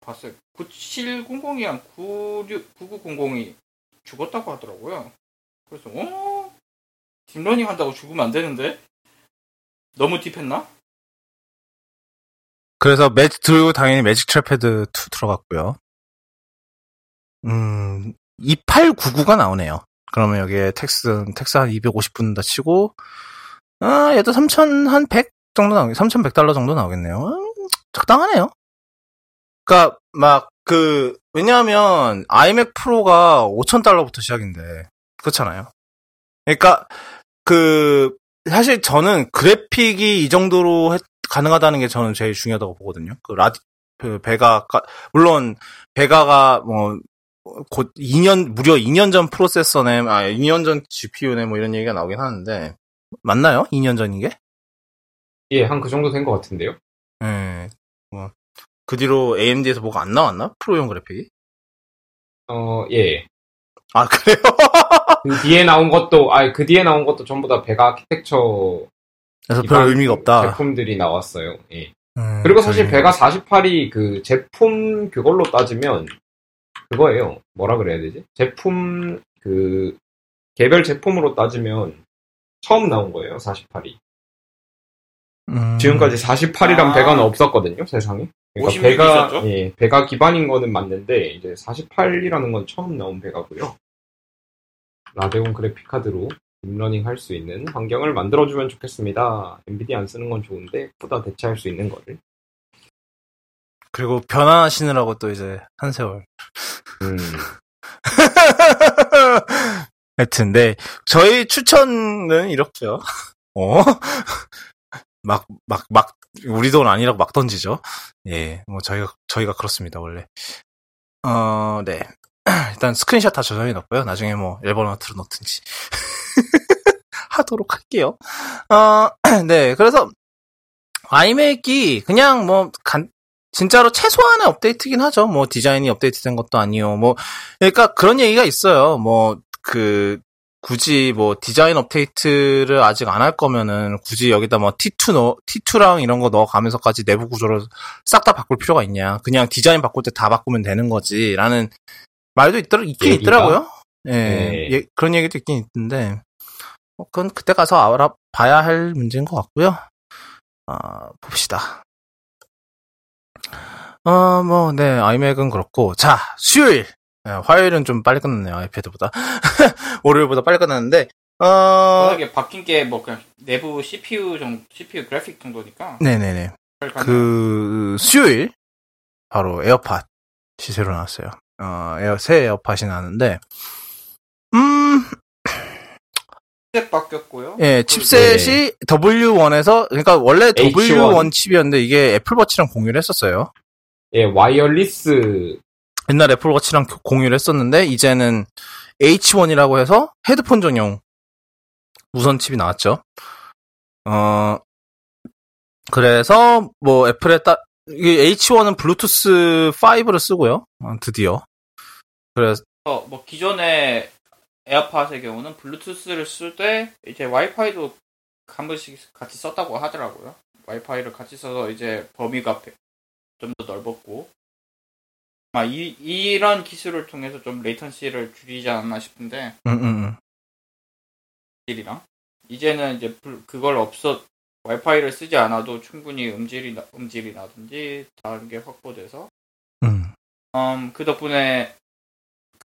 봤어요. 9700이랑 96, 9900이 죽었다고 하더라고요. 그래서 어? 딥러닝 한다고 죽으면 안 되는데? 너무 deep했나? 그래서 매직 들고 당연히 Magic Trackpad 2 들어갔고요. 음, 2899가 나오네요. 그러면 여기에 tax, tax 한 250불 다 치고, 아, 얘도 3,100 정도 나오겠, 3,100달러 정도 나오겠네요. 음, 적당하네요. 그니까, 막, 그, 왜냐하면, iMac 프로가 5,000달러부터 시작인데, 그렇잖아요. 그러니까, 그, 사실 저는 그래픽이 이 정도로 했- 가능하다는 게 저는 제일 중요하다고 보거든요. 그 라디, 그 베가, 물론 베가가 뭐, 곧 2년, 무려 2년 전 프로세서네, 아, 2년 전 GPU네 뭐 이런 얘기가 나오긴 하는데, 맞나요? 2년 전인 게? 예, 한 그 정도 된 것 같은데요. 예. 뭐, 그 뒤로 AMD에서 뭐가 안 나왔나? 프로용 그래픽이? 어, 예. 아, 그래요? <laughs> 그 뒤에 나온 것도, 아, 그 뒤에 나온 것도 전부 다 베가 아키텍처 그래서 별 의미가 없다. 제품들이 나왔어요. 예. 음, 그리고 사실 별 베가 48이 그 제품 그걸로 따지면 그거예요. 뭐라 그래야 되지? 제품 그 개별 제품으로 따지면 처음 나온 거예요. 48이. 음, 지금까지 48이란 아. Vega는 없었거든요. 세상에. 56이 Vega 있었죠? 예, Vega 기반인 거는 맞는데 이제 48이라는 건 처음 나온 Vega고요. Radeon 그래픽 카드로 딥러닝 할 수 있는 환경을 만들어주면 좋겠습니다. 엔비디 안 쓰는 건 좋은데 보다 대체할 수 있는 거를. 그리고 변환하시느라고 또 이제 한 세월. 음, <laughs> 하여튼, 네. 저희 추천은 이렇게요. <laughs> 어? 막, 막, 막, 우리 돈 아니라고 막 던지죠. 예, 뭐, 저희가, 저희가 그렇습니다, 원래. 어, 네. <clears throat> 일단 스크린샷 다 저장해 놨고요. 나중에 뭐, 일본어트로 넣든지. <laughs> 하도록 할게요. 어, <clears throat> 네. 그래서, 아이맥이 그냥 뭐, 간, 진짜로 최소한의 업데이트긴 하죠. 뭐, 디자인이 업데이트된 것도 아니요. 뭐, 그러니까 그런 얘기가 있어요. 뭐, 그, 굳이 뭐 디자인 업데이트를 아직 안 할 거면은 굳이 여기다 뭐 T2 넣, T2랑 이런 거 넣어가면서까지 내부 구조를 싹 다 바꿀 필요가 있냐. 그냥 디자인 바꿀 때 다 바꾸면 되는 거지. 라는 말도 있더라, 있긴 얘기가? 있더라고요. 예, 네. 예, 그런 얘기도 있긴 있는데, 뭐 그건 그때 가서 알아봐야 할 문제인 것 같고요. 아, 봅시다. 어, 뭐, 네, iMac은 그렇고. 자, 수요일! 네, 화요일은 좀 빨리 끝났네요, iPad보다. <laughs> 월요일보다 빨리 끝났는데, 어, 워낙에 바뀐 게 뭐 그냥 내부 CPU 정도, CPU 그래픽 정도니까. 네네네. 그, 수요일, 바로 AirPod이 새로 나왔어요. 어, 에어, 새 에어팟이 나왔는데, 음, 칩셋 바뀌었고요. 예, 칩셋이 W1에서, 그러니까 원래 H1. W1 칩이었는데 이게 애플워치랑 공유를 했었어요. 예, wireless 옛날 애플워치랑 교- 공유를 했었는데, 이제는 H1이라고 해서 헤드폰 전용 무선 칩이 나왔죠. 어, 그래서 뭐 애플에 따, 이게 H1은 블루투스 5를 쓰고요. 어, 드디어. 그래서, 어, 뭐 기존의 에어팟의 경우는 블루투스를 쓸 때 이제 와이파이도 한 번씩 같이 썼다고 하더라고요. 와이파이를 같이 써서 이제 범위가 좀 더 넓었고, 아, 이, 이런 기술을 통해서 좀 레이턴시를 줄이지 않았나 싶은데, 음, 음, 음. 음질이랑 이제는 이제 불- 그걸 없어 와이파이를 쓰지 않아도 충분히 음질이 나- 음질이 나든지 다른 게 확보돼서 음. 음, 그 덕분에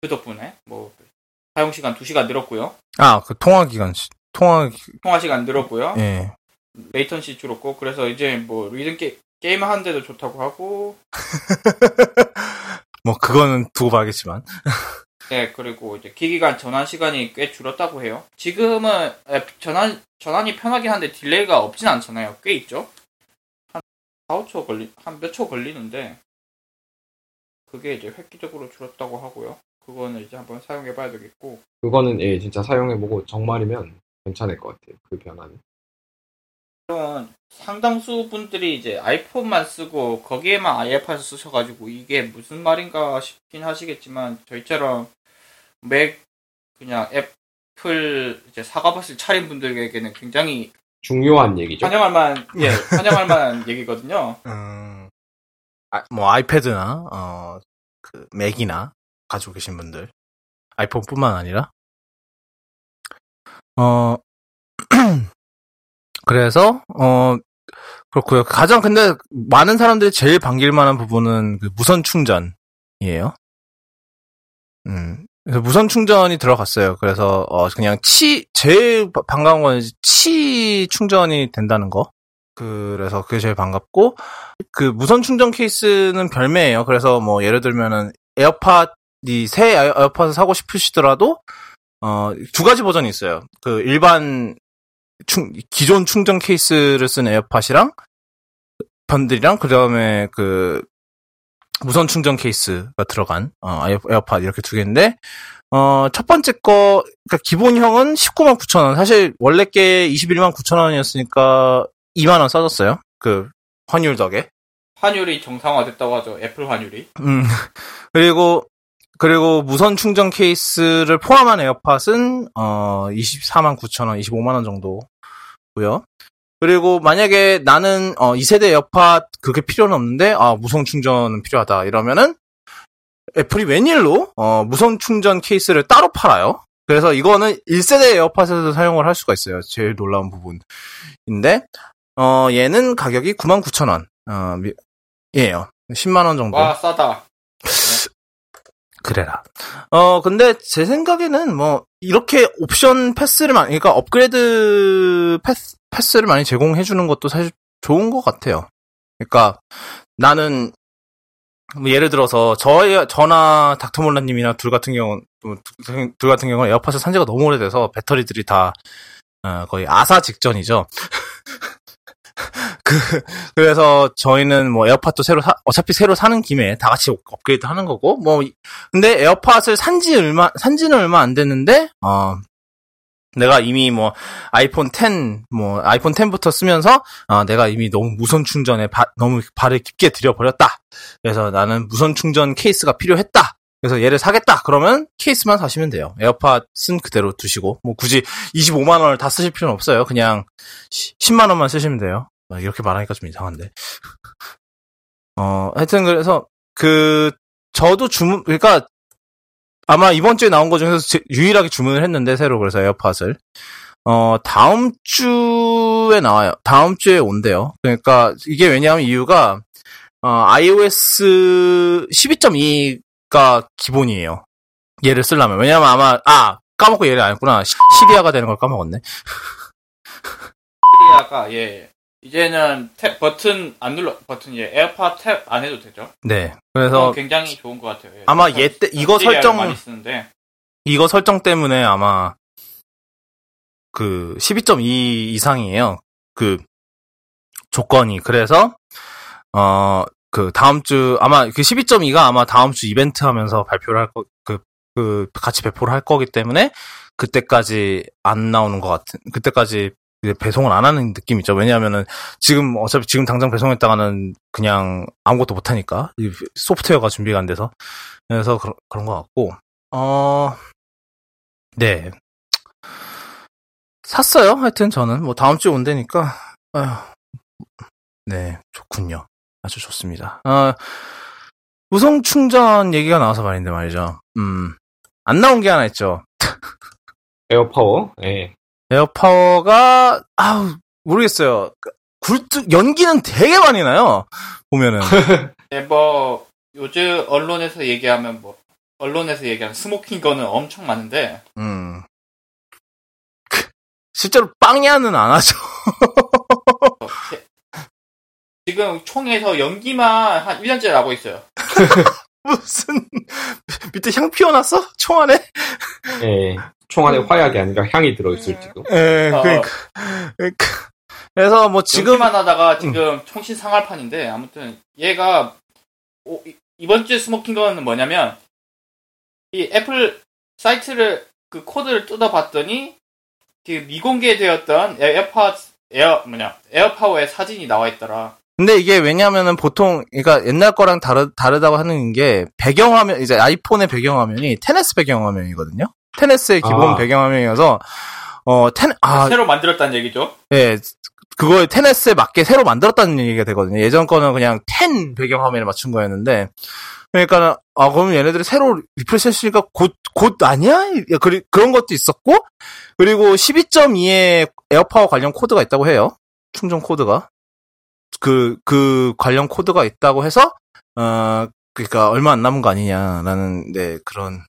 그 덕분에 뭐 사용 시간 2시간 늘었고요. 아, 그 통화 기간, 시- 통화, 기- 통화 시간 늘었고요. 예. latency 줄었고 그래서 이제 뭐 리듬 게, 게임 하는데도 좋다고 하고 <laughs> 뭐, 그거는 두고 봐야겠지만. <laughs> 네 그리고 이제 기기간 전환 시간이 꽤 줄었다고 해요. 지금은 에, 전환 전환이 편하긴 한데 delay가 없진 않잖아요. 꽤 있죠. 한 4, 5초 걸리 한 몇 초 걸리는데 그게 이제 획기적으로 줄었다고 하고요. 그거는 이제 한번 사용해 봐야 되겠고 그거는 예, 진짜 사용해 보고 정말이면 괜찮을 것 같아요. 그 변화는. 그런 상당수 분들이 이제 아이폰만 쓰고 거기에만 아이팟을 쓰셔가지고 이게 무슨 말인가 싶긴 하시겠지만 저희처럼 맥 그냥 애플 이제 사과밭을 차린 분들에게는 굉장히 중요한 얘기죠. 환영할 만 <laughs> 예, 환영할 만한 얘기거든요. 음, 아, 뭐, 아이패드나, 어, 그, 맥이나 가지고 계신 분들. 아이폰뿐만 아니라. 어, <clears throat> 그래서, 어, 그렇고요 가장 근데 많은 사람들이 제일 반길 만한 부분은 그 무선 충전이에요. 음. 무선 충전이 들어갔어요. 그래서 어 그냥 치 제일 바- 반가운 건 치 충전이 된다는 거. 그래서 그게 제일 반갑고 그 무선 충전 케이스는 별매예요. 그래서 뭐 예를 들면은 에어팟이 새 에어- 에어팟을 사고 싶으시더라도 어 두 가지 버전이 있어요. 그 일반 충 기존 충전 케이스를 쓴 에어팟이랑 번들이랑 그 다음에 그 무선 충전 케이스가 들어간 어, 에어- 에어팟 이렇게 두 개인데 어, 첫 번째 거 그러니까 기본형은 19만 9천 원. 사실 원래 게 21만 9천 원이었으니까 2만 원 싸졌어요. 그 환율 덕에. 환율이 정상화됐다고 하죠. 애플 환율이. 음. <laughs> 그리고 그리고 무선 충전 케이스를 포함한 에어팟은 어 24만 9천 원, 25만 원 정도고요. 그리고 만약에 나는 어 2세대 에어팟 그게 필요는 없는데 아 무선 충전은 필요하다 이러면은 애플이 웬일로 어 무선 충전 케이스를 따로 팔아요. 그래서 이거는 1세대 에어팟에서 사용을 할 수가 있어요. 제일 놀라운 부분인데 어 얘는 가격이 9만 9천 원. 어 미- 예요. 10만 원 정도. 와 싸다. 그래라. 어, 근데 제 생각에는 뭐, 이렇게 옵션 path를 많이, 그러니까 업그레이드 path, path를 많이 제공해주는 것도 사실 좋은 것 같아요. 그러니까 나는, 뭐 예를 들어서, 저희, 저나 닥터몰라님이나 둘 같은 경우는, 둘, 둘 같은 경우는 에어팟을 산 지가 너무 오래돼서 배터리들이 다, 어, 거의 아사 직전이죠. 그, 그래서 저희는 뭐 에어팟도 새로 사, 어차피 새로 사는 김에 다 같이 업그레이드 하는 거고, 뭐, 근데 에어팟을 산지 얼마, 산지는 얼마 안 됐는데, 어, 내가 이미 뭐, 아이폰 10, 뭐, 아이폰 10부터 쓰면서, 어, 내가 이미 너무 무선 충전에 바- 너무 발을 깊게 들여버렸다. 그래서 나는 무선 충전 케이스가 필요했다. 그래서 얘를 사겠다. 그러면 케이스만 사시면 돼요. 에어팟은 그대로 두시고, 뭐, 굳이 25만 원을 다 쓰실 필요는 없어요. 그냥 10만 원만 쓰시면 돼요. 아, 이렇게 말하니까 좀 이상한데. 어, 하여튼 그래서, 그, 저도 주문, 그러니까, 아마 이번 주에 나온 것 중에서 제- 유일하게 주문을 했는데, 새로 그래서 에어팟을. 어, 다음 주에 나와요. 다음 주에 온대요. 그러니까, 이게 왜냐하면 이유가, 어, iOS 12.2 가 기본이에요. 얘를 쓰려면. 왜냐면 아마, 아, 까먹고 얘를 안 했구나. 시- 시리아가 되는 걸 까먹었네. 시리아가 예 이제는 탭 버튼 안 눌러 버튼 예 에어팟 탭 안 해도 되죠. 네. 그래서 굉장히 좋은 것 같아요. 예. 아마 얘 때- 이거 설정- 많이 쓰는데 이거 설정 때문에 아마 그 12.2 이상이에요. 그 조건이. 그래서 어 그 다음 주 아마 그 12.2가 아마 다음 주 이벤트 하면서 발표를 할 거 그 그 같이 배포를 할 거기 때문에 그때까지 안 나오는 것 같은 그때까지 배송을 안 하는 느낌이죠. 왜냐하면은 지금 어차피 지금 당장 배송했다가는 그냥 아무것도 못 하니까 이 소프트웨어가 준비가 안 돼서 그래서 그런 그런 것 같고 어 네. 샀어요. 하여튼 저는 뭐 다음 주에 온다니까. 아휴. 네, 좋군요. 아주 좋습니다. 어, 무선 충전 얘기가 나와서 말인데 말이죠. 음. 안 나온 게 하나 있죠. 에어파워. 예. 에어파워가 아우 모르겠어요. 그 굴뚝 연기는 되게 많이 나요. 보면은. 예, <laughs> 뭐 요즘 언론에서 얘기하면 뭐 언론에서 얘기하는 smoking gun은 엄청 많은데 음. 그, 실제로 빵야는 안 하죠. 지금 총에서 연기만 한 1년째 나고 있어요. <laughs> 무슨 밑에 향 피워놨어? 총 안에? 예. 총 안에 화약이 아니라 향이 들어있을지도. 예, 어, 그러니까, 그러니까. 그래서 뭐 지금 연기만 하다가 지금 총신 상할판인데 아무튼 얘가 오- 이- 이번 주에 smoking gun은 뭐냐면 이 애플 사이트를 그 코드를 뜯어봤더니 그 미공개되었던 에어팟 에어 뭐냐 에어파워의 사진이 나와 있더라. 근데 이게 왜냐면은 보통 그러니까 옛날 거랑 다르 다르다고 하는 게 배경화면 이제 아이폰의 배경화면이 XS 배경화면이거든요. XS의 기본 아. 배경화면이어서 어 텐, 아, 새로 만들었다는 얘기죠. 예. 그거에 XS에 맞게 새로 만들었다는 얘기가 되거든요. 예전 거는 그냥 텐 배경화면에 맞춘 거였는데 그러니까 아 그러면 얘네들이 새로 refresh 했으니까 곧 곧 아니야? 그리, 그런 것도 있었고 그리고 12.2에 에어파워 관련 코드가 있다고 해요. 충전 코드가 그 그 관련 코드가 있다고 해서 어 그러니까 얼마 안 남은 거 아니냐라는 네 그런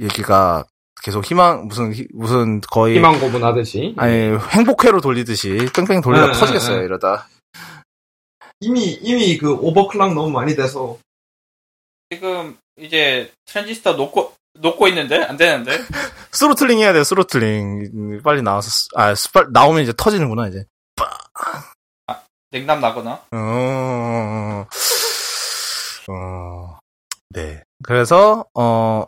얘기가 계속 희망 무슨 희- 무슨 거의 희망 고문하듯이. 아니 행복회로 돌리듯이 뺑뺑 돌리다 응, 터지겠어요 응, 응. 이러다 이미, 이미 그 overclock 너무 많이 돼서. 지금 이제 트랜지스터 녹고 녹고 있는데 안 되는데 <laughs> throttling 해야 돼 throttling 음, 빨리 나와서 스- 아 스- 빨리 나오면 이제 터지는구나 이제 냉납 나거나? 어, 어, 네. 그래서 어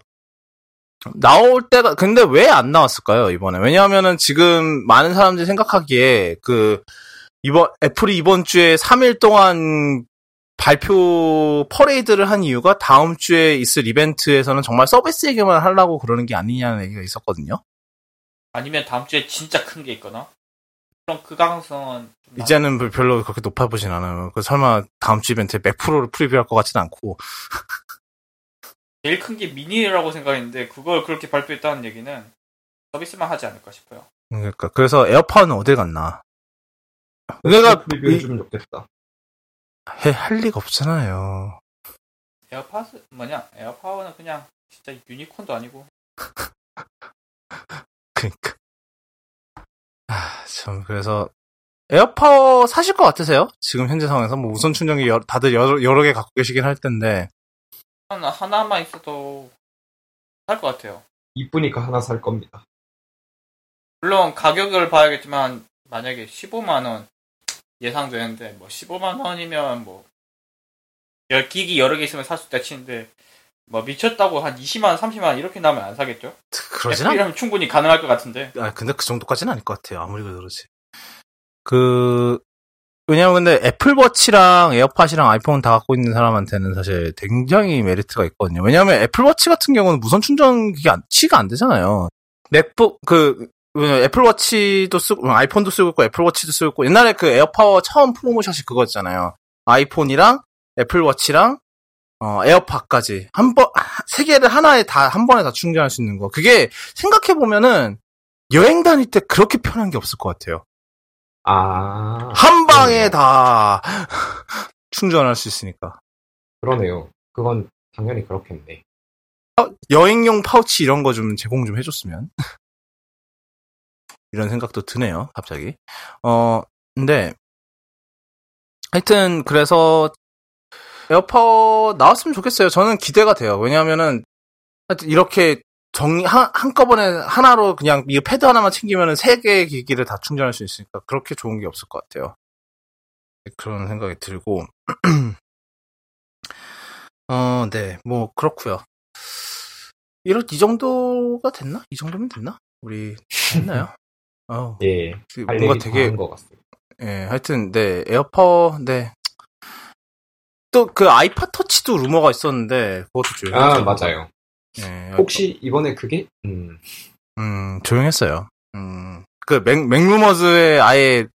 나올 때가 근데 왜 안 나왔을까요 이번에? 왜냐하면은 지금 많은 사람들이 생각하기에 그 이번 애플이 이번 주에 3일 동안 발표 퍼레이드를 한 이유가 다음 주에 있을 이벤트에서는 정말 서비스 얘기만 하려고 그러는 게 아니냐는 얘기가 있었거든요. 아니면 다음 주에 진짜 큰 게 있거나 그럼 그 가능성은 좀 이제는 별- 별로 그렇게 높아 보진 않아요. 그 설마 다음 주 이벤트에 맥 프로를 프리뷰할 것 같진 않고. <laughs> 제일 큰 게 미니라고 생각했는데 그걸 그렇게 발표했다는 얘기는 서비스만 하지 않을까 싶어요. 그러니까 그래서 에어팟은 어딜 갔나? 내가 preview 이- 해주면 좋겠다. 해, 할 리가 없잖아요. 에어팟 뭐냐? 에어파워는 그냥 진짜 유니콘도 아니고 <laughs> 그니까. 아, 참, 그래서, 에어파워 사실 것 같으세요? 지금 현재 상황에서 뭐 무선 충전기 여- 다들 여러, 여러 개 갖고 계시긴 할 텐데. 하나 하나만 있어도 할것 같아요. 이쁘니까 하나 살 겁니다. 물론 가격을 봐야겠지만 만약에 15만 원 예상되는데 뭐 15만 원이면 뭐 열- 기기 여러 개 있으면 살 수 있다 치는데 뭐 미쳤다고 한 20만 원, 30만 원 이렇게 나오면 안 사겠죠? 그러진 않, 애플이라면 충분히 가능할 것 같은데 아, 근데 그 정도까지는 아닐 것 같아요. 아무리 그러지. 그, 왜냐면 근데 애플워치랑 에어팟이랑 아이폰 다 갖고 있는 사람한테는 사실 굉장히 메리트가 있거든요. 왜냐면 애플워치 같은 경우는 무선 충전기가 안, 치가 안 되잖아요. 맥북, 그, 애플워치도 쓰고, 아이폰도 쓰고 있고, 애플워치도 쓰고 있고, 옛날에 그 에어파워 처음 프로모션이 그거였잖아요. 아이폰이랑 애플워치랑 어, 에어팟까지 한 번, 세 개를 하나에 다, 한 번에 다 충전할 수 있는 거. 그게 생각해 보면은 여행 다닐 때 그렇게 편한 게 없을 것 같아요. 아, 한 방에 그러네요. 다 <laughs> 충전할 수 있으니까. 그러네요. 그건 당연히 그렇겠네. 여행용 파우치 이런 거 좀 제공 좀 해줬으면. <laughs> 이런 생각도 드네요, 갑자기. 어, 근데, 하여튼, 그래서, 에어파워 나왔으면 좋겠어요. 저는 기대가 돼요. 왜냐하면은, 이렇게 정리, 한, 한꺼번에 하나로 그냥 이 패드 하나만 챙기면은 세 개의 기기를 다 충전할 수 있으니까 그렇게 좋은 게 없을 것 같아요. 그런 생각이 들고. <clears throat> 어, 네, 뭐, 그렇고요 이런, 이 정도가 됐나? 이 정도면 됐나? 우리, 했나요? <laughs> 어, 예, 뭔가 되게. 예, 하여튼, 네, 에어파워, 네. 또, 그, 아이팟 터치도 루머가 있었는데, 그것도 조용했죠. 아, 맞아요. 예, 혹시 이번에 그게, 음, 음, 조용했어요. 음, 그, 맥, 맥루머즈에 아예,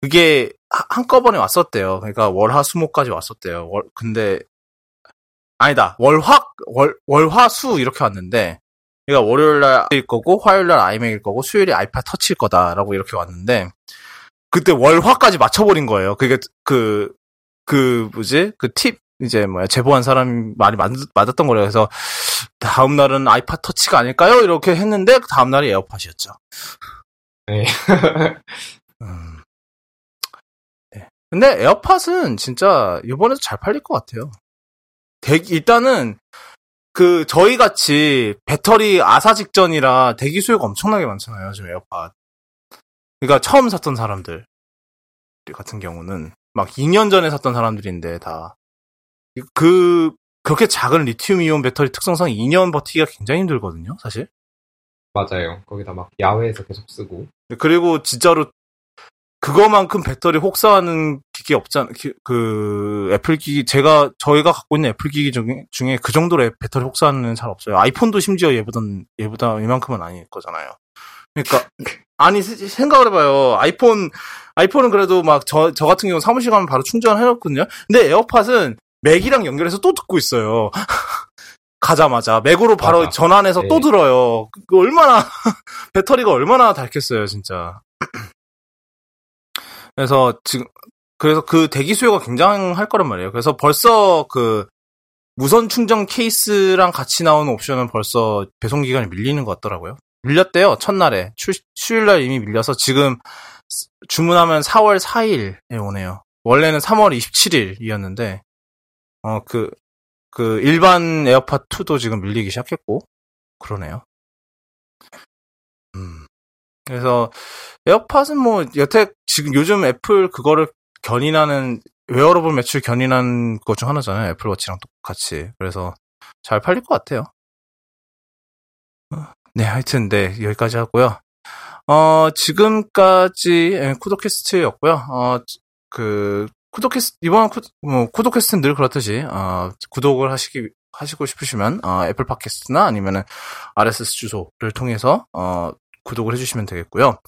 그게 하- 한꺼번에 왔었대요. 그러니까 월화 수목까지 왔었대요. 월, 근데, 아니다. 월화, 월, 월화 수 이렇게 왔는데, 그러니까 월요일날 거고, 화요일 날 아이맥일 거고, 수요일이 아이팟 터치일 거다라고 이렇게 왔는데, 그때 월화까지 맞춰버린 거예요. 그게 그, 그, 뭐지? 그 팁, 이제 뭐야, 제보한 사람이 많이 맞, 맞았던 거래요. 그래서, 다음 날은 아이팟 터치가 아닐까요? 이렇게 했는데, 그 다음 날이 에어팟이었죠. 네. <laughs> 음. 네. 근데 에어팟은 진짜 이번에도 잘 팔릴 것 같아요. 대기, 일단은 그 저희 같이 배터리 아사 직전이라 대기 수요가 엄청나게 많잖아요. 지금 에어팟. 그러니까 처음 샀던 사람들 같은 경우는 막 2년 전에 샀던 사람들인데 다 그 그렇게 작은 리튬 이온 배터리 특성상 2년 버티기가 굉장히 힘들거든요, 사실. 맞아요. 거기다 막 야외에서 계속 쓰고. 그리고 진짜로 그거만큼 배터리 혹사하는 기기 없잖아. 기- 그 애플 기기 제가 저희가 갖고 있는 애플 기기 중에 중에 그 정도로 배터리 혹사하는 잘 없어요. 아이폰도 심지어 얘보단 얘보다 이만큼은 아닐 거잖아요. 그러니까 <laughs> 아니 세- 생각을 해봐요. 아이폰 아이폰은 그래도 막 저 저 같은 경우 사무실 가면 바로 충전해놓거든요. 근데 에어팟은 맥이랑 연결해서 또 듣고 있어요. <laughs> 가자마자 맥으로 바로 맞아. 전환해서 네. 또 들어요. 그 얼마나 <laughs> 배터리가 얼마나 닳겠어요, 진짜. <clears throat> 그래서 지금 그래서 그 대기 수요가 굉장할 거란 말이에요. 그래서 벌써 그 무선 충전 케이스랑 같이 나오는 옵션은 벌써 배송 기간이 밀리는 것 같더라고요. 밀렸대요. 첫날에 출, 수요일날 이미 밀려서 지금 스- 주문하면 4월 4일에 오네요. 원래는 3월 27일이었는데 어 그 그 일반 에어팟 2도 지금 밀리기 시작했고 그러네요. 음. 그래서 에어팟은 뭐 여태 지금 요즘 애플 그거를 견인하는 웨어러블 매출 견인한 것 중 하나잖아요. 애플워치랑 똑같이. 그래서 잘 팔릴 것 같아요. 어, 네, 하여튼 네 여기까지 하고요. 어 지금까지 예, 쿠도캐스트였고요. 어 그 쿠도캐스트, 이번 쿠, 뭐, 쿠도캐스트는 늘 그렇듯이, 어, 구독을 하시기, 하시고 싶으시면, 어, 애플 팟캐스트나 아니면은 RSS 주소를 통해서, 어, 구독을 해주시면 되겠고요.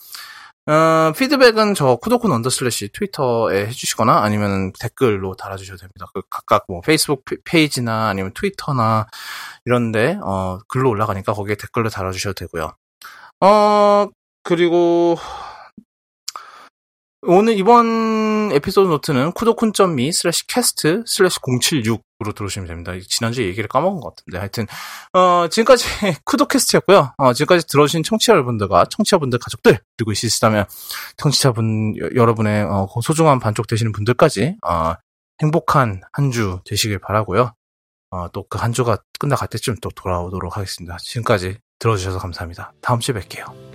어, 피드백은 저 쿠도콘 under slash 트위터에 해주시거나 아니면 댓글로 달아주셔도 됩니다. 그 각각 뭐 페이스북 페- 페이지나 아니면 트위터나 이런데 어, 글로 올라가니까 거기에 댓글로 달아주셔도 되고요. 어 그리고 오늘 이번 에피소드 노트는 쿠도쿤.me slash cast slash 076으로 들어오시면 됩니다. 지난주에 얘기를 까먹은 것 같은데 하여튼 어, 지금까지 <laughs> 쿠도캐스트였고요. 어, 지금까지 들어주신 청취자 여러분들과 청취자분들 가족들 그리고 있으시다면 청취자분 여- 여러분의 어, 소중한 반쪽 되시는 분들까지 어, 행복한 한 주 되시길 바라고요. 어, 또그 한 주가 끝나갈 때쯤 또 돌아오도록 하겠습니다. 지금까지 들어주셔서 감사합니다. 다음 주에 뵐게요.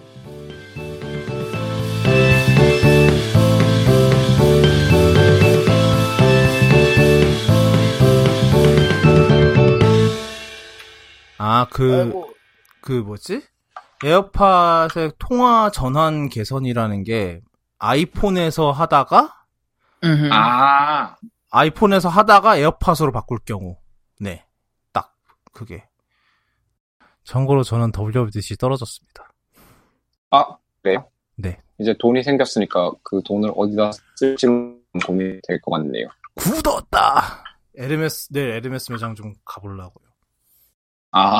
아, 그, 아이고, 그 뭐지? 에어팟의 통화 전환 개선이라는 게 아이폰에서 하다가 음. 아, 아이폰에서 하다가 에어팟으로 바꿀 경우. 네. 딱 그게. 참고로 저는 WWDC 떨어졌습니다. 아, 그래요? 네. 이제 돈이 생겼으니까 그 돈을 어디다 쓸지 고민이 될 것 같네요. 굳었다. 에르메스 내일 에르메스 매장 좀 가보려고요. 아.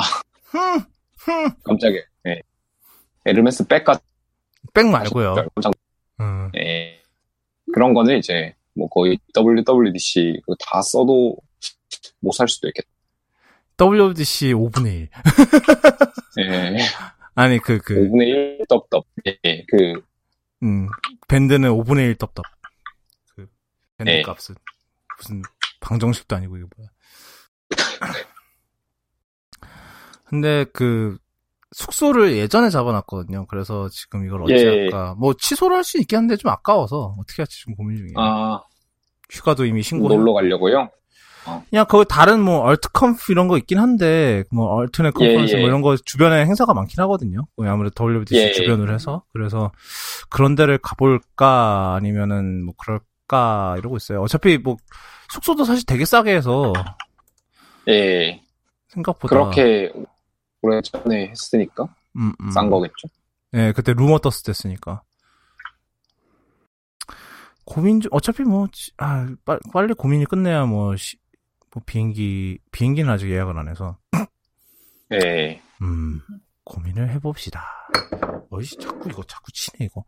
깜짝이야. 네. 에르메스 백까지. 백 말고요. 깜짝 음. 예. 그런 거는 이제 뭐 거의 WWDC 다 써도 못 살 수도 있겠다. WWDC 5분의 1. 예. 아니 그 그 5분의 1 떡떡. 예. 그 음, 밴드는 5분의 1 떡떡. 그 밴드 네. 값은 무슨 방정식도 아니고 이거 뭐야. <laughs> 근데 그 숙소를 예전에 잡아놨거든요. 그래서 지금 이걸 어찌 예. 할까. 뭐 취소를 할 수 있긴 한데 좀 아까워서 어떻게 할지 좀 고민 중이에요. 아, 휴가도 이미 신고해. 놀러 가려고요. 그냥 거기 다른 뭐 얼트컴프 이런 거 있긴 한데 뭐 얼트넷 예, 컨퍼런스 예. 뭐 이런 거 주변에 행사가 많긴 하거든요. 뭐 아무래도 WWDC 예, 예. 주변으로 해서 그래서 그런 데를 가볼까 아니면은 뭐 그럴까 이러고 있어요. 어차피 뭐 숙소도 사실 되게 싸게 해서 예. 생각보다 그렇게 오래전에 했으니까 음, 음. 싼 거겠죠. 예, 그때 루머 떴을 때 쓰니까. 고민 좀, 어차피 뭐, 지- 아, 빨, 빨리 고민이 끝내야 뭐, 시- 뭐, 비행기, 비행기는 아직 예약을 안 해서. 예. 음, 고민을 해봅시다. 어이씨, 자꾸 이거 자꾸 치네, 이거.